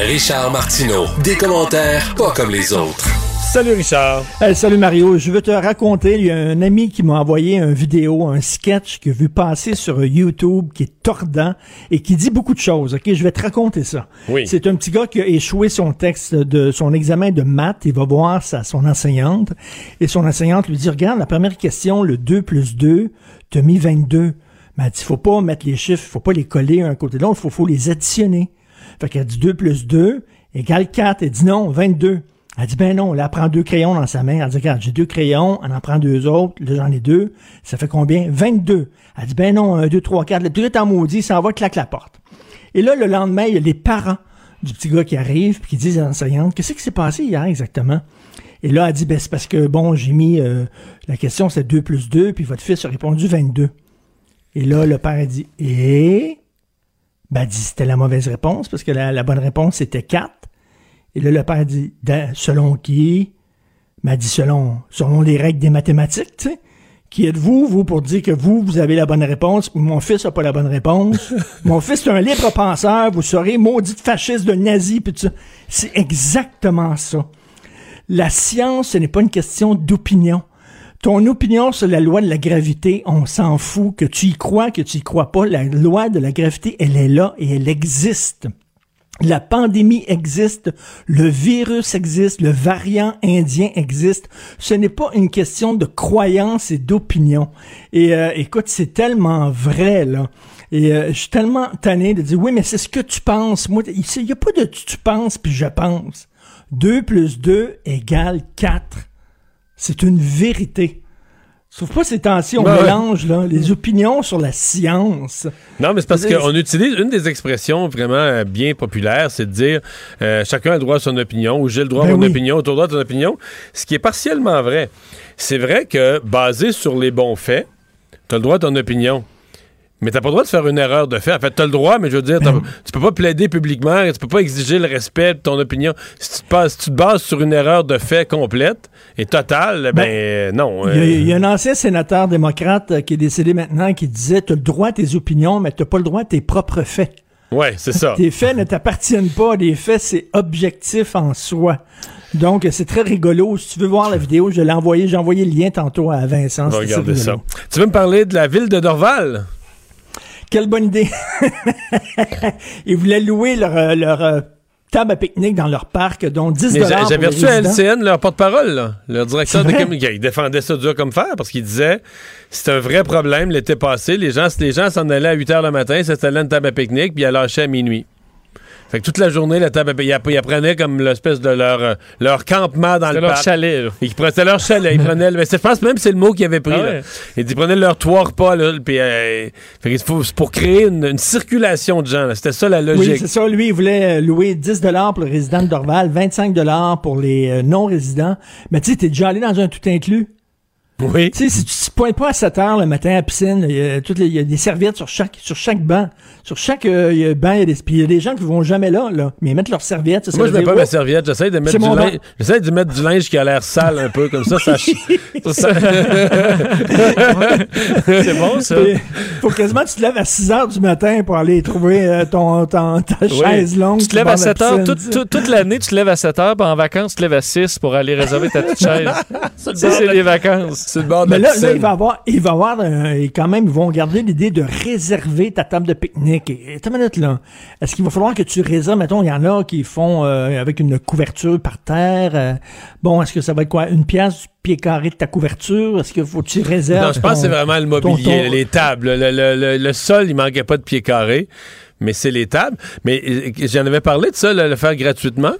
N: Richard Martineau. Des commentaires pas comme les autres.
A: Salut Richard.
O: Hey, salut Mario, je veux te raconter, il y a un ami qui m'a envoyé une vidéo, un sketch que j'ai vu passer sur YouTube qui est tordant et qui dit beaucoup de choses. OK, je vais te raconter ça.
A: Oui.
O: C'est un petit gars qui a échoué son texte de son examen de maths, il va voir sa, son enseignante et son enseignante lui dit "Regarde, la première question, le 2 plus 2, t'as mis 22." Mais elle dit "Faut pas mettre les chiffres, faut pas les coller un côté de l'autre, faut faut les additionner." Fait qu'elle dit 2 plus 2 égale 4. Elle dit non, 22. Elle dit, ben non, là, elle prend deux crayons dans sa main. Elle dit, regarde, j'ai deux crayons, elle en prend deux autres, là, j'en ai deux. Ça fait combien? 22. Elle dit, ben non, un, deux, trois, quatre. Le truc est en maudit, ça va, claque la porte. Et là, le lendemain, il y a les parents du petit gars qui arrivent, puis qui disent à l'enseignante, qu'est-ce qui s'est passé hier exactement? Et là, elle dit, ben c'est parce que, bon, j'ai mis, euh, la question c'est 2 plus 2, puis votre fils a répondu 22. Et là, le père a dit, et? Ben, elle dit, c'était la mauvaise réponse, parce que la, la bonne réponse, c'était 4. Et là, le père dit, Da- selon qui? m'a dit, selon, selon les règles des mathématiques, tu sais. Qui êtes-vous, vous, pour dire que vous, vous avez la bonne réponse, mon fils n'a pas la bonne réponse? mon fils est un libre penseur, vous serez maudit fasciste de nazi, tout ça. C'est exactement ça. La science, ce n'est pas une question d'opinion. Ton opinion sur la loi de la gravité, on s'en fout. Que tu y crois, que tu y crois pas, la loi de la gravité, elle est là et elle existe. La pandémie existe, le virus existe, le variant indien existe. Ce n'est pas une question de croyance et d'opinion. Et euh, écoute, c'est tellement vrai là. Et euh, je suis tellement tanné de dire oui, mais c'est ce que tu penses. Moi, il n'y a pas de tu, penses puis je pense. 2 plus 2 égale 4. C'est une vérité. Sauf pas ces temps-ci, on
A: Ben ouais.
O: mélange là, les opinions sur la science.
A: Non, mais c'est parce qu'on utilise une des expressions vraiment euh, bien populaires, c'est de dire euh, chacun a le droit à son opinion ou j'ai le droit à
O: Ben
A: mon
O: oui.
A: opinion, tu as le droit à ton opinion. Ce qui est partiellement vrai. C'est vrai que basé sur les bons faits, tu as le droit à ton opinion. Mais t'as pas le droit de faire une erreur de fait. En fait, t'as le droit, mais je veux dire,
O: Ben
A: t'as- tu peux pas plaider publiquement, tu peux pas exiger le respect de ton opinion. Si tu te, passes- si tu te bases sur une erreur de fait complète et totale, ben, euh, non.
O: Il y, a,
A: euh,
O: il y a un ancien sénateur démocrate euh, qui est décédé maintenant qui disait Tu as le droit à tes opinions, mais tu n'as pas le droit à tes propres faits.
A: Ouais, c'est ça.
O: Tes faits ne t'appartiennent pas. Les faits, c'est objectif en soi. Donc, c'est très rigolo. Si tu veux voir la vidéo, je l'ai envoyé. J'ai envoyé le lien tantôt à Vincent.
A: Regarder ça. Tu veux me parler de la ville de Dorval?
O: Quelle bonne idée. Ils voulaient louer leur, euh, leur euh, table à pique-nique dans leur parc, dont 10
A: Mais j'a-
O: pour
A: J'avais reçu à. LCN leur porte-parole, là, leur directeur de communication. Il défendait ça dur comme fer parce qu'il disait c'est un vrai problème l'été passé. Les gens les gens s'en allaient à 8 h le matin, s'installaient à une table à pique-nique, puis ils lâchaient à minuit. Fait que toute la journée, la table ils, ils prenaient comme l'espèce de leur, euh, leur campement dans
B: C'était
A: le
B: leur
A: parc.
B: chalet, là.
A: Ils prenaient c'était leur chalet. Ils prenaient, le- mais c'est- je pense même que c'est le mot qu'ils avaient pris.
B: Ah
A: là.
B: ouais.
A: Ils prenaient leur trois repas, là, puis euh, fait c'est pour créer une, une circulation de gens. là. C'était ça la
O: Oui,
A: logique.
O: c'est ça. Lui, il voulait euh, louer 10 pour les résidents de Dorval, 25 pour les non-résidents. Mais tu sais, t'es déjà allé dans un tout inclus?
A: Oui.
O: Tu sais, si tu te pointes pas à 7 heures le matin à la piscine, il y a, toutes les- il y a des serviettes sur chaque, sur chaque banc. Sur chaque euh, il y a banc, il y a des, puis il y a des gens qui vont jamais là, là. Mais ils mettent leurs serviettes. ça, ça
A: Moi, je mets pas ma serviette. J'essaie de mettre du linge. J'essaie de mettre du linge qui a l'air sale un peu, comme ça, ça. ça-
B: C'est bon, ça.
O: Faut quasiment que tu te lèves à 6 heures du matin pour aller trouver euh, ton, ton- ta
B: Oui.
O: chaise longue.
B: Tu te lèves à
O: bord de la
B: 7 heures. Toute, l'année, tu te lèves à 7 heures, puis en vacances, tu te lèves à 6 pour aller réserver ta petite chaise. C'est les vacances.
A: Le bord de
O: Mais
A: la
O: là, là, il va avoir, il va avoir, euh, et quand même, ils vont garder l'idée de réserver ta table de pique-nique. Et, une minute, là. Est-ce qu'il va falloir que tu réserves, mettons, il y en a qui font euh, avec une couverture par terre. euh, bon, est-ce que ça va être quoi? Une pièce du pied carré de ta couverture? Est-ce qu'il faut que tu réserves?
A: Non, je pense que c'est vraiment le mobilier,
O: ton-
A: les tables. Le, le- le- le sol, il manquait pas de pieds carrés, mais c'est les tables. Mais euh, j'en avais parlé de ça, le, le faire gratuitement.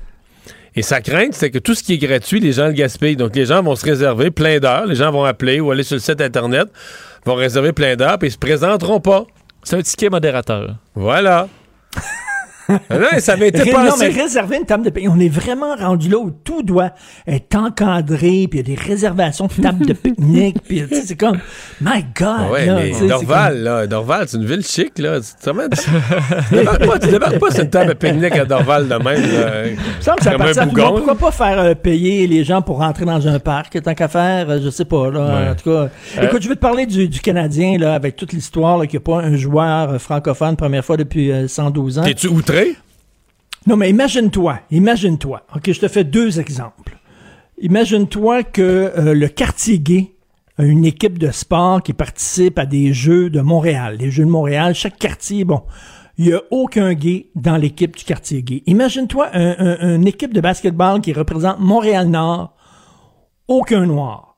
A: Et sa crainte, c'est que tout ce qui est gratuit, les gens le gaspillent. Donc, les gens vont se réserver plein d'heures. Les gens vont appeler ou aller sur le site Internet, vont réserver plein d'heures, puis ils se présenteront pas.
B: C'est un ticket modérateur.
A: Voilà. Ah non, ça avait été
O: Ré- Non, mais réserver une table de pique-nique. On est vraiment rendu là où tout doit être encadré, puis il y a des réservations de tables de pique-nique, puis c'est comme, my God!
A: Ouais,
O: là,
A: mais Dorval, là, Dorval, c'est une ville chic, là. Tu débarques pas, tu débarques pas sur une table à pique-nique à Dorval de même, là.
O: Me semble que ça
A: bougon.
O: Pourquoi pas faire euh, payer les gens pour rentrer dans un parc? Tant qu'à faire, euh, je sais pas. Là,
A: Ouais.
O: En tout cas, écoute, je vais te parler du, du Canadien là, avec toute l'histoire là, qu'il n'y a pas un joueur euh, francophone première fois depuis euh, 112 ans.
A: T'es-tu outré?
O: Non, mais imagine-toi, imagine-toi. OK, je te fais deux exemples. Imagine-toi que euh, le quartier gay a une équipe de sport qui participe à des Jeux de Montréal. Les Jeux de Montréal, chaque quartier, bon, il n'y a aucun gay dans l'équipe du quartier gay. Imagine-toi un- un- une équipe de basketball qui représente Montréal-Nord, aucun noir.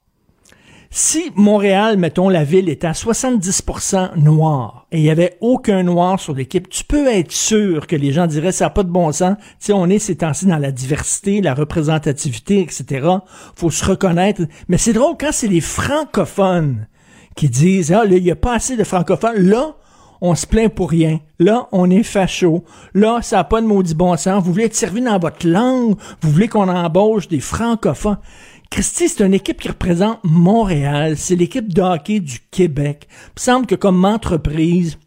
O: Si Montréal, mettons, la ville était à 70% noir et il n'y avait aucun noir sur l'équipe, tu peux être sûr que les gens diraient ça n'a pas de bon sens. Tu on est ces temps-ci dans la diversité, la représentativité, etc. Faut se reconnaître. Mais c'est drôle quand c'est les francophones qui disent ah là il n'y a pas assez de francophones. Là, on se plaint pour rien. Là, on est facho. Là, ça n'a pas de maudit bon sens. Vous voulez être servi dans votre langue. Vous voulez qu'on embauche des francophones. Christy, c'est une équipe qui représente Montréal. C'est l'équipe de hockey du Québec. Il me semble que comme entreprise,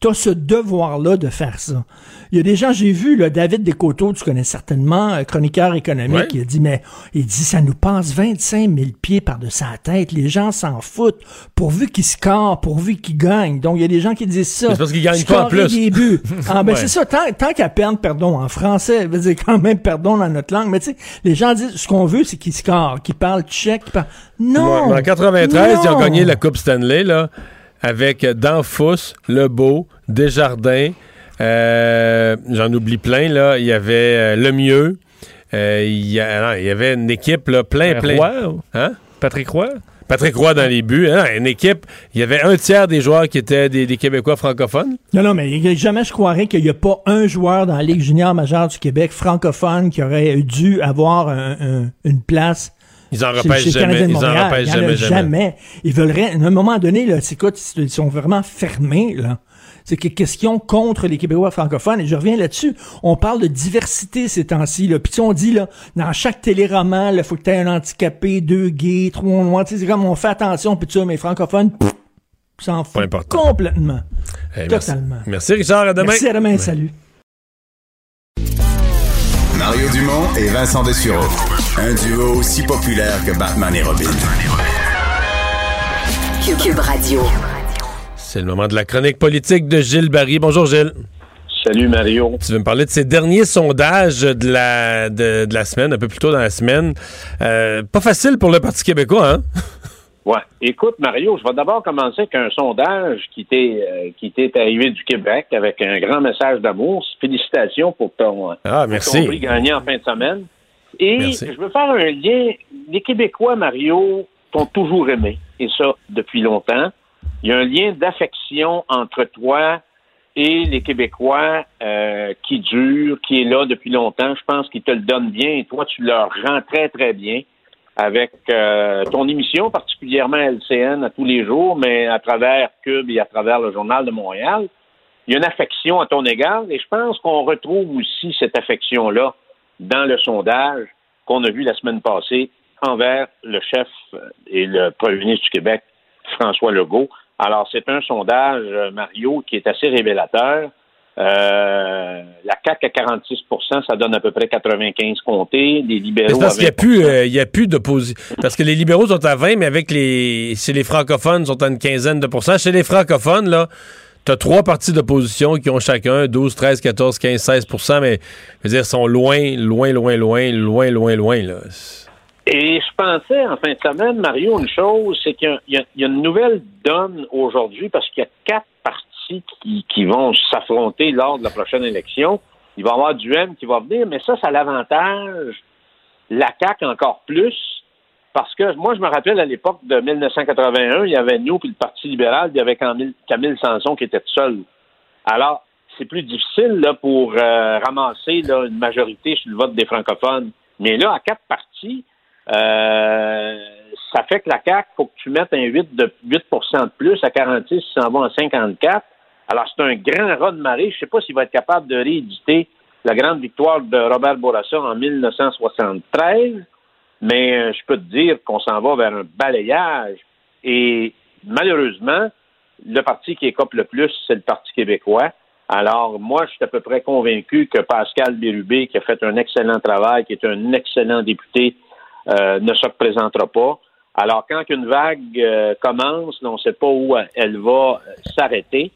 O: T'as ce devoir-là de faire ça. Il y a des gens, j'ai vu, là, David Descoteaux, tu connais certainement, euh, chroniqueur économique,
A: Ouais.
O: il a dit, mais, il dit, ça nous passe 25 000 pieds par-dessus la tête. Les gens s'en foutent. Pourvu qu'ils scorent, pourvu qu'ils gagnent. Donc, il y a des gens qui disent ça.
A: C'est parce qu'ils gagnent pas en plus.
O: des buts. Ah, ben,
A: Ouais.
O: c'est ça. Tant, tant qu'à perdre, pardon, en français, veut dire quand même pardon dans notre langue. Mais tu sais, les gens disent, ce qu'on veut, c'est qu'ils scorent, qu'ils parlent tchèque, qu'ils parlent... Non!
A: Ouais, en 93, ils ont gagné la Coupe Stanley, là, avec Danfous, Lebeau, Desjardins, euh, j'en oublie plein, là. Il y avait euh, Lemieux. euh, il, y a- non, il y avait une équipe, là, plein, plein.
B: Roy,
A: Hein?
B: Patrick Roy?
A: Patrick Roy dans les buts. hein, une équipe, il y avait un tiers des joueurs qui étaient des, des Québécois francophones.
O: Non, non, mais jamais je croirais qu'il n'y a pas un joueur dans la Ligue junior majeure du Québec francophone qui aurait dû avoir un- un- une place.
A: Ils en
O: chez-
A: repêchent
O: chez le
A: jamais. Ils en repêchent
O: Il
A: jamais, jamais.
O: Ils veulent rien. À un moment donné, là, c'est quoi, ils sont vraiment fermés, là. C'est que question contre les Québécois francophones. Et je reviens là-dessus. On parle de diversité ces temps-ci. Là. Puis tu sais, on dit, là, dans chaque téléroman, il faut que tu aies un handicapé, deux gays, trois noirs. Tu sais, c'est comme on fait attention. Puis tu sais, mais francophones, pff, s'en
A: important.
O: complètement.
A: Hey, merci.
O: Totalement.
A: Merci, Richard. À demain.
O: Merci, à demain. Salut.
F: Mario Dumont et Vincent Dessureau. Un duo aussi populaire que Batman et Robin.
I: Cube Radio.
A: C'est le moment de la chronique politique de Gilles Barry. Bonjour, Gilles.
P: Salut Mario.
A: Tu veux me parler de ces derniers sondages de la, de, de la semaine, un peu plus tôt dans la semaine. Euh, pas facile pour le Parti québécois, hein?
P: Ouais. Écoute, Mario, je vais d'abord commencer avec un sondage qui t'est euh, qui t'est arrivé du Québec avec un grand message d'amour. Félicitations pour ton,
A: Ah,
P: pour
A: merci.
P: ton prix gagné en fin de semaine. Et
A: Merci.
P: je veux faire un lien. Les Québécois, Mario, t'ont toujours aimé, et ça depuis longtemps. Il y a un lien d'affection entre toi et les Québécois euh, qui dure, qui est là depuis longtemps. Je pense qu'ils te le donnent bien et toi, tu leur rends très, très bien avec euh, ton émission, particulièrement LCN à tous les jours, mais à travers Cube et à travers le Journal de Montréal. Il y a une affection à ton égard et je pense qu'on retrouve aussi cette affection-là dans le sondage qu'on a vu la semaine passée envers le chef et le premier ministre du Québec, François Legault. Alors, c'est un sondage, euh, Mario, qui est assez révélateur. Euh, la CAQ à 46% ça donne à peu près 95 comtés. Les libéraux
A: c'est parce qu'il n'y a
P: à 20
A: plus, euh, il y a plus d'opposition. Parce que les libéraux sont à 20, mais avec les, chez les francophones, ils sont à une quinzaine de pourcents. Chez les francophones, là, t'as trois partis d'opposition qui ont chacun 12, 13, 14, 15, 16% mais, je veux dire, sont loin, loin, loin, loin, loin, loin, loin, là.
P: Et je pensais en fin de semaine, Mario, une chose, c'est qu'il y a- une nouvelle donne aujourd'hui parce qu'il y a quatre partis qui, qui vont s'affronter lors de la prochaine élection. Il va y avoir du M qui va venir, mais ça, ça l'avantage la CAQ encore plus parce que moi, je me rappelle à l'époque de 1981, il y avait nous puis le Parti libéral, il y avait Camille, Camille Sanson qui était seul. Alors, c'est plus difficile là, pour euh, ramasser là, une majorité sur le vote des francophones. Mais là, à quatre partis, euh, ça fait que la CAQ, faut que tu mettes un 8 de 8% de plus à 46, ça en va en 54. Alors, c'est un grand raz de marée. Je sais pas s'il va être capable de rééditer la grande victoire de Robert Bourassa en 1973, mais euh, je peux te dire qu'on s'en va vers un balayage. Et malheureusement, le parti qui écope le plus, c'est le Parti québécois. Alors, moi, je suis à peu près convaincu que Pascal Bérubé, qui a fait un excellent travail, qui est un excellent député, euh, ne se représentera pas. Alors, quand une vague euh, commence, on ne sait pas où elle va euh, s'arrêter.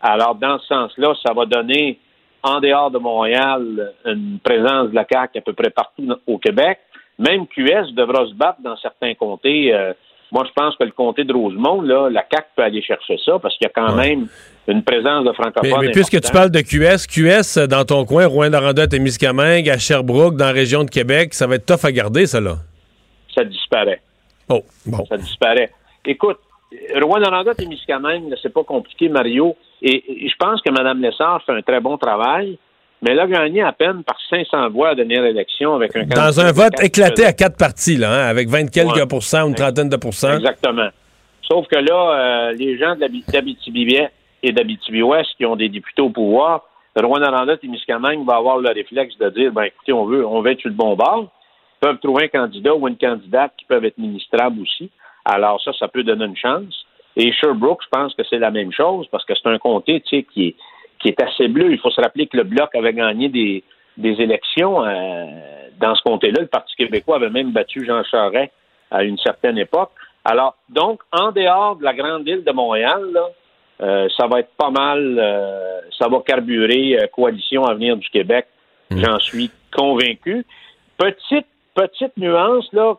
P: Alors, dans ce sens-là, ça va donner, en dehors de Montréal, une présence de la CAQ à peu près partout au Québec. Même QS devra se battre dans certains comtés. Euh, moi, je pense que le comté de Rosemont, là, la CAQ peut aller chercher ça parce qu'il y a quand même une présence de francophones.
A: mais puisque tu parles de QS, QS, dans ton coin, Rouen-Noranda, Témiscamingue, à Sherbrooke, dans la région de Québec, ça va être tough à garder, ça, là.
P: ça disparaît.
A: Oh, bon.
P: Ça disparaît. Écoute, Rouen-Noranda, Témiscamingue, c'est pas compliqué, Mario. Et, et je pense que Mme Lessard fait un très bon travail, mais elle a gagné à peine par 500 voix à la dernière élection avec un
A: Dans
P: candidat
A: un
P: de
A: vote éclaté à quatre partis, là, hein, avec 20 quelques
P: Ouais.
A: pourcents, une trentaine de pourcents.
P: Exactement. Sauf que là, euh, les gens d'Abitibi et d'Abitibi-Ouest qui ont des députés au pouvoir, Rouen-Noranda, Témiscamingue va avoir le réflexe de dire, ben écoutez, on veut, on veut être sur le bon bord. Ils peuvent trouver un candidat ou une candidate qui peuvent être ministrables aussi. Alors ça, ça peut donner une chance. Et Sherbrooke, je pense que c'est la même chose parce que c'est un comté, tu sais, qui est, qui est assez bleu. Il faut se rappeler que le Bloc avait gagné des, des élections euh, dans ce comté-là. Le Parti québécois avait même battu Jean Charest à une certaine époque. Alors, donc, en dehors de la grande ville de Montréal, là, euh, ça va être pas mal, euh, ça va carburer euh, Coalition Avenir du Québec. J'en suis convaincu. Petite, petite nuance, là,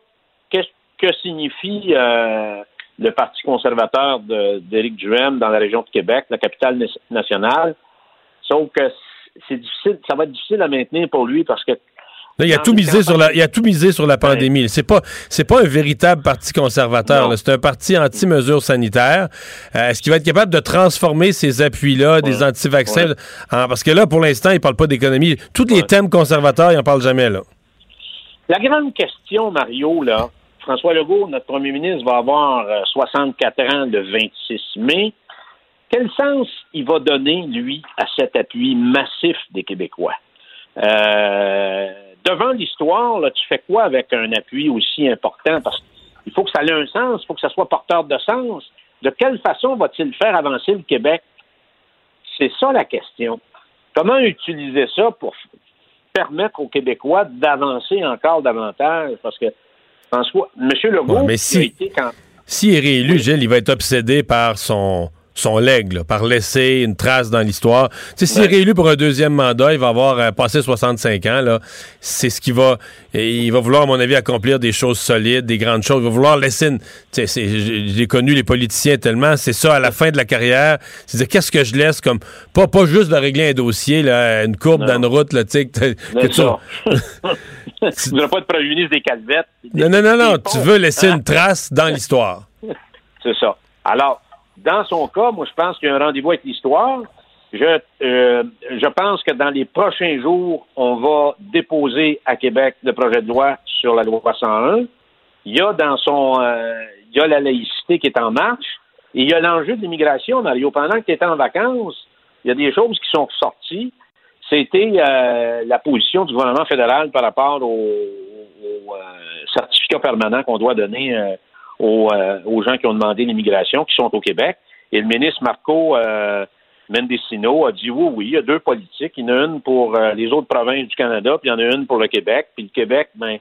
P: qu'est-ce que signifie euh, le Parti conservateur d'Éric Duhem dans la région de Québec, la capitale na- nationale? Sauf que c'est difficile, ça va être difficile à maintenir pour lui parce que
A: Là, il a tout misé sur la, il a tout misé sur la pandémie. C'est pas, c'est pas un véritable parti conservateur. C'est un parti anti-mesures sanitaires. Euh, Est-ce qu'il va être capable de transformer ces appuis-là, des anti-vaccins,
P: Ouais.
A: en- parce que là, pour l'instant, il parle pas d'économie. Tous les thèmes conservateurs, il en parle jamais là.
P: La grande question, Mario, là, François Legault, notre premier ministre, va avoir euh, 64 ans le 26 mai. Quel sens il va donner, lui, à cet appui massif des Québécois? Euh, devant l'histoire, là, tu fais quoi avec un appui aussi important? Parce qu'il faut que ça ait un sens, il faut que ça soit porteur de sens. De quelle façon va-t-il faire avancer le Québec? C'est ça la question. Comment utiliser ça pour permettre aux Québécois d'avancer encore davantage? Parce que François, M. Legault,
A: Ouais, mais
P: qui a
A: si-
P: été quand-
A: S'il est réélu, Gilles, il va être obsédé par son, son leg, là, par laisser une trace dans l'histoire. S'il est réélu pour un deuxième mandat, il va avoir euh, passé 65 ans, là. C'est ce qu'il va... et Il va vouloir, à mon avis, accomplir des choses solides, des grandes choses. Il va vouloir laisser une... J'ai connu les politiciens tellement, c'est ça, à la fin de la carrière, c'est dire, qu'est-ce que je laisse comme... Pas, pas juste de régler un dossier, là, une courbe dans une route, là, que, que tu-
P: tu voudrais pas être premier ministre des calvettes.
A: Non, non, non, non, tu veux laisser
P: Hein?
A: une trace dans l'histoire.
P: C'est ça. Alors, dans son cas, moi, je pense qu'il y a un rendez-vous avec l'histoire. Je, euh, je pense que dans les prochains jours, on va déposer à Québec le projet de loi sur la loi 101. Il y a dans son, euh, il y a la laïcité qui est en marche. Et il y a l'enjeu de l'immigration, Mario. Pendant que tu étais en vacances, il y a des choses qui sont sorties. C'était euh, la position du gouvernement fédéral par rapport au, au, certificat permanent qu'on doit donner aux, euh, aux gens qui ont demandé l'immigration, qui sont au Québec. Et le ministre Marco euh, a dit oui, oui, il y a deux politiques. Il y en a une pour euh, les autres provinces du Canada, puis il y en a une pour le Québec. Puis le Québec, ben,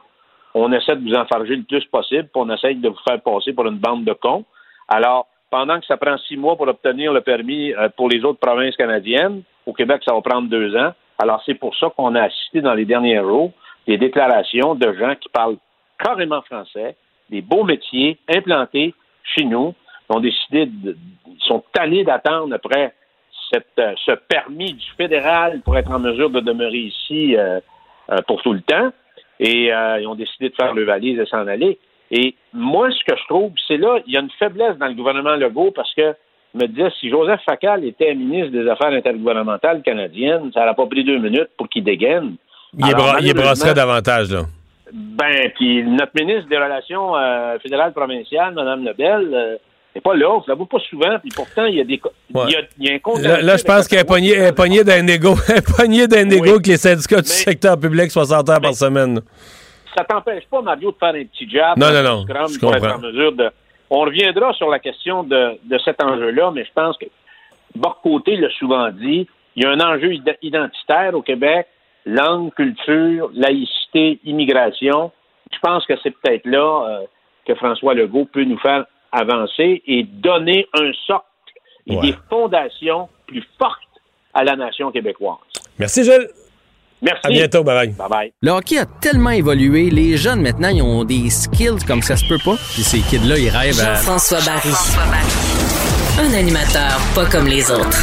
P: on essaie de vous enfarger le plus possible, puis on essaie de vous faire passer pour une bande de cons. Alors, pendant que ça prend six mois pour obtenir le permis euh, pour les autres provinces canadiennes, au Québec, ça va prendre deux ans. Alors, c'est pour ça qu'on a assisté dans les derniers jours des déclarations de gens qui parlent carrément français, des beaux métiers implantés chez nous, ont décidé, de, sont tannés d'attendre après cette, euh, ce permis du fédéral pour être en mesure de demeurer ici euh, euh, pour tout le temps. Et euh, ils ont décidé de faire le valise et s'en aller. Et moi, ce que je trouve, c'est là, il y a une faiblesse dans le gouvernement Legault parce que me disais, si Joseph Facal était ministre des Affaires intergouvernementales canadiennes, ça n'aurait pas pris deux minutes pour qu'il dégaine.
A: Il, est
P: Alors,
A: bra- il brasserait davantage, là.
P: Ben, puis notre ministre des Relations euh, fédérales provinciales, Mme Lebel, euh, n'est pas là. On ne la voit pas souvent. Puis pourtant, il y a des. Il, y a, il y a un contentieux
A: Là, là, je pense
P: avec
A: qu'elle est pognée, d'un égo, pognée d'un égo que les syndicats du secteur public 60 heures par semaine.
P: ça t'empêche pas, Mario, de faire un petit jab
A: Non, non, non,
P: Scrum
A: je
P: pour être
A: comprends.
P: en mesure de. On reviendra sur la question de, de cet enjeu-là, mais je pense que Boccoté l'a souvent dit, il y a un enjeu id- identitaire au Québec, langue, culture, laïcité, immigration. Je pense que c'est peut-être là euh, que François Legault peut nous faire avancer et donner un socle et
A: Ouais.
P: des fondations plus fortes à la nation québécoise.
A: Merci, Gilles.
P: Merci.
A: À bientôt. Bye-bye.
P: Bye-bye.
Q: Le hockey a tellement évolué, les jeunes maintenant, ils ont des skills comme ça se peut pas. Puis ces kids-là, ils rêvent à...
I: Jean-François Barry. Un animateur pas comme les autres.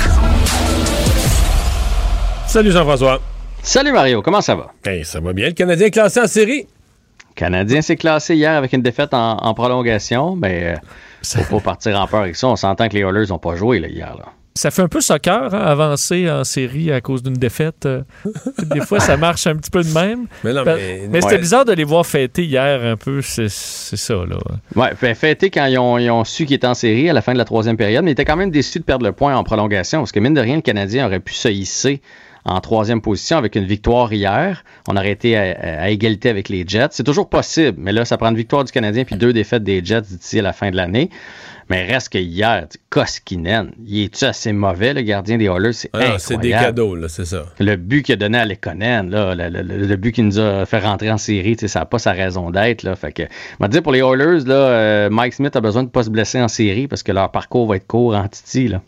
A: Salut, Jean-François.
R: Salut Mario, comment ça va?
A: Hey, ça va bien. Le Canadien est classé en série?
R: Le Canadien s'est classé hier avec une défaite en, en prolongation, mais euh, faut pas partir en peur avec ça. On s'entend que les Oilers n'ont pas joué là, hier. Là.
B: Ça fait un peu soccer, hein, avancer en série à cause d'une défaite. euh. Des fois, ça marche un petit peu de même.
A: Mais non,
B: Ben,
A: mais-
B: c'était
R: Ouais.
B: bizarre de les voir fêter hier un peu. C'est c'est ça, là.
R: Ouais, fait fêter quand ils ont, ils ont su qu'ils étaient en série à la fin de la troisième période, mais ils étaient quand même déçus de perdre le point en prolongation, parce que mine de rien, le Canadien aurait pu se hisser en troisième position avec une victoire hier. On aurait été à, à égalité avec les Jets. C'est toujours possible, mais là, ça prend une victoire du Canadien puis deux défaites des Jets d'ici à la fin de l'année. Mais reste que hier, Koskinen, il est-tu assez mauvais, le gardien des Oilers? C'est
A: Ah c'est des cadeaux, là, c'est ça.
R: Le but qu'il a donné à Lekonen, là, le, le- le- le but qui nous a fait rentrer en série, ça n'a pas sa raison d'être. Là, fait que, va dire pour les Oilers, là, euh, Mike Smith a besoin de ne pas se blesser en série parce que leur parcours va être court en Titi. Là.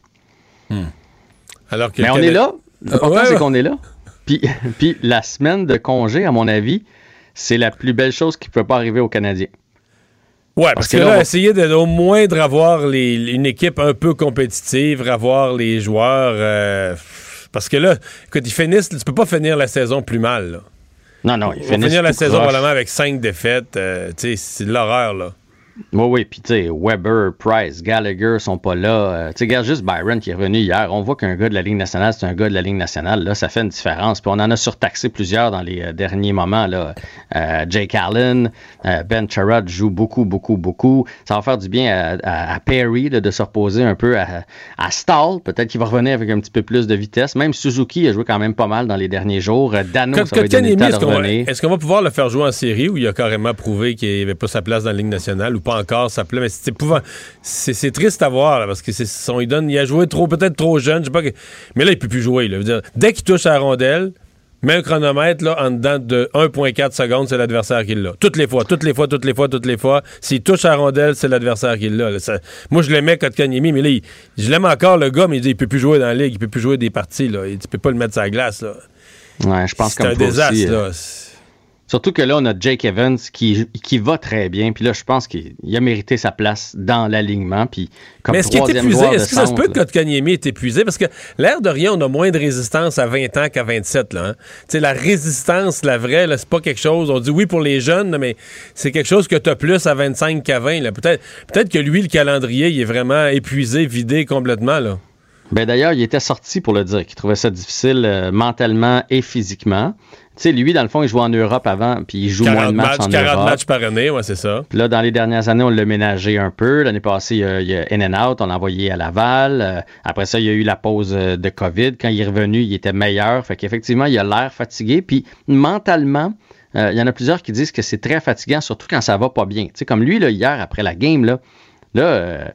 A: Alors que
R: Mais on est là. L'important,
A: Ouais,
R: c'est qu'on est là. Puis, puis la semaine de congé, à mon avis, c'est la plus belle chose qui ne peut pas arriver aux Canadiens.
A: Ouais, parce,
R: Parce
A: que,
R: que
A: là,
R: va-
A: essayer de, au moins les, une équipe un peu compétitive, revoir les joueurs. euh, parce que là, écoute, ils finissent, tu peux pas finir la saison plus mal. Là.
R: Non, non, ils finissent
A: finir la saison
R: croche.
A: probablement avec cinq défaites. euh, c'est de l'horreur, là.
R: Oui, oui, puis tu sais, Weber, Price, Gallagher sont pas là. Euh, tu sais, regarde juste Byron qui est revenu hier. On voit qu'un gars de la Ligue nationale, c'est un gars de la Ligue nationale. Là, ça fait une différence. Puis on en a surtaxé plusieurs dans les euh, derniers moments. Là. Euh, Jake Allen, euh, Ben Sherrod joue beaucoup, beaucoup, beaucoup. Ça va faire du bien à, à- à Perry là, de se reposer un peu à, à Stahl. Peut-être qu'il va revenir avec un petit peu plus de vitesse. Même Suzuki a joué quand même pas mal dans les derniers jours. Dano,
A: Quand-
R: ça va
A: est-ce qu'on va, pouvoir le faire jouer en série ou il a carrément prouvé qu'il n'avait pas sa place dans la Ligue nationale ou pas encore sa place? Mais c'est épouvant- c'est c'est triste à voir là, parce que c'est son, il, donne, il a joué trop peut-être trop jeune, je sais pas. mais là il peut plus jouer. Là. Dire, dès qu'il touche à la rondelle, Mets un chronomètre, là, en dedans de 1,4 secondes, c'est l'adversaire qui l'a. Toutes les fois, toutes les fois, toutes les fois, toutes les fois. S'il touche à la rondelle, c'est l'adversaire qui l'a. là. Ça- moi, je l'aimais, Kotkaniemi, mais là, il- je l'aime encore, le gars, mais il, dit, il peut plus jouer dans la ligue, il peut plus jouer des parties, là. Il, tu peux pas le mettre sur la glace, là.
R: Ouais, je pense
A: C'est un désastre,
R: aussi,
A: là.
R: Surtout que là, on a Jake Evans qui, qui va très bien. Puis là, je pense qu'il il a mérité sa place dans l'alignement. Puis comme
A: mais est-ce qu'il est épuisé? Est-ce que ça se peut que Kotkaniemi est épuisé? Parce que l'air de rien, on a moins de résistance à 20 ans qu'à 27. Là, hein. Tu sais, La résistance, la vraie, là, c'est pas quelque chose. On dit oui pour les jeunes, mais c'est quelque chose que tu as plus à 25 qu'à 20. là. Peut-être peut que lui, le calendrier, il est vraiment épuisé, vidé complètement. Là.
R: Ben d'ailleurs, il était sorti pour le dire qu'il trouvait ça difficile euh, mentalement et physiquement. Tu sais, lui, dans le fond, il joue en Europe avant, puis il joue moins
A: 40
R: de matchs,
A: matchs,
R: en
A: 40
R: Europe.
A: matchs par année, ouais, c'est ça.
R: Puis là, dans les dernières années, on l'a ménagé un peu. L'année passée, il y a, il y a In and Out, on l'a envoyé à Laval. Euh, après ça, il y a eu la pause euh, de COVID. Quand il est revenu, il était meilleur. Fait qu'effectivement, il a l'air fatigué. Puis mentalement, euh, il y en a plusieurs qui disent que c'est très fatigant, surtout quand ça va pas bien. Tu sais, comme lui, là, hier, après la game, là, là euh,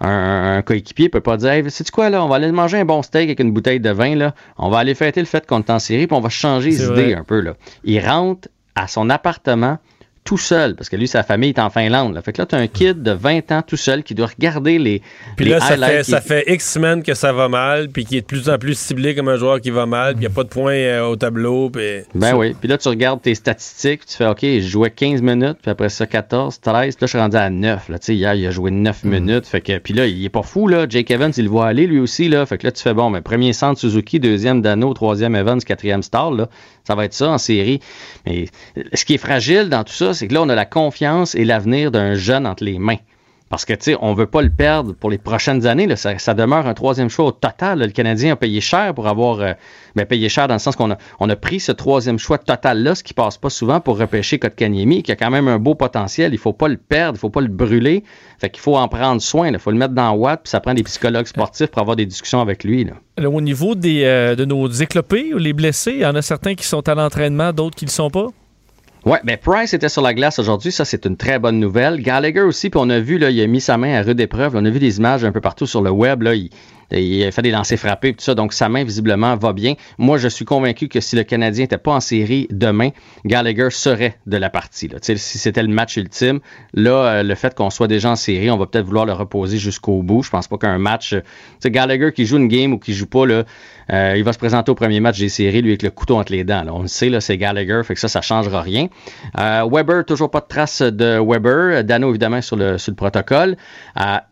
R: un, un coéquipier peut pas dire hey, sais-tu quoi là, on va aller manger un bon steak avec une bouteille de vin là, on va aller fêter le fait qu'on est en série, puis on va changer les
A: C'est
R: idées un peu là. Il rentre à son appartement tout seul, parce que lui, sa famille est en Finlande. Là. Fait que là, tu as un kid de 20 ans tout seul qui doit regarder les,
A: Puis
R: les
A: là, ça fait,
R: qui-
A: ça fait X semaines que ça va mal, puis qu'il est de plus en plus ciblé comme un joueur qui va mal, puis il n'y a pas de points euh, au tableau. Puis...
R: Ben oui. Puis là, tu regardes tes statistiques, puis tu fais OK, je jouais 15 minutes, puis après ça, 14, 13, puis là, je suis rendu à 9. Là. Hier, il a joué 9
A: Mm.
R: minutes. Fait que, puis là, il est pas fou, là. Jake Evans, il le voit aller lui aussi, là. Fait que là, tu fais bon, mais premier centre Suzuki, deuxième Dano, troisième Evans, quatrième Star, là. Ça va être ça en série. Mais ce qui est fragile dans tout ça, c'est que là, on a la confiance et l'avenir d'un jeune entre les mains. Parce que, tu sais, on veut pas le perdre pour les prochaines années. Ça, demeure un troisième choix au total. Le Canadien a payé cher pour avoir... euh, ben, payé cher dans le sens qu'on a, pris ce troisième choix total-là, ce qui passe pas souvent pour repêcher Kotkaniemi, qui a quand même un beau potentiel. Il faut pas le perdre, il faut pas le brûler. Fait qu'il faut en prendre soin. Il faut le mettre dans Watt, puis ça prend des psychologues sportifs pour avoir des discussions avec lui.
B: Au niveau des, euh, de nos éclopés, les blessés, il y en a certains qui sont à l'entraînement, d'autres qui ne le sont pas?
R: Ouais, ben Price était sur la glace aujourd'hui, ça c'est une très bonne nouvelle. Gallagher aussi, puis on a vu là, il a mis sa main à rude épreuve. On a vu des images un peu partout sur le web là, il a fait des lancers frappés tout ça, donc sa main visiblement va bien. Moi, je suis convaincu que si le Canadien n'était pas en série demain, Gallagher serait de la partie. Si c'était le match ultime, là, euh, le fait qu'on soit déjà en série, on va peut-être vouloir le reposer jusqu'au bout. Je pense pas qu'un match, euh, Gallagher qui joue une game ou qui joue pas là, euh, il va se présenter au premier match des séries, lui, avec le couteau entre les dents. On le sait, c'est Gallagher, fait que ça, ça changera rien. Weber, toujours pas de trace de Weber. Dano, évidemment, sur le, sur le protocole.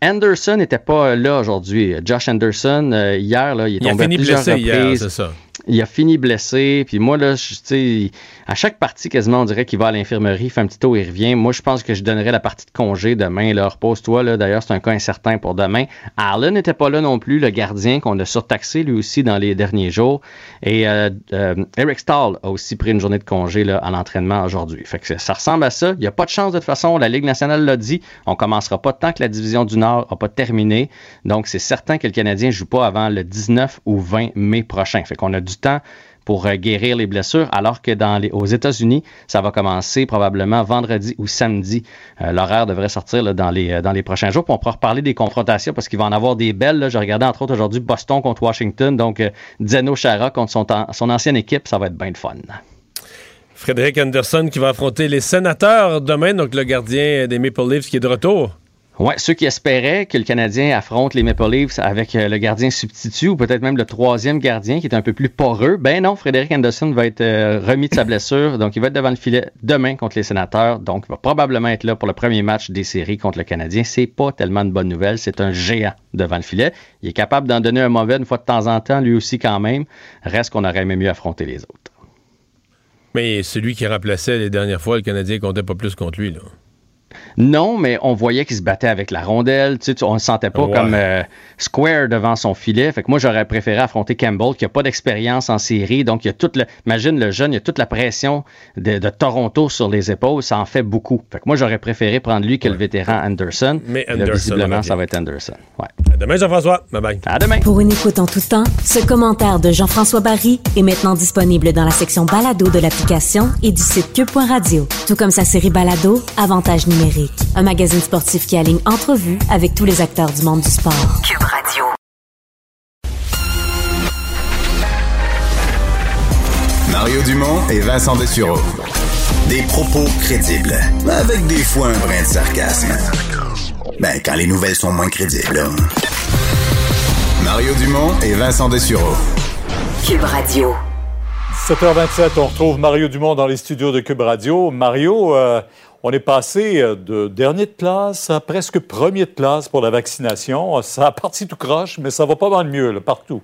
R: Anderson n'était pas là aujourd'hui. Josh Anderson, euh, hier, là, il est
A: Il a
R: tombé à plusieurs
A: blessé hier,
R: reprises.
A: c'est ça.
R: Il a fini blessé. Puis moi, là, je- à chaque partie, quasiment, on dirait qu'il va à l'infirmerie, il fait un petit tour, il revient. Moi, je pense que je donnerais la partie de congé demain. Là, repose-toi. D'ailleurs, c'est un cas incertain pour demain. Allen n'était pas là non plus, le gardien qu'on a surtaxé lui aussi dans les derniers jours. Et euh, euh, Eric Stahl a aussi pris une journée de congé à l'entraînement aujourd'hui. Fait que ça- ça ressemble à ça. Il n'y a pas de chance de toute façon. La Ligue nationale l'a dit. On commencera pas tant que la division du Nord n'a pas terminé. Donc, c'est certain que le Canadien ne joue pas avant le 19 ou 20 mai prochain. Fait qu'on a du temps pour euh, guérir les blessures, alors que dans les, aux États-Unis, ça va commencer probablement vendredi ou samedi. Euh, L'horaire devrait sortir dans, les, euh, dans les prochains jours. Puis on pourra reparler des confrontations parce qu'il va en avoir des belles. là. J'ai regardé entre autres aujourd'hui Boston contre Washington. Donc, euh, Zeno Chara contre son, son ancienne équipe, ça va être bien de fun.
A: Frédéric Anderson qui va affronter les sénateurs demain, donc le gardien des Maple Leafs qui est de retour.
R: Ouais, ceux qui espéraient que le Canadien affronte les Maple Leafs avec euh, le gardien substitut ou peut-être même le troisième gardien qui est un peu plus poreux, ben non, Frédéric Anderson va être euh, remis de sa blessure, donc il va être devant le filet demain contre les Sénateurs, donc il va probablement être là pour le premier match des séries contre le Canadien. C'est pas tellement une bonne nouvelle, c'est un géant devant le filet. Il est capable d'en donner un mauvais une fois de temps en temps, lui aussi quand même. Reste qu'on aurait aimé mieux affronter les autres.
A: Mais celui qui remplaçait les dernières fois, le Canadien comptait pas plus contre lui. Là.
R: Non, mais on voyait qu'il se battait avec la rondelle. Tu sais, on ne se sentait pas
A: Ouais.
R: comme euh, square devant son filet. Fait que moi, j'aurais préféré affronter Campbell, qui n'a pas d'expérience en série. Donc, il y a toute le. Imagine le jeune, il y a toute la pression de, de Toronto sur les épaules. Ça en fait beaucoup. Fait que moi, j'aurais préféré prendre lui que le vétéran Anderson.
A: Mais
R: Là,
A: Anderson
R: visiblement,
A: va
R: ça va être Anderson. Ouais.
A: À demain, Jean-François. Bye bye.
R: À demain.
I: Pour une écoute en tout temps, ce commentaire de Jean-François Barry est maintenant disponible dans la section balado de l'application et du site cube.radio. Tout comme sa série balado, Avantage numérique. Un magazine sportif qui aligne entrevues avec tous les acteurs du monde du sport. Cube Radio.
F: Mario Dumont et Vincent Dessureau. Des propos crédibles, avec des fois un brin de sarcasme. Ben, quand les nouvelles sont moins crédibles. là. Mario Dumont et Vincent Dessureau.
S: Cube Radio.
T: 7h27, on retrouve Mario Dumont dans les studios de Cube Radio. Mario, euh, on est passé euh, de dernier de classe à presque premier de classe pour la vaccination. Ça a parti tout croche, mais ça va pas mal mieux là, partout.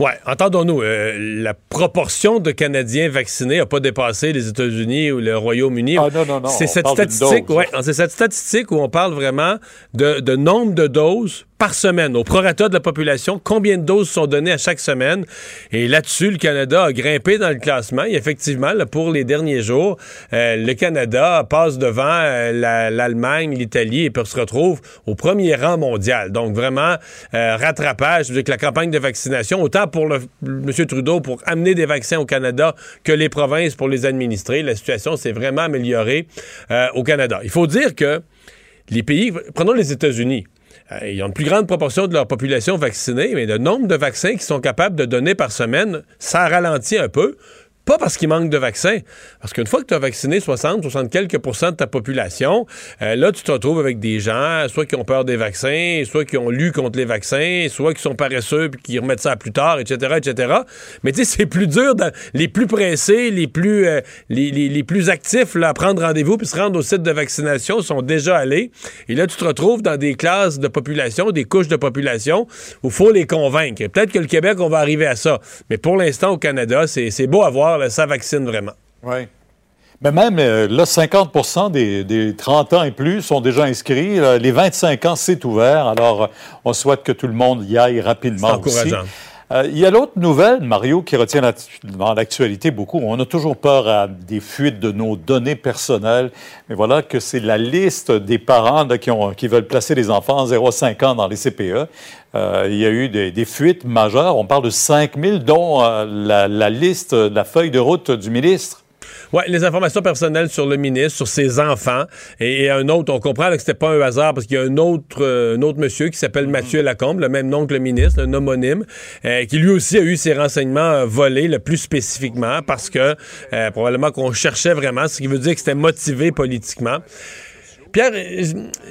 A: Ouais, entendons-nous, euh, la proportion de Canadiens vaccinés n'a pas dépassé les États-Unis ou le Royaume-Uni.
T: Ah non, non, non.
A: C'est cette statistique,
T: dose.
A: ouais, c'est cette statistique où on parle vraiment de, de nombre de doses par semaine, au prorata de la population, combien de doses sont données à chaque semaine? Et là-dessus, le Canada a grimpé dans le classement. Et effectivement, pour les derniers jours, euh, le Canada passe devant euh, la- l'Allemagne, l'Italie et se retrouve au premier rang mondial. Donc vraiment, euh, rattrapage, que la campagne de vaccination, autant pour le, M. Trudeau pour amener des vaccins au Canada que les provinces pour les administrer, la situation s'est vraiment améliorée euh, au Canada. Il faut dire que les pays, prenons les États-Unis. Euh, Ils ont une plus grande proportion de leur population vaccinée, mais le nombre de vaccins qu'ils sont capables de donner par semaine, ça ralentit un peu. Pas parce qu'il manque de vaccins, parce qu'une fois que tu as vacciné 60, 60 quelques pourcents de ta population, euh, là, tu te retrouves avec des gens, soit qui ont peur des vaccins, soit qui ont lu contre les vaccins, soit qui sont paresseux puis qui remettent ça à plus tard, etc., etc. Mais tu sais, c'est plus dur, les plus pressés, les plus, euh, les, plus actifs là, à prendre rendez-vous puis se rendre au site de vaccination sont déjà allés. Et là, tu te retrouves dans des classes de population, des couches de population où il faut les convaincre. Peut-être que le Québec, on va arriver à ça. Mais pour l'instant, au Canada, c'est beau à voir, là, ça vaccine vraiment.
T: Oui. Mais même euh, là, 50 des, des 30 ans et plus sont déjà inscrits. Là, les 25 ans, c'est ouvert. Alors, euh, on souhaite que tout le monde y aille rapidement
A: C'est
T: aussi.
A: encourageant.
T: Euh, Il y a l'autre nouvelle, Mario, qui retient dans l'actualité beaucoup. On a toujours peur à des fuites de nos données personnelles. Mais voilà que c'est la liste des parents là, qui, ont, qui veulent placer les enfants 0 à 5 ans dans les CPE. Euh, il y a eu des, des fuites majeures. On parle de 5 000, dont euh, la, la liste, la feuille de route du ministre.
A: Oui, les informations personnelles sur le ministre, sur ses enfants, et, et un autre, on comprend là, que c'était pas un hasard parce qu'il y a un autre, euh, un autre monsieur qui s'appelle Mathieu Lacombe, le même nom que le ministre, un homonyme, euh, qui lui aussi a eu ses renseignements euh, volés, le plus spécifiquement, parce que probablement qu'on cherchait vraiment, ce qui veut dire que c'était motivé politiquement. Pierre,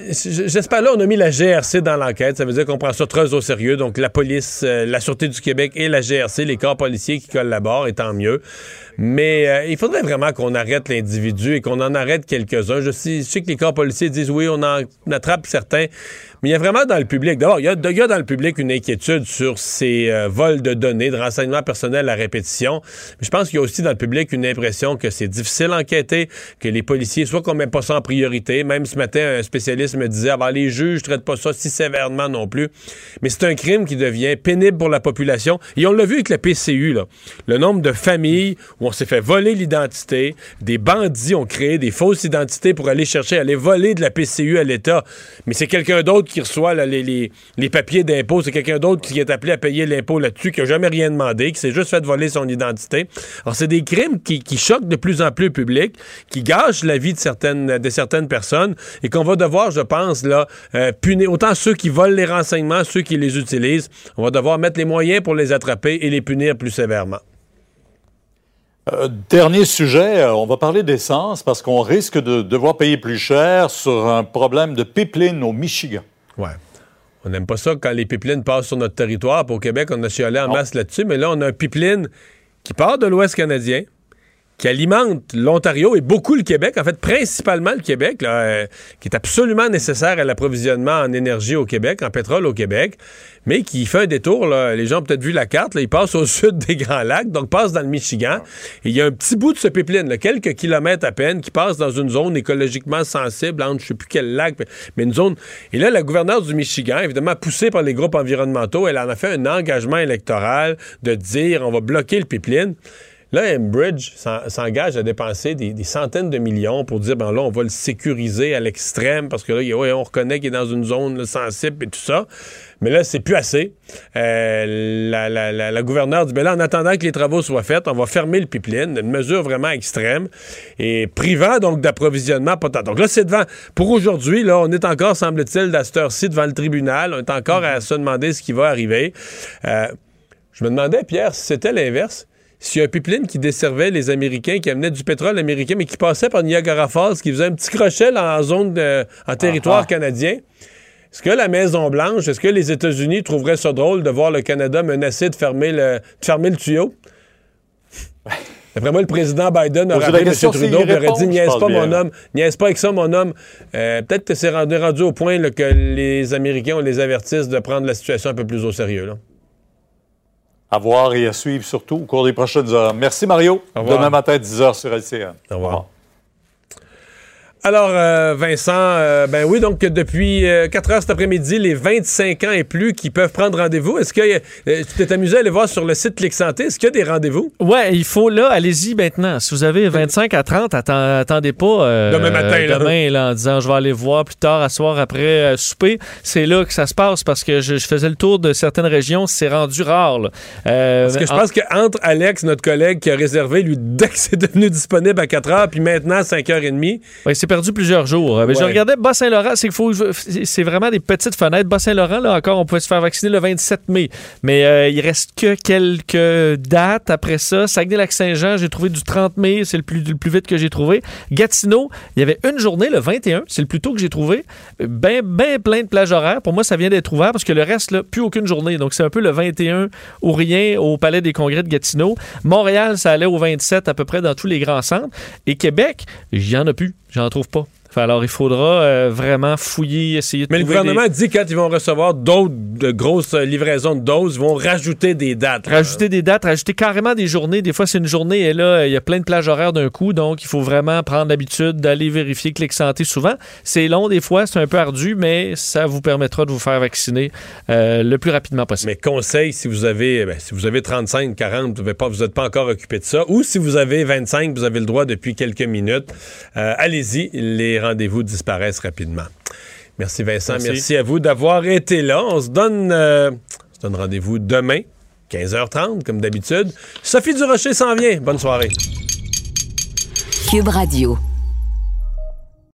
A: j'espère là, on a mis la GRC dans l'enquête. Ça veut dire qu'on prend ça très au sérieux. Donc, la police, euh, la Sûreté du Québec et la GRC, les corps policiers qui collaborent, et tant mieux. Mais euh, il faudrait vraiment qu'on arrête l'individu et qu'on en arrête quelques-uns. Je sais, je sais que les corps policiers disent oui, on en attrape certains. Mais il y a vraiment dans le public, d'abord, il y, y a dans le public une inquiétude sur ces euh, vols de données, de renseignements personnels à répétition. Mais je pense qu'il y a aussi dans le public une impression que c'est difficile à enquêter, que les policiers, soit qu'on met pas ça en priorité, même ce matin, un spécialiste me disait, ah, ben, les juges traitent pas ça si sévèrement non plus. Mais c'est un crime qui devient pénible pour la population. Et on l'a vu avec la PCU, là. Le nombre de familles où on s'est fait voler l'identité, des bandits ont créé des fausses identités pour aller chercher, aller voler de la PCU à l'État. Mais c'est quelqu'un d'autre qui reçoit les, papiers d'impôt, c'est quelqu'un d'autre qui est appelé à payer l'impôt là-dessus, qui n'a jamais rien demandé, qui s'est juste fait voler son identité. Alors, c'est des crimes qui, qui choquent de plus en plus le public, qui gâchent la vie de certaines, de certaines personnes et qu'on va devoir, je pense, là, euh, punir autant ceux qui volent les renseignements, ceux qui les utilisent. On va devoir mettre les moyens pour les attraper et les punir plus sévèrement.
T: Euh, dernier sujet, euh, on va parler d'essence parce qu'on risque de devoir payer plus cher sur un problème de pipeline au Michigan.
A: Ouais. On n'aime pas ça quand les pipelines passent sur notre territoire. Puis au Québec, on a chialé en masse là-dessus. Mais là, on a un pipeline qui part de l'Ouest canadien, qui alimente l'Ontario et beaucoup le Québec, en fait, principalement le Québec, là, euh, qui est absolument nécessaire à l'approvisionnement en énergie au Québec, en pétrole au Québec, mais qui fait un détour. Là. Les gens ont peut-être vu la carte. Là, il passe au sud des Grands Lacs, donc passe dans le Michigan. Et il y a un petit bout de ce pipeline, là, quelques kilomètres à peine, qui passe dans une zone écologiquement sensible, entre je sais plus quel lac, mais une zone. Et là, la gouverneure du Michigan, évidemment poussée par les groupes environnementaux, elle en a fait un engagement électoral de dire on va bloquer le pipeline. Là, Enbridge s'en- s'engage à dépenser des, centaines de millions pour dire, ben là, on va le sécuriser à l'extrême parce que là, on reconnaît qu'il est dans une zone sensible et tout ça. Mais là, c'est plus assez. Euh, la, gouverneure dit, ben là, en attendant que les travaux soient faits, on va fermer le pipeline, une mesure vraiment extrême et privant donc d'approvisionnement potent. Donc là, c'est devant. Pour aujourd'hui, là, on est encore, semble-t-il, à cette heure-ci devant le tribunal. On est encore à se demander ce qui va arriver. Euh, je me demandais, Pierre, si c'était l'inverse, s'il y a un pipeline qui desservait les Américains, qui amenait du pétrole américain, mais qui passait par Niagara Falls, qui faisait un petit crochet en zone, de, en territoire
T: Ah, ah.
A: canadien, est-ce que la Maison-Blanche, est-ce que les États-Unis trouveraient ça drôle de voir le Canada menacer de fermer le, de fermer le tuyau? D'après moi, le président Biden aurait appelé M. Trudeau et aurait dit Niaise pas,
T: bien.
A: mon homme, niaise pas avec ça, mon homme. Euh, Peut-être que c'est rendu, rendu au point là, que les Américains, on les avertisse de prendre la situation un peu plus au sérieux. Là.
T: À voir et à suivre surtout au cours des prochaines heures. Merci Mario.
A: revoir.
T: Demain matin, 10h sur LCN.
A: Au revoir. Alors, euh, Vincent, euh, ben oui, donc depuis 4 heures cet après-midi, les 25 ans et plus qui peuvent prendre rendez-vous. Est-ce que euh, tu t'es amusé à aller voir sur le site Clic Santé? Est-ce qu'il y a des rendez-vous?
B: Ouais, il faut là, allez-y maintenant. Si vous avez 25 à 30, atten- attendez pas euh,
A: Demain matin, là.
B: demain, là, en disant je vais aller voir plus tard, à soir après euh, souper. C'est là que ça se passe parce que je, je faisais le tour de certaines régions, c'est rendu rare. là. Euh,
A: Parce que je
B: en-
A: pense qu'entre Alex, notre collègue qui a réservé, lui, dès que c'est devenu disponible à 4 heures, puis maintenant à 5h30.
B: Ouais, c'est perdu plusieurs jours. Euh, mais Je regardais Bas-Saint-Laurent, c'est faut, c'est vraiment des petites fenêtres. Bas-Saint-Laurent, là encore, on pouvait se faire vacciner le 27 mai. Mais euh, il reste que quelques dates après ça. Saguenay-Lac-Saint-Jean, j'ai trouvé du 30 mai, c'est le plus, le plus vite que j'ai trouvé. Gatineau, il y avait une journée, le 21, c'est le plus tôt que j'ai trouvé. Ben, ben plein de plages horaires. Pour moi, ça vient d'être ouvert parce que le reste, là, plus aucune journée. Donc, c'est un peu le 21 ou rien au Palais des Congrès de Gatineau. Montréal, ça allait au 27 à peu près dans tous les grands centres. Et Québec, il y en a plus. J'en trouve pas. Alors, il faudra euh, vraiment fouiller, essayer de
A: Mais le gouvernement
B: des-
A: dit quand ils vont recevoir d'autres de grosses euh, livraisons de doses, ils vont rajouter des dates. là.
B: Rajouter des dates, rajouter carrément des journées. Des fois, c'est une journée et là, il y a plein de plages horaires d'un coup. Donc, il faut vraiment prendre l'habitude d'aller vérifier Clic Santé souvent. C'est long des fois, c'est un peu ardu, mais ça vous permettra de vous faire vacciner euh, le plus rapidement possible.
A: Mais conseil, si vous avez ben, si vous avez 35, 40, vous n'êtes pas, vous êtes pas encore occupé de ça, ou si vous avez 25, vous avez le droit depuis quelques minutes, euh, allez-y, les rendez-vous disparaissent rapidement. Merci Vincent, merci,
B: Merci.
A: à vous d'avoir été là. On se donne, euh, on se donne rendez-vous demain, 15h30, comme d'habitude. Sophie Durocher s'en vient. Bonne soirée.
S: Cube Radio.